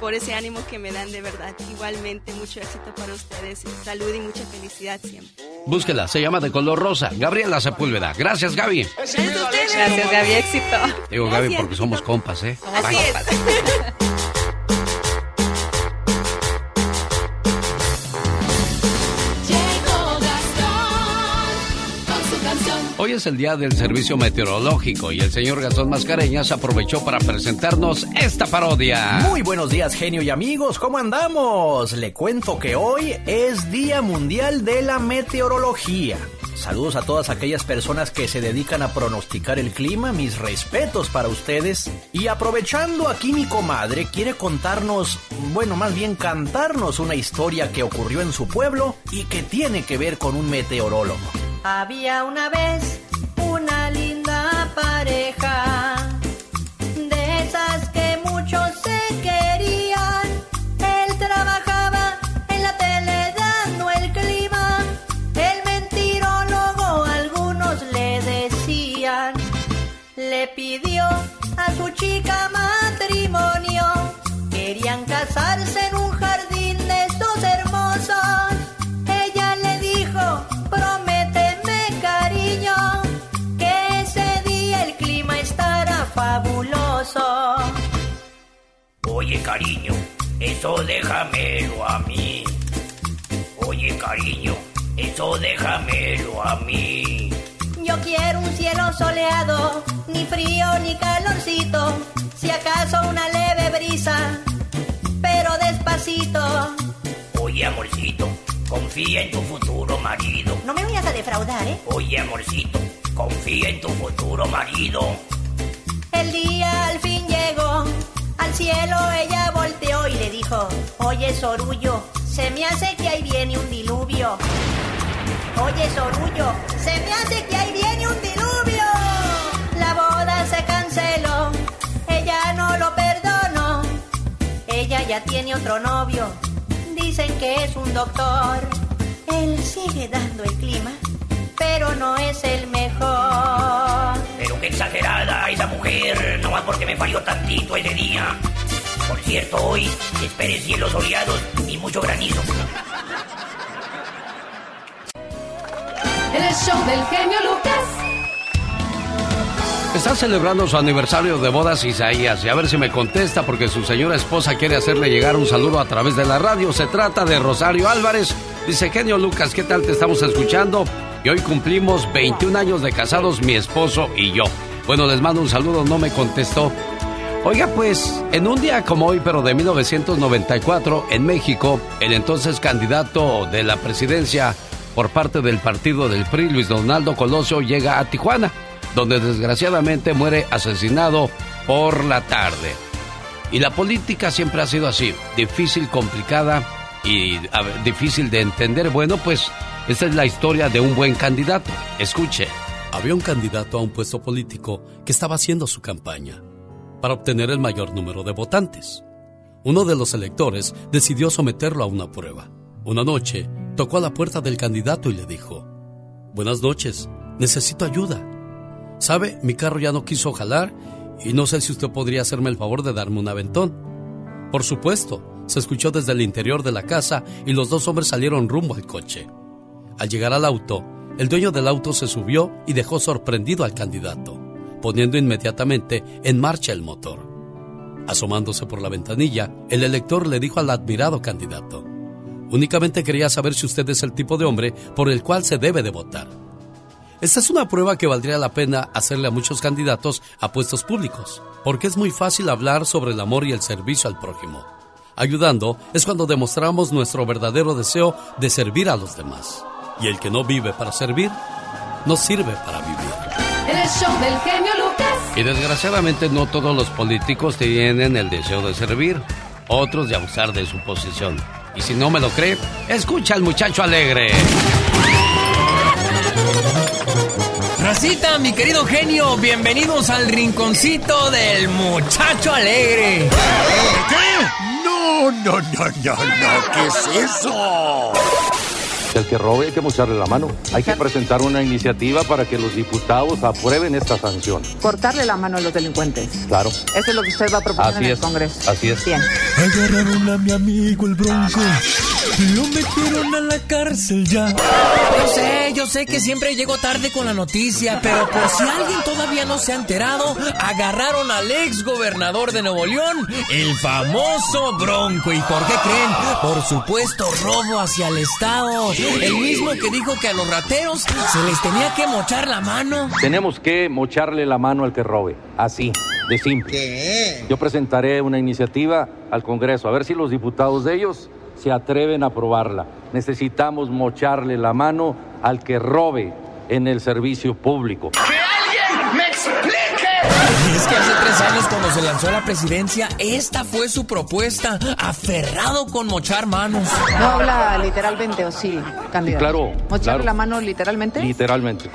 por ese ánimo que me dan de verdad. Igualmente, mucho éxito para ustedes. Salud y mucha felicidad siempre. Búsquela, se llama De Color Rosa, Gabriela Sepúlveda. Gracias, Gaby. Gracias Gaby, éxito. Digo Gaby porque somos compas, ¿eh? Así es. Es el día del servicio meteorológico y el señor Gastón Mascareñas aprovechó para presentarnos esta parodia. Muy buenos días, genio y amigos, ¿cómo andamos? Le cuento que hoy es Día Mundial de la Meteorología. Saludos a todas aquellas personas que se dedican a pronosticar el clima, mis respetos para ustedes. Y aprovechando aquí mi comadre quiere contarnos, bueno, más bien cantarnos una historia que ocurrió en su pueblo y que tiene que ver con un meteorólogo. Había una vez una El día al fin llegó, al cielo ella volteó y le dijo, oye Sorullo, se me hace que ahí viene un diluvio. Oye Sorullo, se me hace que ahí viene un diluvio. La boda se canceló, ella no lo perdonó, ella ya tiene otro novio. dicen que es un doctor. Falló tantito ese día. Por cierto, hoy espere cielos soleados y mucho granizo. El show del genio Lucas. Está celebrando su aniversario de bodas Isaías y a ver si me contesta porque su señora esposa quiere hacerle llegar un saludo a través de la radio. Se trata de Rosario Álvarez. Dice, genio Lucas, ¿qué tal te estamos escuchando? Y hoy cumplimos 21 años de casados mi esposo y yo. Bueno, les mando un saludo, no me contestó. Oiga, pues, en un día como hoy, pero de 1994, en México, el entonces candidato de la presidencia por parte del partido del PRI, Luis Donaldo Colosio, llega a Tijuana, donde desgraciadamente muere asesinado por la tarde. Y la política siempre ha sido así, difícil, complicada y difícil de entender. Bueno, pues esta es la historia de un buen candidato. Escuche. Había un candidato a un puesto político que estaba haciendo su campaña para obtener el mayor número de votantes. Uno de los electores decidió someterlo a una prueba. Una noche, tocó a la puerta del candidato y le dijo, Buenas noches, necesito ayuda. Sabe, mi carro ya no quiso jalar y no sé si usted podría hacerme el favor de darme un aventón. Por supuesto, se escuchó desde el interior de la casa y los dos hombres salieron rumbo al coche. Al llegar al auto, el dueño del auto se subió y dejó sorprendido al candidato, poniendo inmediatamente en marcha el motor. Asomándose por la ventanilla, el elector le dijo al admirado candidato, Únicamente quería saber si usted es el tipo de hombre por el cual se debe de votar. Esta es una prueba que valdría la pena hacerle a muchos candidatos a puestos públicos, porque es muy fácil hablar sobre el amor y el servicio al prójimo. Ayudando es cuando demostramos nuestro verdadero deseo de servir a los demás. Y el que no vive para servir, no sirve para vivir. El show del genio Lucas. Y desgraciadamente no todos los políticos tienen el deseo de servir, otros de abusar de su posición. Y si no me lo cree, escucha al muchacho alegre. Racita, mi querido genio, bienvenidos al rinconcito del muchacho alegre. ¿Qué? No, no, no, no, no, ¿qué es eso? El que robe hay que mostrarle la mano. Hay que presentar una iniciativa para que los diputados aprueben esta sanción. Cortarle la mano a los delincuentes. Claro. Eso es lo que usted va a proponer Así en es. el Congreso. Así es. Bien. Agarraron a mi amigo el bronco. Lo metieron a la cárcel ya. Yo sé, yo sé que siempre llego tarde con la noticia, pero por si alguien todavía no se ha enterado, agarraron al ex gobernador de Nuevo León, el famoso Bronco. ¿Y por qué creen? Por supuesto robo hacia el Estado. El mismo que dijo que a los rateros se les tenía que mochar la mano. Tenemos que mocharle la mano al que robe. Así, de simple. Yo presentaré una iniciativa al Congreso, a ver si los diputados de ellos se atreven a aprobarla. Necesitamos mocharle la mano al que robe en el servicio público. explique! [LAUGHS] Es que hace tres años cuando se lanzó a la presidencia, esta fue su propuesta, aferrado con mochar manos. No habla literalmente, ¿o sí, candidato? Claro, ¿Mocharle claro. la mano literalmente? Literalmente.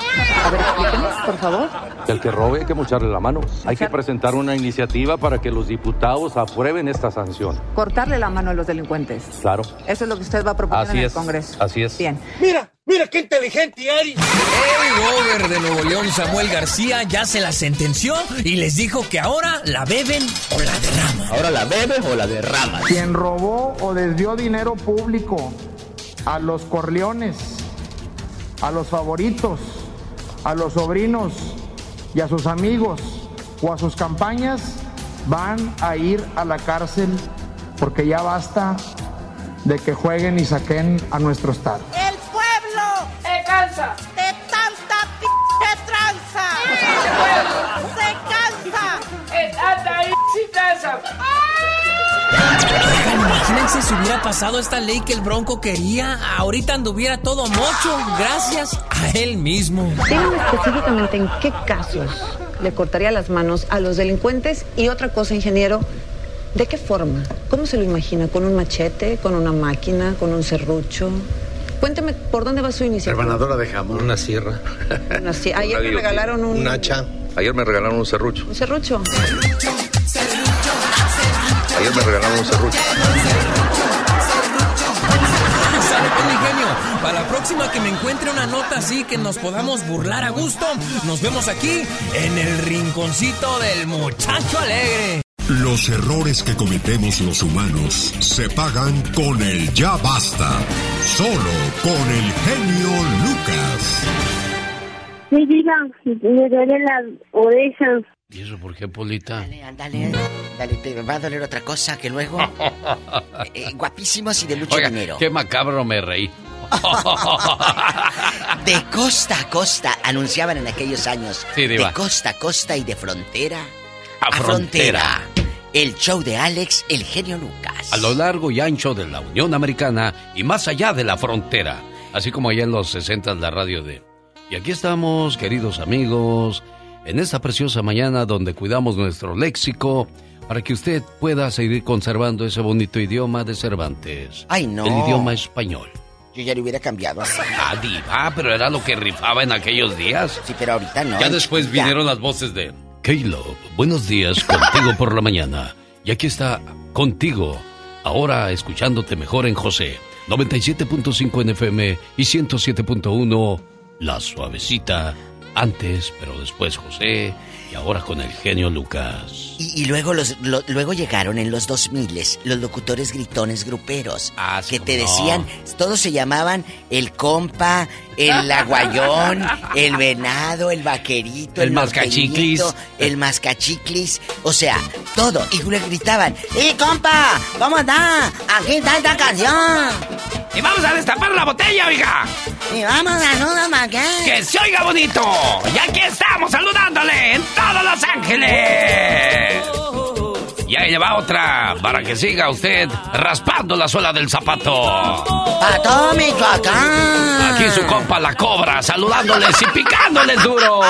A ver, explíqueme, por favor. El que robe hay que mocharle la mano. Hay que presentar una iniciativa para que los diputados aprueben esta sanción. Cortarle la mano a los delincuentes. Claro. Eso es lo que usted va a proponer Así en el es. Congreso. Así es. Bien. Mira, mira qué inteligente eres. El gober de Nuevo León, Samuel García, ya se la sentenció y les dijo que ahora la beben o la derraman. Ahora la bebes o la derramas. Quien robó o desvió dinero público a los corleones, a los favoritos, a los sobrinos y a sus amigos o a sus campañas van a ir a la cárcel porque ya basta de que jueguen y saquen a nuestro estado. Se cansa de tanta p tranza. Se cansa. Ahí, sí cansa. Oigan, imagínense si hubiera pasado esta ley que el Bronco quería. Ahorita anduviera todo mocho, gracias a él mismo. Dígame específicamente en qué casos le cortaría las manos a los delincuentes y otra cosa, ingeniero, ¿de qué forma? ¿Cómo se lo imagina? ¿Con un machete? ¿Con una máquina? ¿Con un serrucho? Cuénteme por dónde va su iniciativa. Rebanadora de jamón. Una sierra. Una Ayer Una me guillotina. regalaron un, Un hacha. Ayer me regalaron un serrucho. un serrucho. Ayer me regalaron un serrucho. Sale pues, mi genio. Para la próxima que me encuentre una nota así que nos podamos burlar a gusto, nos vemos aquí en el rinconcito del muchacho alegre. Los errores que cometemos los humanos se pagan con el ya basta. Solo con el genio Lucas. Sí, diga, me duele la oreja. ¿Y eso por qué, Polita? Ándale, dale, te va a doler otra cosa que luego. [LAUGHS] Eh, guapísimos y de mucho Oiga, dinero. qué macabro me reí. [LAUGHS] De costa a costa, anunciaban en aquellos años. Sí, diva. De costa a costa y de frontera A frontera. El show de Alex, el genio Lucas. A lo largo y ancho de la Unión Americana y más allá de la frontera. Así como allá en los 60 la radio de... Y aquí estamos, queridos amigos, en esta preciosa mañana donde cuidamos nuestro léxico para que usted pueda seguir conservando ese bonito idioma de Cervantes. Ay, no. El idioma español. Yo ya le hubiera cambiado. Ah, diva, pero era lo que rifaba en aquellos días. Sí, pero ahorita no. Ya después vinieron las voces de Caleb, buenos días, contigo por la mañana. Y aquí está contigo, ahora escuchándote mejor en José, 97.5 en FM y 107.1 La Suavecita. Antes, pero después José y ahora con el genio Lucas. Y, y luego los lo- luego llegaron en los 2000 los locutores gritones gruperos que te Ah, cómo no. decían, todos se llamaban el compa, el [LAUGHS] aguayón, el venado, el vaquerito, el, El mascachiclis. el mascachiclis, o sea, todo y le gritaban, "¡Eh, compa! ¿Cómo anda? Aquí está esta canción." Y vamos a destapar la botella, oiga. Y vamos a una maqueta. ¡Que se oiga bonito! Y aquí estamos saludándole en todos Los Ángeles. Y ahí le va otra para que siga usted raspando la suela del zapato. ¡A todo Michoacán! Aquí su compa la cobra saludándoles y picándoles duro.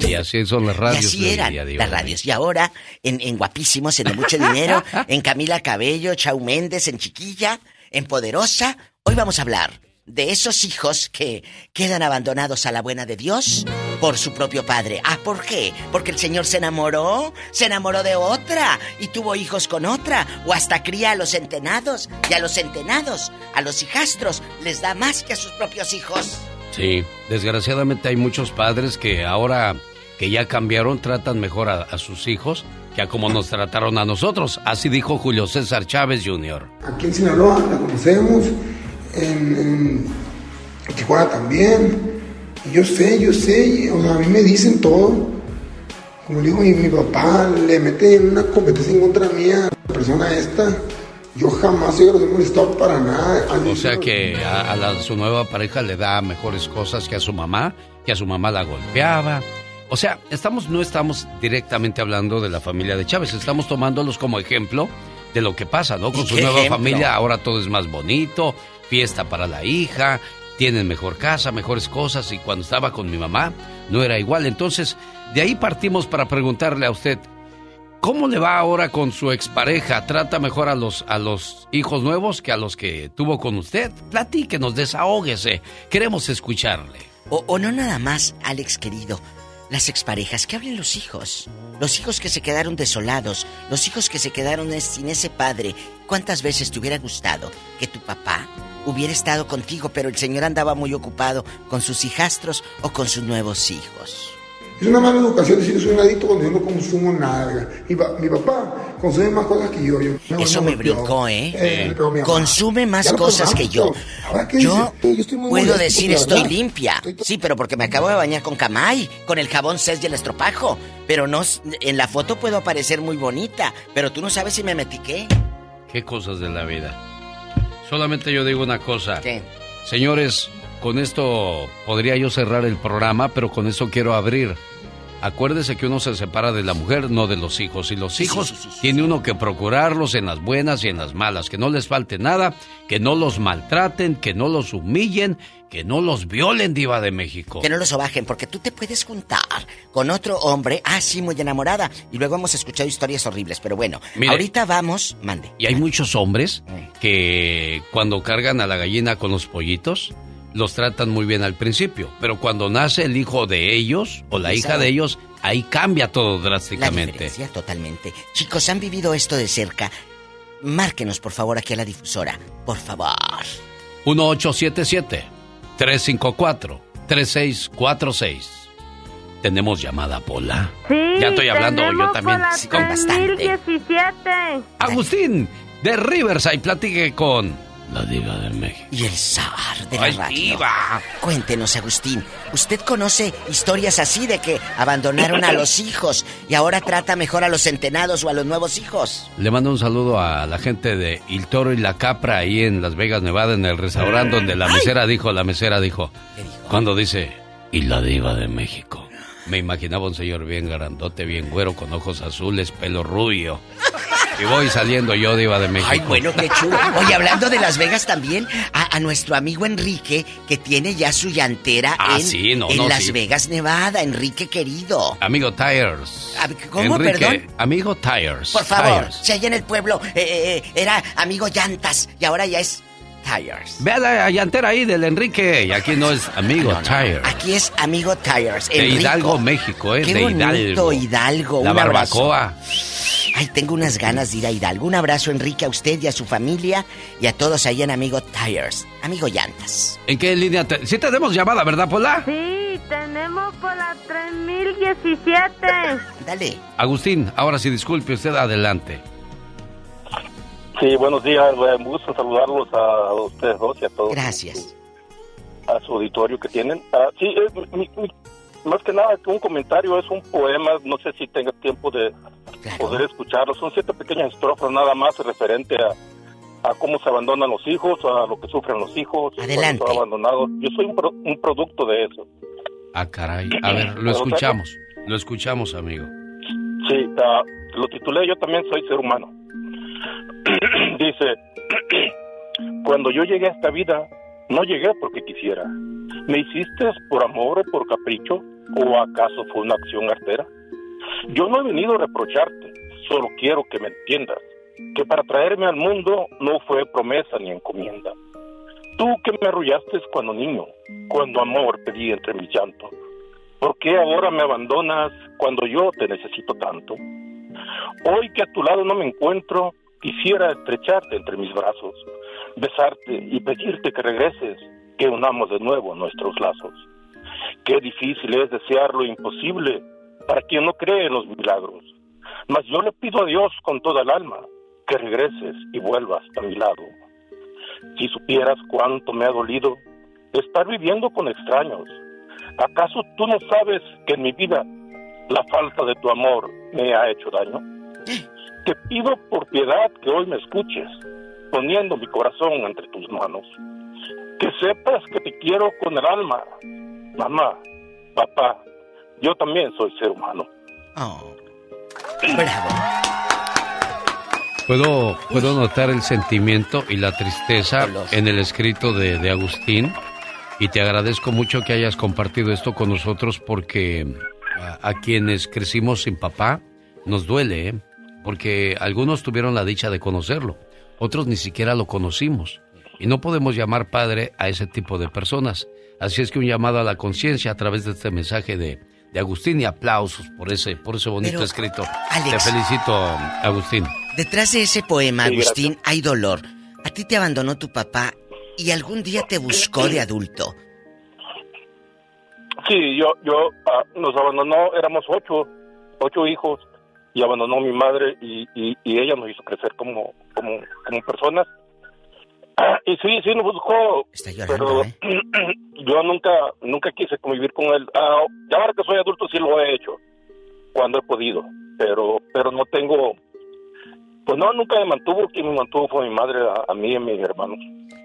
Y así son las Y radios. así del eran día las radios. Y ahora, en, en Guapísimos, en De Mucho Dinero, [LAUGHS] en Camila Cabello, Chau Méndez, en Chiquilla, en Poderosa, hoy vamos a hablar de esos hijos que quedan abandonados a la buena de Dios por su propio padre. Ah, ¿por qué? Porque el Señor se enamoró, se enamoró de otra y tuvo hijos con otra, o hasta cría a los centenados, y a los centenados, a los hijastros, les da más que a sus propios hijos. Sí, desgraciadamente hay muchos padres que ahora que ya cambiaron tratan mejor a, a sus hijos que a como nos trataron a nosotros. Así dijo Julio César Chávez Jr. Aquí en Sinaloa la conocemos, en, en Tijuana también. Y yo sé, yo sé, y, o sea, a mí me dicen todo. Como le digo, mi, mi papá le mete en una competencia en contra mía, la persona esta. Yo jamás he los he molestado para nada. O sea que a, a la- su nueva pareja le da mejores cosas que a su mamá, que a su mamá la golpeaba. O sea, estamos, no estamos directamente hablando de la familia de Chávez, estamos tomándolos como ejemplo de lo que pasa, ¿no? Con ¿Y su nueva ejemplo? familia ahora todo es más bonito, fiesta para la hija, tienen mejor casa, mejores cosas y cuando estaba con mi mamá no era igual. Entonces, de ahí partimos para preguntarle a usted, ¿Cómo le va ahora con su expareja? ¿Trata mejor a los, a los hijos nuevos que a los que tuvo con usted? Platíquenos, desahóguese. Queremos escucharle. O, o no nada más, Alex querido. Las exparejas, que hablen los hijos. Los hijos que se quedaron desolados. Los hijos que se quedaron sin ese padre. ¿Cuántas veces te hubiera gustado que tu papá hubiera estado contigo, pero el señor andaba muy ocupado con sus hijastros o con sus nuevos hijos? Es una mala educación decir que soy un adicto cuando yo no consumo nada. Mi, pa- mi papá consume más cosas que yo. yo Eso me brincó, ¿eh? mamá. Consume más cosas que yo. perdonamos, pero ahora, ¿qué Yo dice? Yo estoy muy puedo molesto, decir estoy verdad. limpia. Sí, pero porque me acabo de bañar con Camay, con el jabón Cés y el estropajo. Pero no, en la foto puedo aparecer muy bonita, pero tú no sabes si me metí qué. Qué cosas de la vida. Solamente yo digo una cosa. ¿Qué? Señores, con esto podría yo cerrar el programa, pero con eso quiero abrir. Acuérdese que uno se separa de la mujer, no de los hijos. Y los hijos tiene uno que procurarlos en las buenas y en las malas. Que no les falte nada, que no los maltraten, que no los humillen, que no los violen, Diva de México. Que no lo sobajen, porque tú te puedes juntar con otro hombre, ah, sí, muy enamorada. Y luego hemos escuchado historias horribles, pero bueno, Mire. ahorita vamos, mande. Y hay muchos hombres que cuando cargan a la gallina con los pollitos, los tratan muy bien al principio, pero cuando nace el hijo de ellos o la hija de ellos, ahí cambia todo La drásticamente. diferencia totalmente. Chicos, han vivido esto de cerca. Márquenos, por favor, aquí a la difusora. Por favor. 1877-354-3646. Tenemos llamada, Pola. Sí, ya estoy hablando yo tenemos también la sí, con bastante. 3017. Agustín, de Riverside, platique con la diva de México. Y el zar de la Ay, radio. diva. Cuéntenos, Agustín. ¿Usted conoce historias así de que abandonaron a los hijos y ahora trata mejor a los centenados o a los nuevos hijos? Le mando un saludo a la gente de Il Toro y la Capra ahí en Las Vegas, Nevada, en el restaurante donde la mesera dijo, la mesera dijo, cuando dice, y la diva de México. Me imaginaba un señor bien grandote, bien güero, con ojos azules, pelo rubio. [LAUGHS] Y voy saliendo yo, diva de México. Ay, bueno, qué chulo. Oye, hablando de Las Vegas también, a, a nuestro amigo Enrique, que tiene ya su llantera Ah, en, sí, no, en no, Las sí. Vegas, Nevada. Enrique querido. Amigo Tires. ¿Cómo, Enrique, perdón? Amigo Tires. Por favor, Tires. si allá en el pueblo eh, eh, eh, era amigo llantas y ahora ya es Tires. Ve a la llantera ahí del Enrique. Y aquí no es amigo Tires. Aquí es amigo Tires. De. Hidalgo, México, ¿eh? Qué de Hidalgo. Hidalgo. La un abrazo. Ay, tengo unas ganas de ir a Hidalgo. Un abrazo, Enrique, a usted y a su familia y a todos ahí en Amigo Tires. Amigo Llantas. ¿En qué línea? Te... Sí tenemos llamada, ¿verdad, Pola? Sí, tenemos por la 3017. Dale. Agustín, ahora sí, disculpe usted, adelante. Sí, buenos días. eh, Un gusto saludarlos a ustedes dos y a todos. Gracias. A su auditorio que tienen. Ah, sí, es mi- mi- más que nada un comentario, es un poema. No sé si tenga tiempo de poder escucharlo. Son siete pequeñas estrofas nada más referente a, a cómo se abandonan los hijos, a lo que sufren los hijos. Adelante. son abandonados. Yo soy un, pro- un producto de eso. Ah, caray. A ver, lo ¿Puedo escuchamos. Lo escuchamos, amigo. Sí, ah, lo titulé Yo también soy ser humano. [CLEARS THROAT] Dice, [CLEARS THROAT] cuando yo llegué a esta vida, no llegué porque quisiera. ¿Me hiciste por amor o por capricho? ¿O acaso fue una acción artera? Yo no he venido a reprocharte, solo quiero que me entiendas, que para traerme al mundo no fue promesa ni encomienda. Tú que me arrullaste cuando niño, cuando amor pedí entre mis llantos. ¿Por qué ahora me abandonas cuando yo te necesito tanto? Hoy que a tu lado no me encuentro, quisiera estrecharte entre mis brazos, besarte y pedirte que regreses, que unamos de nuevo nuestros lazos. Qué difícil es desear lo imposible para quien no cree en los milagros. Mas yo le pido a Dios con toda el alma que regreses y vuelvas a mi lado. Si supieras cuánto me ha dolido estar viviendo con extraños, ¿acaso tú no sabes que en mi vida la falta de tu amor me ha hecho daño? Te pido por piedad que hoy me escuches, poniendo mi corazón entre tus manos. Que sepas que te quiero con el alma. Mamá, papá, yo también soy ser humano. Puedo, puedo notar el sentimiento y la tristeza en el escrito de, de Agustín y te agradezco mucho que hayas compartido esto con nosotros porque a, a quienes crecimos sin papá nos duele, ¿eh? porque algunos tuvieron la dicha de conocerlo, otros ni siquiera lo conocimos y no podemos llamar padre a ese tipo de personas. Así es que un llamado a la conciencia a través de este mensaje de, de Agustín y aplausos por ese, por ese bonito Pero, escrito. Alex. Te felicito, Agustín. Detrás de ese poema, Sí, Agustín, hay dolor. A ti te abandonó tu papá y algún día te buscó de adulto. Sí, yo, yo, ah, nos abandonó, éramos ocho, ocho hijos, y abandonó mi madre y, y, y ella nos hizo crecer como, como, como personas. [CLEARS THROAT] Y sí, sí nos buscó, pero [CLEARS THROAT] yo nunca, nunca quise convivir con él. Ah, ya ahora que soy adulto sí lo he hecho, cuando he podido, pero, pero no tengo, pues no, nunca me mantuvo, quien me mantuvo fue mi madre, a, a mí y a mis hermanos.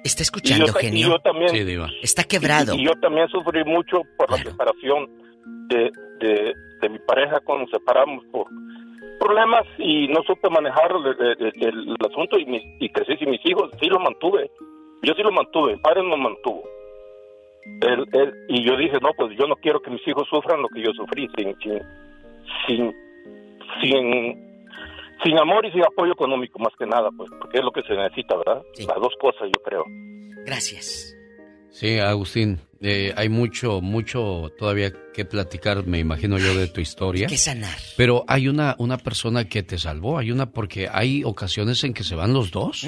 ¿Está escuchando, Y yo ta- y genio? yo también. Está quebrado. Y, y yo también sufrí mucho por la separación de, de, de mi pareja cuando nos separamos por problemas y no supe manejar el, el- el- el asunto y, mis, y crecí sin mis hijos. Sí lo mantuve. Yo sí lo mantuve. Mi padre no mantuvo. Él, él- y yo dije, no, pues yo no quiero que mis hijos sufran lo que yo sufrí sin, sin, sin, sin, sin amor y sin apoyo económico más que nada, pues, porque es lo que se necesita, ¿verdad? Las dos cosas, yo creo. Gracias. Sí, Agustín, eh, hay mucho, mucho todavía que platicar, me imagino yo, de tu historia. que sanar. Pero hay una, una persona que te salvó, hay una, porque hay ocasiones en que se van los dos.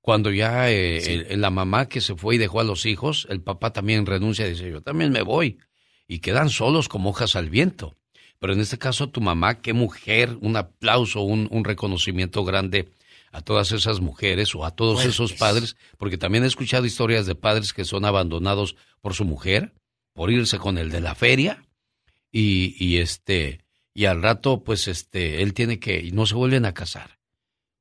Cuando ya eh, el- la mamá que se fue y dejó a los hijos, el papá también renuncia y dice, yo también me voy. Y quedan solos como hojas al viento. Pero en este caso, tu mamá, qué mujer, un aplauso, un, un reconocimiento grande a todas esas mujeres o a todos esos padres, porque también he escuchado historias de padres que son abandonados por su mujer, por irse con el de la feria, y, y este, y al rato, pues este, él tiene que, y no se vuelven a casar,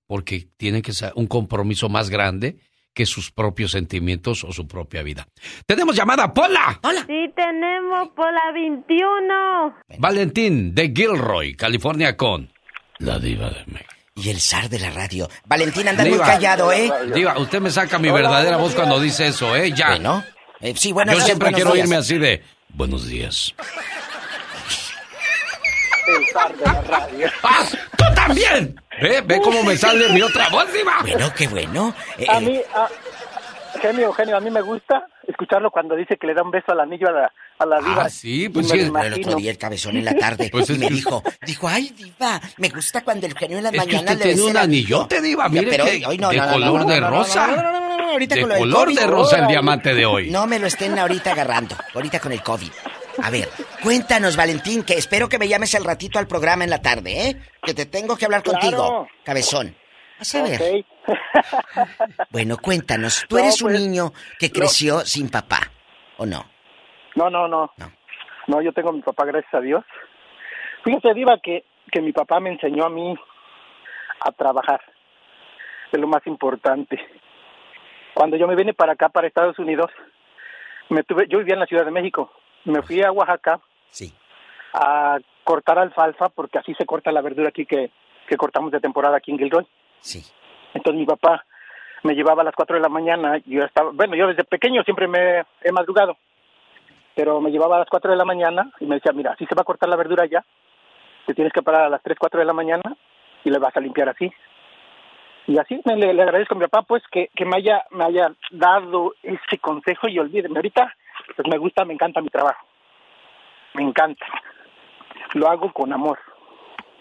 porque tiene que ser un compromiso más grande que sus propios sentimientos o su propia vida. ¡Tenemos llamada, Pola! Sí, tenemos por la 21. Valentín de Gilroy, California, con la diva de México. Y el zar de la radio. Valentín, anda muy callado, ¿eh? Diva, usted me saca mi verdadera voz cuando dice eso, ¿eh? Ya. Bueno, eh, sí, buenos Yo días, siempre quiero días. irme así de, buenos días. El zar de la radio. [LAUGHS] ¡Ah! ¡Tú también! ¿Ve? ¿Ve cómo me sale mi otra voz, Diva? Bueno, qué bueno. Eh, A mí, a- genio, genio, a mí me gusta escucharlo cuando dice que le da un beso al anillo a la, a la diva. Ah, sí, Y pues me sí. el imagino. otro día el cabezón en la tarde [LAUGHS] Pues y me que- dijo, dijo, ay, diva, me gusta cuando el genio en mañanas usted le tiene besa un anillote, diva, mire pero que- hoy- hoy no, de no, no, color no, de no, no, rosa. No, no, no, no, no, no, ahorita De con lo color COVID. de rosa el diamante de hoy. No me lo estén ahorita agarrando, ahorita con el COVID. A ver, cuéntanos, Valentín, que espero que me llames al ratito al programa en la tarde, ¿eh? Que te tengo que hablar Claro. contigo, cabezón. Vas a ver. [LAUGHS] Bueno, cuéntanos, tú No, eres un pues, niño que creció sin papá, ¿o no? No, no, no. No, yo tengo a mi papá, gracias a Dios. Fíjate, Diva, que, que mi papá me enseñó a mí a trabajar. Es lo más importante. Cuando yo me vine para acá, para Estados Unidos, me tuve, yo vivía en la Ciudad de México. Me fui a Oaxaca a cortar alfalfa, porque así se corta la verdura aquí que, que cortamos de temporada aquí en Gilroy. Sí. Entonces mi papá me llevaba a las 4 de la mañana, yo estaba, bueno, yo desde pequeño siempre me he madrugado, pero me llevaba a las 4 de la mañana y me decía, mira, así se va a cortar la verdura ya, te tienes que parar a las 3, 4 de la mañana y le vas a limpiar así. Y así me, le, le agradezco a mi papá, pues, que, que me haya me haya dado ese consejo y olvídeme, ahorita, pues me gusta, me encanta mi trabajo, me encanta, lo hago con amor.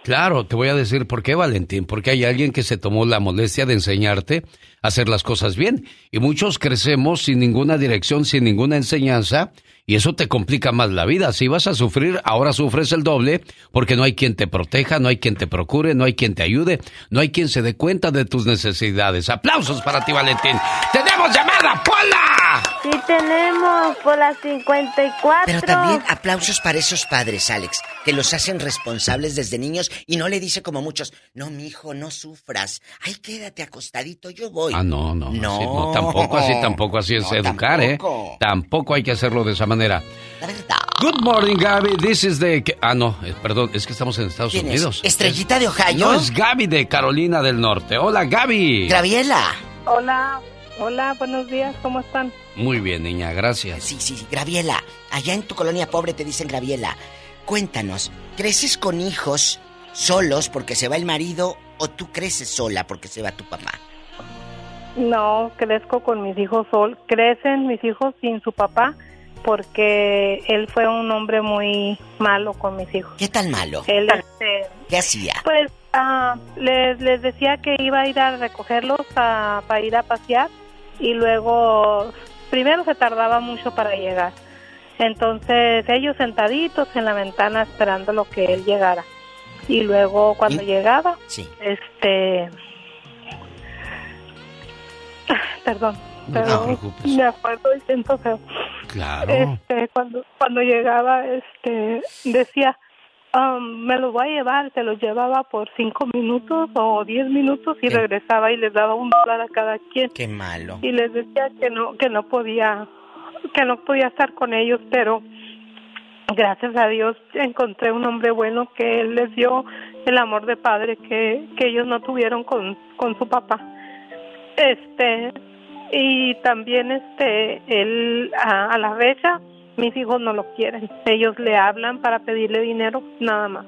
Claro, te voy a decir por qué, Valentín. Porque hay alguien que se tomó la molestia de enseñarte a hacer las cosas bien. Y muchos crecemos sin ninguna dirección, sin ninguna enseñanza. Y eso te complica más la vida. Si vas a sufrir, ahora sufres el doble porque no hay quien te proteja, no hay quien te procure, no hay quien te ayude, no hay quien se dé cuenta de tus necesidades. Aplausos para ti, Valentín. ¡Tenemos llamada, Pola! Sí, tenemos por la 54. Pero también aplausos para esos padres, Alex, que los hacen responsables desde niños y no le dice como muchos, no, mijo, no sufras. Ay, quédate acostadito, yo voy. Ah, no, no, No. así no, tampoco así, tampoco así es No, educar, tampoco. ¿eh? Tampoco hay que hacerlo de esa manera. Good morning, Gaby. This is the... Ah, no, eh, perdón, es que estamos en Estados ¿Quién es? Unidos. ¿Estrellita de Ohio? No, es Gaby de Carolina del Norte. Hola, Gaby. Graviela. Hola, hola, buenos días, ¿cómo están? Muy bien, niña, gracias. Sí, sí, sí, Graviela. Allá en tu colonia pobre te dicen Graviela. Cuéntanos, ¿creces con hijos solos porque se va el marido o tú creces sola porque se va tu papá? No, crezco con mis hijos sol, crecen mis hijos sin su papá porque él fue un hombre muy malo con mis hijos. ¿Qué tan malo? Él, este, ¿Qué hacía? pues, ah, les, les decía que iba a ir a recogerlos a- para ir a pasear y luego, primero se tardaba mucho para llegar. Entonces, ellos sentaditos en la ventana esperando lo que él llegara. Y luego, cuando llegaba, Sí. este... [LAUGHS] Perdón, pero me acuerdo y siento feo. Claro. Este, cuando, cuando llegaba, este, decía, "Um, me los voy a llevar, se los llevaba por cinco minutos o diez minutos y regresaba y les daba un dólar a cada quien. Qué malo. Y les decía que no, que no podía, que no podía estar con ellos, pero gracias a Dios encontré un hombre bueno que él les dio el amor de padre que, que ellos no tuvieron con, con su papá. Este, y también este, él a, a la fecha, mis hijos no lo quieren. Ellos le hablan para pedirle dinero, nada más.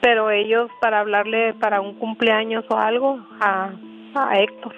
Pero ellos para hablarle para un cumpleaños o algo a, a Héctor.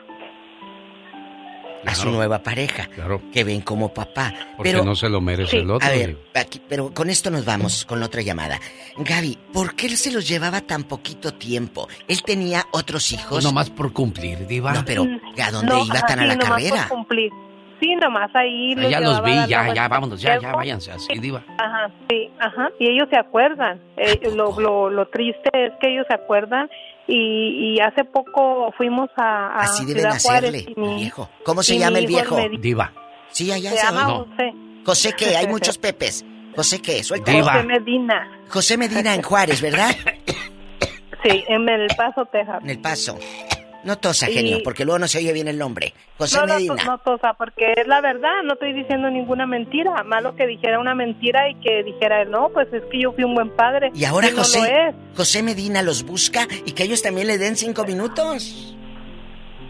a su nueva pareja, que ven como papá. Porque pero no se lo merece el otro. A ver, aquí, pero con esto nos vamos con otra llamada. Gaby, ¿por qué él se los llevaba tan poquito tiempo? ¿Él tenía otros hijos? Pues nomás por cumplir, Diva. No, pero ¿a dónde No, iba tan a la nomás por carrera? cumplir. Sí, nomás ahí Ah, ya los llevaba a vi, ya, ya, vámonos, ya, ya, váyanse así, Diva. Ajá, sí, ajá. Y ellos se acuerdan. Eh, lo, lo, lo triste es que ellos se acuerdan. Y, y hace poco fuimos a, a Así deben Ciudad Juárez. hacerle, y mi- viejo. ¿Cómo se llama el viejo? Diva. Sí, allá Se se llama oye. José. José qué, hay [LAUGHS] muchos Pepes. José qué, suelta. José Medina. José Medina en Juárez, ¿verdad? Sí, en El Paso, Texas. En el paso. No tosa, Y- genio, porque luego no se oye bien el nombre. José no, no, Medina. no, Tosa, porque es la verdad, no estoy diciendo ninguna mentira. Malo que dijera una mentira y que dijera, no, pues es que yo fui un buen padre. Y ahora no lo José, es. José Medina los busca y que ellos también le den cinco minutos.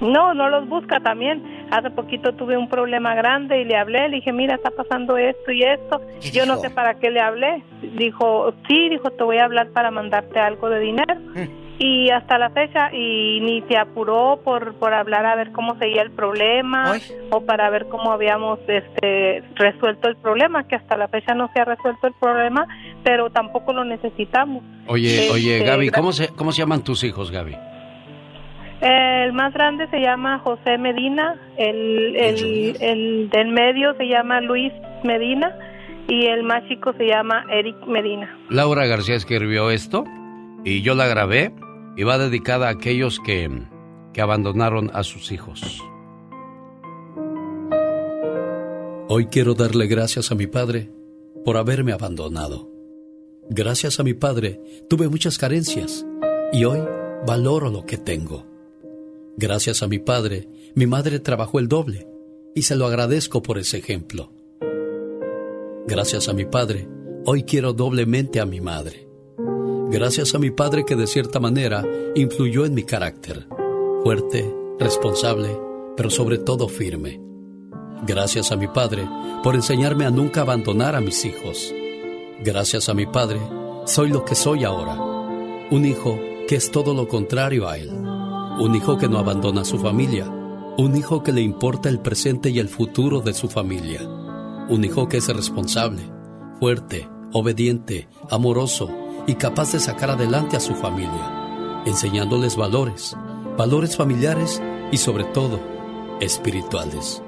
No, no los busca también. Hace poquito tuve un problema grande y le hablé, le dije, mira, está pasando esto y esto. Yo no sé para qué le hablé. Dijo, sí, dijo, te voy a hablar para mandarte algo de dinero. Mm. Y hasta la fecha, y ni se apuró por, por hablar a ver cómo seguía el problema o para ver cómo habíamos este, resuelto el problema, que hasta la fecha no se ha resuelto el problema, pero tampoco lo necesitamos. Oye, Este, oye, Gaby, ¿cómo se, ¿cómo se llaman tus hijos, Gaby? El más grande se llama José Medina, el, el, el del medio se llama Luis Medina y el más chico se llama Eric Medina. Laura García escribió esto y yo la grabé y va dedicada a aquellos que, que abandonaron a sus hijos. Hoy quiero darle gracias a mi padre por haberme abandonado. Gracias a mi padre tuve muchas carencias y hoy valoro lo que tengo. Gracias a mi padre, mi madre trabajó el doble y se lo agradezco por ese ejemplo. Gracias a mi padre, hoy quiero doblemente a mi madre. Gracias a mi padre que de cierta manera influyó en mi carácter. Fuerte, responsable, pero sobre todo firme. Gracias a mi padre por enseñarme a nunca abandonar a mis hijos. Gracias a mi padre, soy lo que soy ahora. Un hijo que es todo lo contrario a él. Un hijo que no abandona a su familia. Un hijo que le importa el presente y el futuro de su familia. Un hijo que es responsable, fuerte, obediente, amoroso y capaz de sacar adelante a su familia, enseñándoles valores, valores familiares y sobre todo espirituales.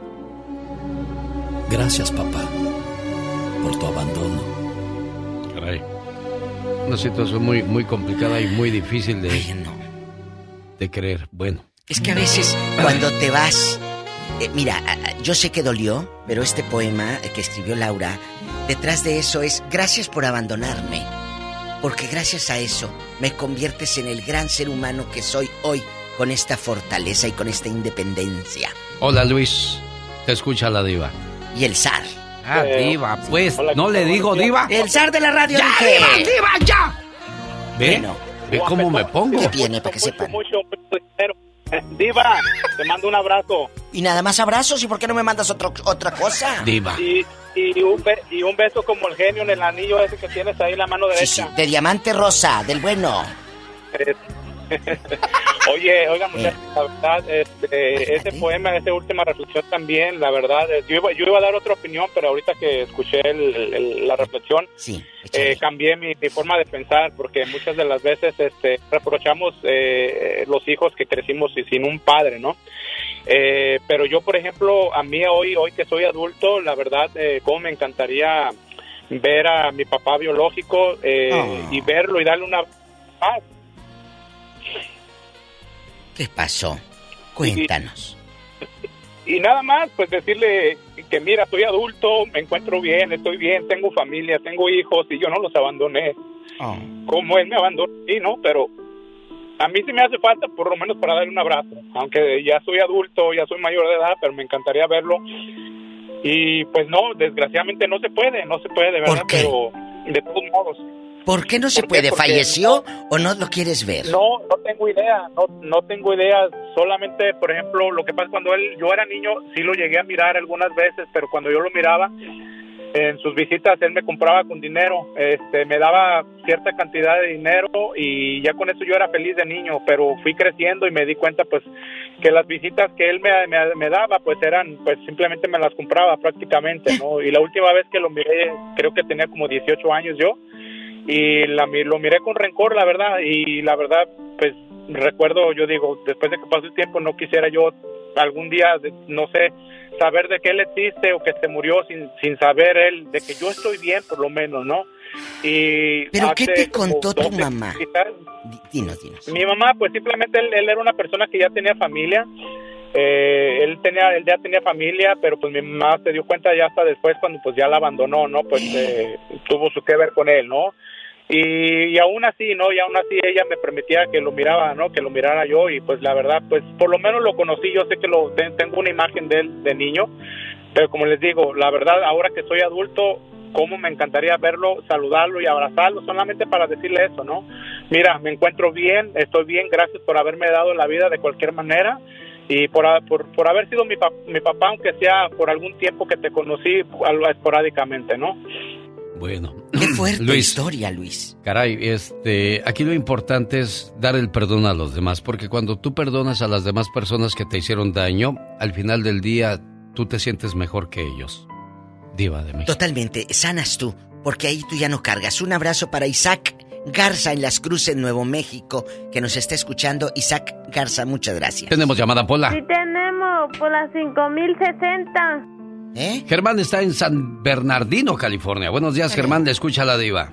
Gracias papá por tu abandono. Caray. Una situación muy, muy complicada y muy difícil de, de creer. Bueno. Es que a veces cuando te vas, eh, mira, yo sé que dolió, pero este poema que escribió Laura, detrás de eso es gracias por abandonarme, porque gracias a eso me conviertes en el gran ser humano que soy hoy, con esta fortaleza y con esta independencia. Hola Luis, te escucha la diva. Y el zar. Ah, diva, pues, no le digo diva. El zar de la radio, ¡Ya, dije. diva, diva, ya! ¿Ve? Bueno. ¿Ve cómo me pongo? ¿Qué tiene para que sepan? [LAUGHS] Diva, te mando un abrazo. Y nada más abrazos, ¿y por qué no me mandas otro, otra cosa? Diva. Y, y, un be- y un beso como el genio en el anillo ese que tienes ahí en la mano Sí, derecha. sí, de diamante rosa, del bueno. Eh, [LAUGHS] Oye, oiga, muchachos, la verdad, este, ese poema, esa última reflexión también, la verdad, eh, yo iba, yo iba a dar otra opinión, pero ahorita que escuché el- el- la reflexión, eh, cambié mi, mi forma de pensar, porque muchas de las veces este, reprochamos eh, los hijos que crecimos sin un padre, ¿no? Eh, pero yo, por ejemplo, a mí hoy, hoy que soy adulto, la verdad, eh, cómo me encantaría ver a mi papá biológico eh, Ah. y verlo y darle una paz. ¿Qué pasó? Cuéntanos. Y nada más, pues decirle que mira, soy adulto, me encuentro bien, estoy bien, tengo familia, tengo hijos y yo no los abandoné. Oh. Como él me abandonó, sí, ¿no? Pero a mí sí me hace falta por lo menos para darle un abrazo. Aunque ya soy adulto, ya soy mayor de edad, pero me encantaría verlo. Y pues no, desgraciadamente no se puede, no se puede, ¿verdad? ¿Por qué? Pero de todos modos. ¿Por qué no se puede? ¿Falleció o no lo quieres ver? No, no tengo idea, no, no tengo idea. Solamente, por ejemplo, lo que pasa cuando él, yo era niño, sí lo llegué a mirar algunas veces, pero cuando yo lo miraba, en sus visitas él me compraba con dinero, este, me daba cierta cantidad de dinero y ya con eso yo era feliz de niño, pero fui creciendo y me di cuenta pues que las visitas que él me, me, me daba pues eran, pues simplemente me las compraba prácticamente, ¿no? Y la última vez que lo miré, creo que tenía como 18 años yo, y la, lo miré con rencor, la verdad, y la verdad, pues recuerdo, yo digo, después de que pasó el tiempo, no quisiera yo algún día, no sé, saber de que él existe o que se murió sin, sin saber él, de que yo estoy bien, por lo menos, ¿no? Y ¿Pero qué te contó tu 12 mamá? Dinos, dinos. mi mamá, pues simplemente él, él era una persona que ya tenía familia. Eh, él tenía, él ya tenía familia, pero pues mi mamá se dio cuenta ya hasta después cuando pues ya la abandonó, ¿no? Pues eh, tuvo su que ver con él, ¿no? Y, y aún así, ¿no? Y aún así ella me permitía que lo miraba, ¿no? Que lo mirara yo y pues la verdad, pues por lo menos lo conocí, yo sé que lo te- tengo una imagen de él de niño, pero como les digo, la verdad ahora que soy adulto, cómo me encantaría verlo, saludarlo y abrazarlo, solamente para decirle eso, ¿no? Mira, me encuentro bien, estoy bien, gracias por haberme dado la vida de cualquier manera y por, por, por haber sido mi, mi papá, aunque sea por algún tiempo que te conocí algo esporádicamente, ¿no? Bueno. Qué fuerte [CLEARS THROAT] Luis. historia, Luis. Caray, este, aquí lo importante es dar el perdón a los demás, porque cuando tú perdonas a las demás personas que te hicieron daño, al final del día tú te sientes mejor que ellos. Diva de México. Totalmente, sanas tú, porque ahí tú ya no cargas. Un abrazo para Isaac Garza en Las Cruces, Nuevo México, que nos está escuchando. Isaac Garza, muchas gracias. Tenemos llamada Pola. Sí tenemos por las 5060. ¿Eh? Germán está en San Bernardino, California. Buenos días, Germán, le escucha la diva.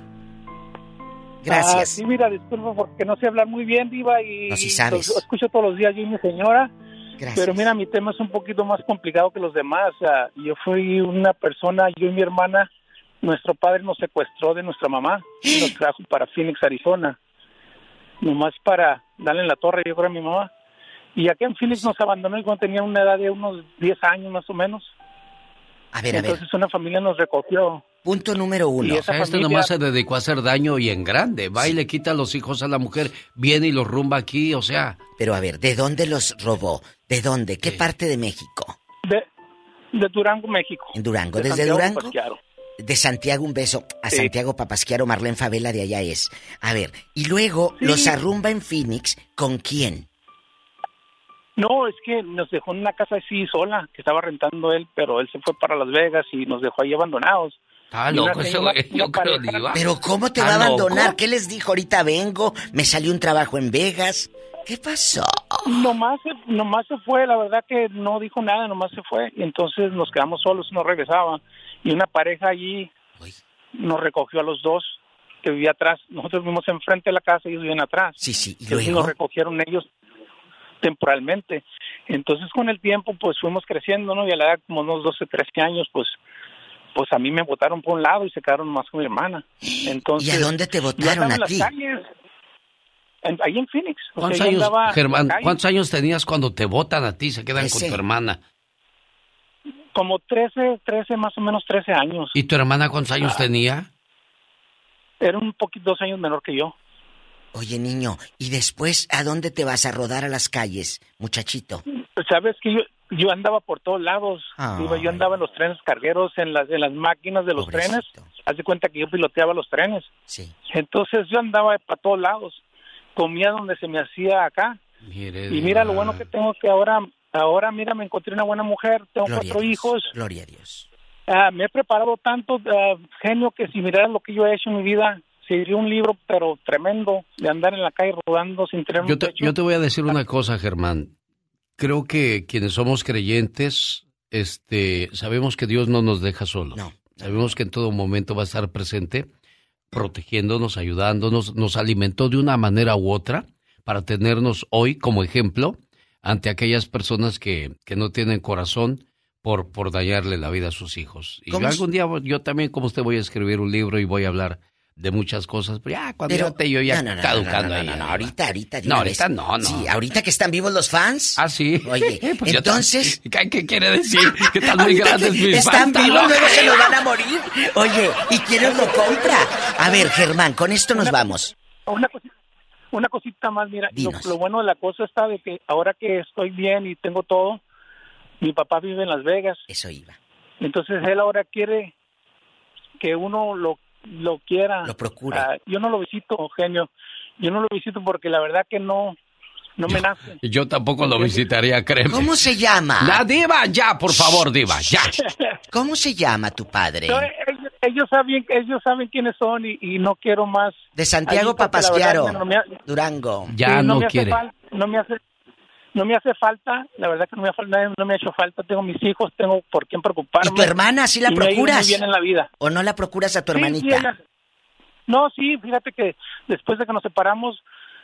Ah, sí, mira, disculpa porque no sé hablar muy bien, Diva, y No, sí sabes. lo escucho todos los días yo y mi señora. Gracias. Pero mira, mi tema es un poquito más complicado que los demás. O sea, yo fui una persona, yo y mi hermana, nuestro padre nos secuestró de nuestra mamá y nos [GASPS] trajo para Phoenix, Arizona. Nomás para darle en la torre, yo creo, a mi mamá. Y aquí en Phoenix nos abandonó cuando tenía una edad de unos 10 años más o menos. A ver, a ver. Entonces una familia nos recogió. Punto número uno. Y esa Este familia- nomás se dedicó a hacer daño y en grande. Va y le quita a los hijos a la mujer, viene y los rumba aquí, o sea. Pero a ver, ¿de dónde los robó? ¿De dónde? ¿Qué parte de México? De, de Durango, México. En Durango, De desde Santiago Durango. Pasquiaro. De Santiago, un beso. A Sí. Santiago Papasquiaro, Marlene Favela de allá es. A ver, y luego Sí. los arrumba en Phoenix, ¿con quién? No, es que nos dejó en una casa así sola, que estaba rentando él, pero él se fue para Las Vegas y nos dejó ahí abandonados. Una loco una yo creo, pareja- diva. Pero ¿cómo te ¿Está va a abandonar? loco? ¿Qué les dijo? Ahorita vengo, me salió un trabajo en Vegas. ¿Qué pasó? Nomás, se- nomás se fue, la verdad que no dijo nada, nomás se fue. Y entonces nos quedamos solos, no regresaba. Y una pareja allí nos recogió a los dos, que vivía atrás. Nosotros vivimos enfrente de la casa, ellos viven atrás. Sí, sí, y luego. nos recogieron ellos temporalmente. Entonces con el tiempo pues fuimos creciendo, ¿no? Y a la edad como unos 12, 13 años pues pues a mí me botaron por un lado y se quedaron más con mi hermana. Entonces, ¿Y a dónde te andaba a ti? calles, en- ahí en Phoenix. O sea, ¿Cuántos años, Germán, cuántos años tenías cuando te votan a ti, se quedan con tu hermana? Como 13, 13, más o menos 13 años. ¿Y tu hermana cuántos años Ah. tenía? Era un poquito, dos años menor que yo. Oye, niño, ¿y después a dónde te vas a rodar a las calles, muchachito? Sabes que yo, yo andaba por todos lados. Iba- yo andaba en los trenes cargueros, en las, en las máquinas de los trenes. Haz de cuenta que yo piloteaba los trenes. Sí. Entonces yo andaba para todos lados. Comía donde se me hacía acá. Mire, Y mira lo bueno que tengo que ahora, ahora mira, me encontré una buena mujer, tengo Gloria cuatro Dios, hijos. Gloria a Dios. Ah, me he preparado tanto, ah, genio, que si miraras lo que yo he hecho en mi vida, sería un libro, pero tremendo, de andar en la calle rodando sin tener un Yo te, techo. yo te voy a decir una cosa, Germán. Creo que quienes somos creyentes, este, sabemos que Dios no nos deja solos. Sabemos que en todo momento va a estar presente, protegiéndonos, ayudándonos, nos alimentó de una manera u otra para tenernos hoy como ejemplo ante aquellas personas que, que no tienen corazón por, por dañarle la vida a sus hijos. Y yo ¿Cómo algún día, yo también como usted voy a escribir un libro y voy a hablar de muchas cosas, pero ya cuando Pero- ya te yo ya no, no, no, caducando no, no, ahí. no, ahorita, ahorita, No, una ahorita vez. no, no. Sí, ahorita que están vivos los fans. Ah, sí. Oye, [LAUGHS] Pues yo entonces... ¿Qué, qué quiere decir? [LAUGHS] Que están muy grandes mis Están fans, vivos, luego se nos van a [LAUGHS] morir. Oye, ¿y quién lo compra? A ver, Germán, con esto nos vamos. Una cosita, una cosita más, mira, lo, lo bueno de la cosa está de que ahora que estoy bien y tengo todo, mi papá vive en Las Vegas. Eso iba. Entonces él ahora quiere que uno lo, lo quiera. Lo procura. yo no lo visito, genio. Yo no lo visito porque la verdad que no, no me nace. Yo tampoco lo visitaría, créeme. ¿Cómo se llama? La diva, ya, por favor, diva, ya. [LAUGHS] ¿Cómo se llama tu padre? No, ellos, ellos saben, ellos saben quiénes son y, y no quiero más. De Santiago Ahí, Papasquiaro, no me ha- Durango. Ya Sí, no me hace quiere. fal- no me hace no me hace falta, la verdad que no me, falta, no me ha hecho falta, tengo mis hijos, tengo por quién preocuparme. ¿Y tu hermana sí la ha procuras? Muy bien en la vida. ¿O no la procuras a tu Sí, sí, hermanita? ella- no, sí, fíjate que después de que nos separamos,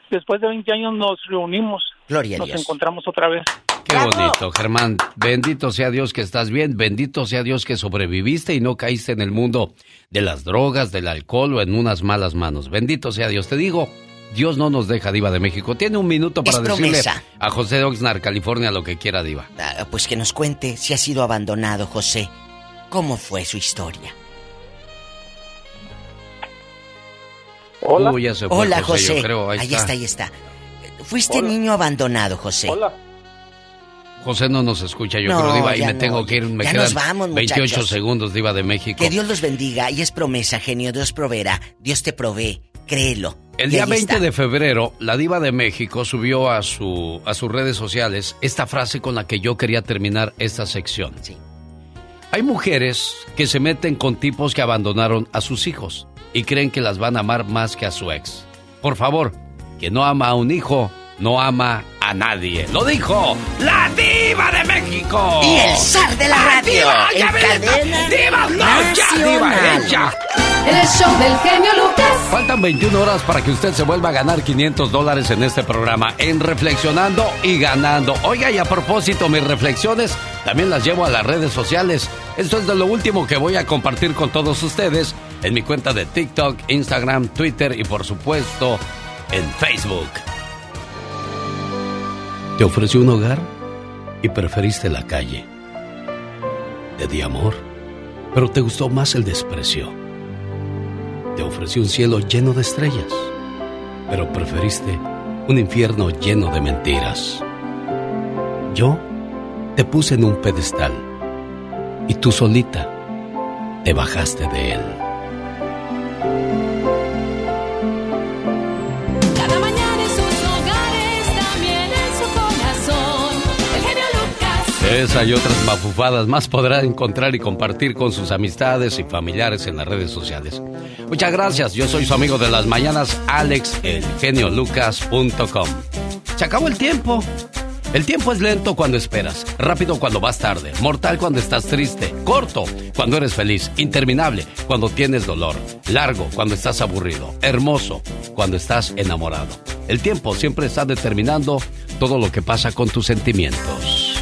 después de 20 años nos reunimos. Gloria a nos Dios. encontramos otra vez. Qué bonito, Germán. Bendito sea Dios que estás bien, bendito sea Dios que sobreviviste y no caíste en el mundo de las drogas, del alcohol o en unas malas manos. Bendito sea Dios. Te digo, Dios no nos deja, Diva de México. Tiene un minuto para Es decirle promesa. a José de Oxnard, California, lo que quiera, Diva. Ah, Pues que nos cuente si ha sido abandonado, José. ¿Cómo fue su historia? Hola. Uy, ya se fue Hola, José, José. yo creo. Ahí, ahí está, ahí está. Fuiste Hola. niño abandonado, José. José no nos escucha, yo No, creo, Diva, y ya me no, tengo que ir. Me ya quedan nos vamos, 28 muchachos. segundos, Diva de México. Que Dios los bendiga y es promesa, genio. Dios proveerá. Dios te provee. Créelo. El día ahí 20 está. de febrero, la diva de México subió a, su, a sus redes sociales esta frase con la que yo quería terminar esta sección. Hay mujeres que se meten con tipos que abandonaron a sus hijos y creen que las van a amar más que a su ex. Por favor, que no ama a un hijo, no ama a nadie. Lo dijo la diva de México. Y el zar de la ¡Ah, radio, Diva, ya ves, cadena diva, no, ya, diva, nacional. En el show del genio Lucas. Faltan 21 horas para que usted se vuelva a ganar 500 dólares en este programa, en Reflexionando y Ganando. Oiga, y a propósito, mis reflexiones también las llevo a las redes sociales. Esto es de lo último que voy a compartir con todos ustedes en mi cuenta de TikTok, Instagram, Twitter y por supuesto en Facebook. Te ofrecí un hogar y preferiste la calle. Te di amor, pero te gustó más el desprecio. Te ofrecí un cielo lleno de estrellas, pero preferiste un infierno lleno de mentiras. Yo te puse en un pedestal y tú solita te bajaste de él. Esa y otras mafufadas más podrá encontrar y compartir con sus amistades y familiares en las redes sociales. Muchas gracias, yo soy su amigo de las mañanas, alexelgeniolucas.com. Se acabó el tiempo. El tiempo es lento cuando esperas, rápido cuando vas tarde, mortal cuando estás triste, corto cuando eres feliz, interminable cuando tienes dolor, largo cuando estás aburrido, hermoso cuando estás enamorado. El tiempo siempre está determinando todo lo que pasa con tus sentimientos.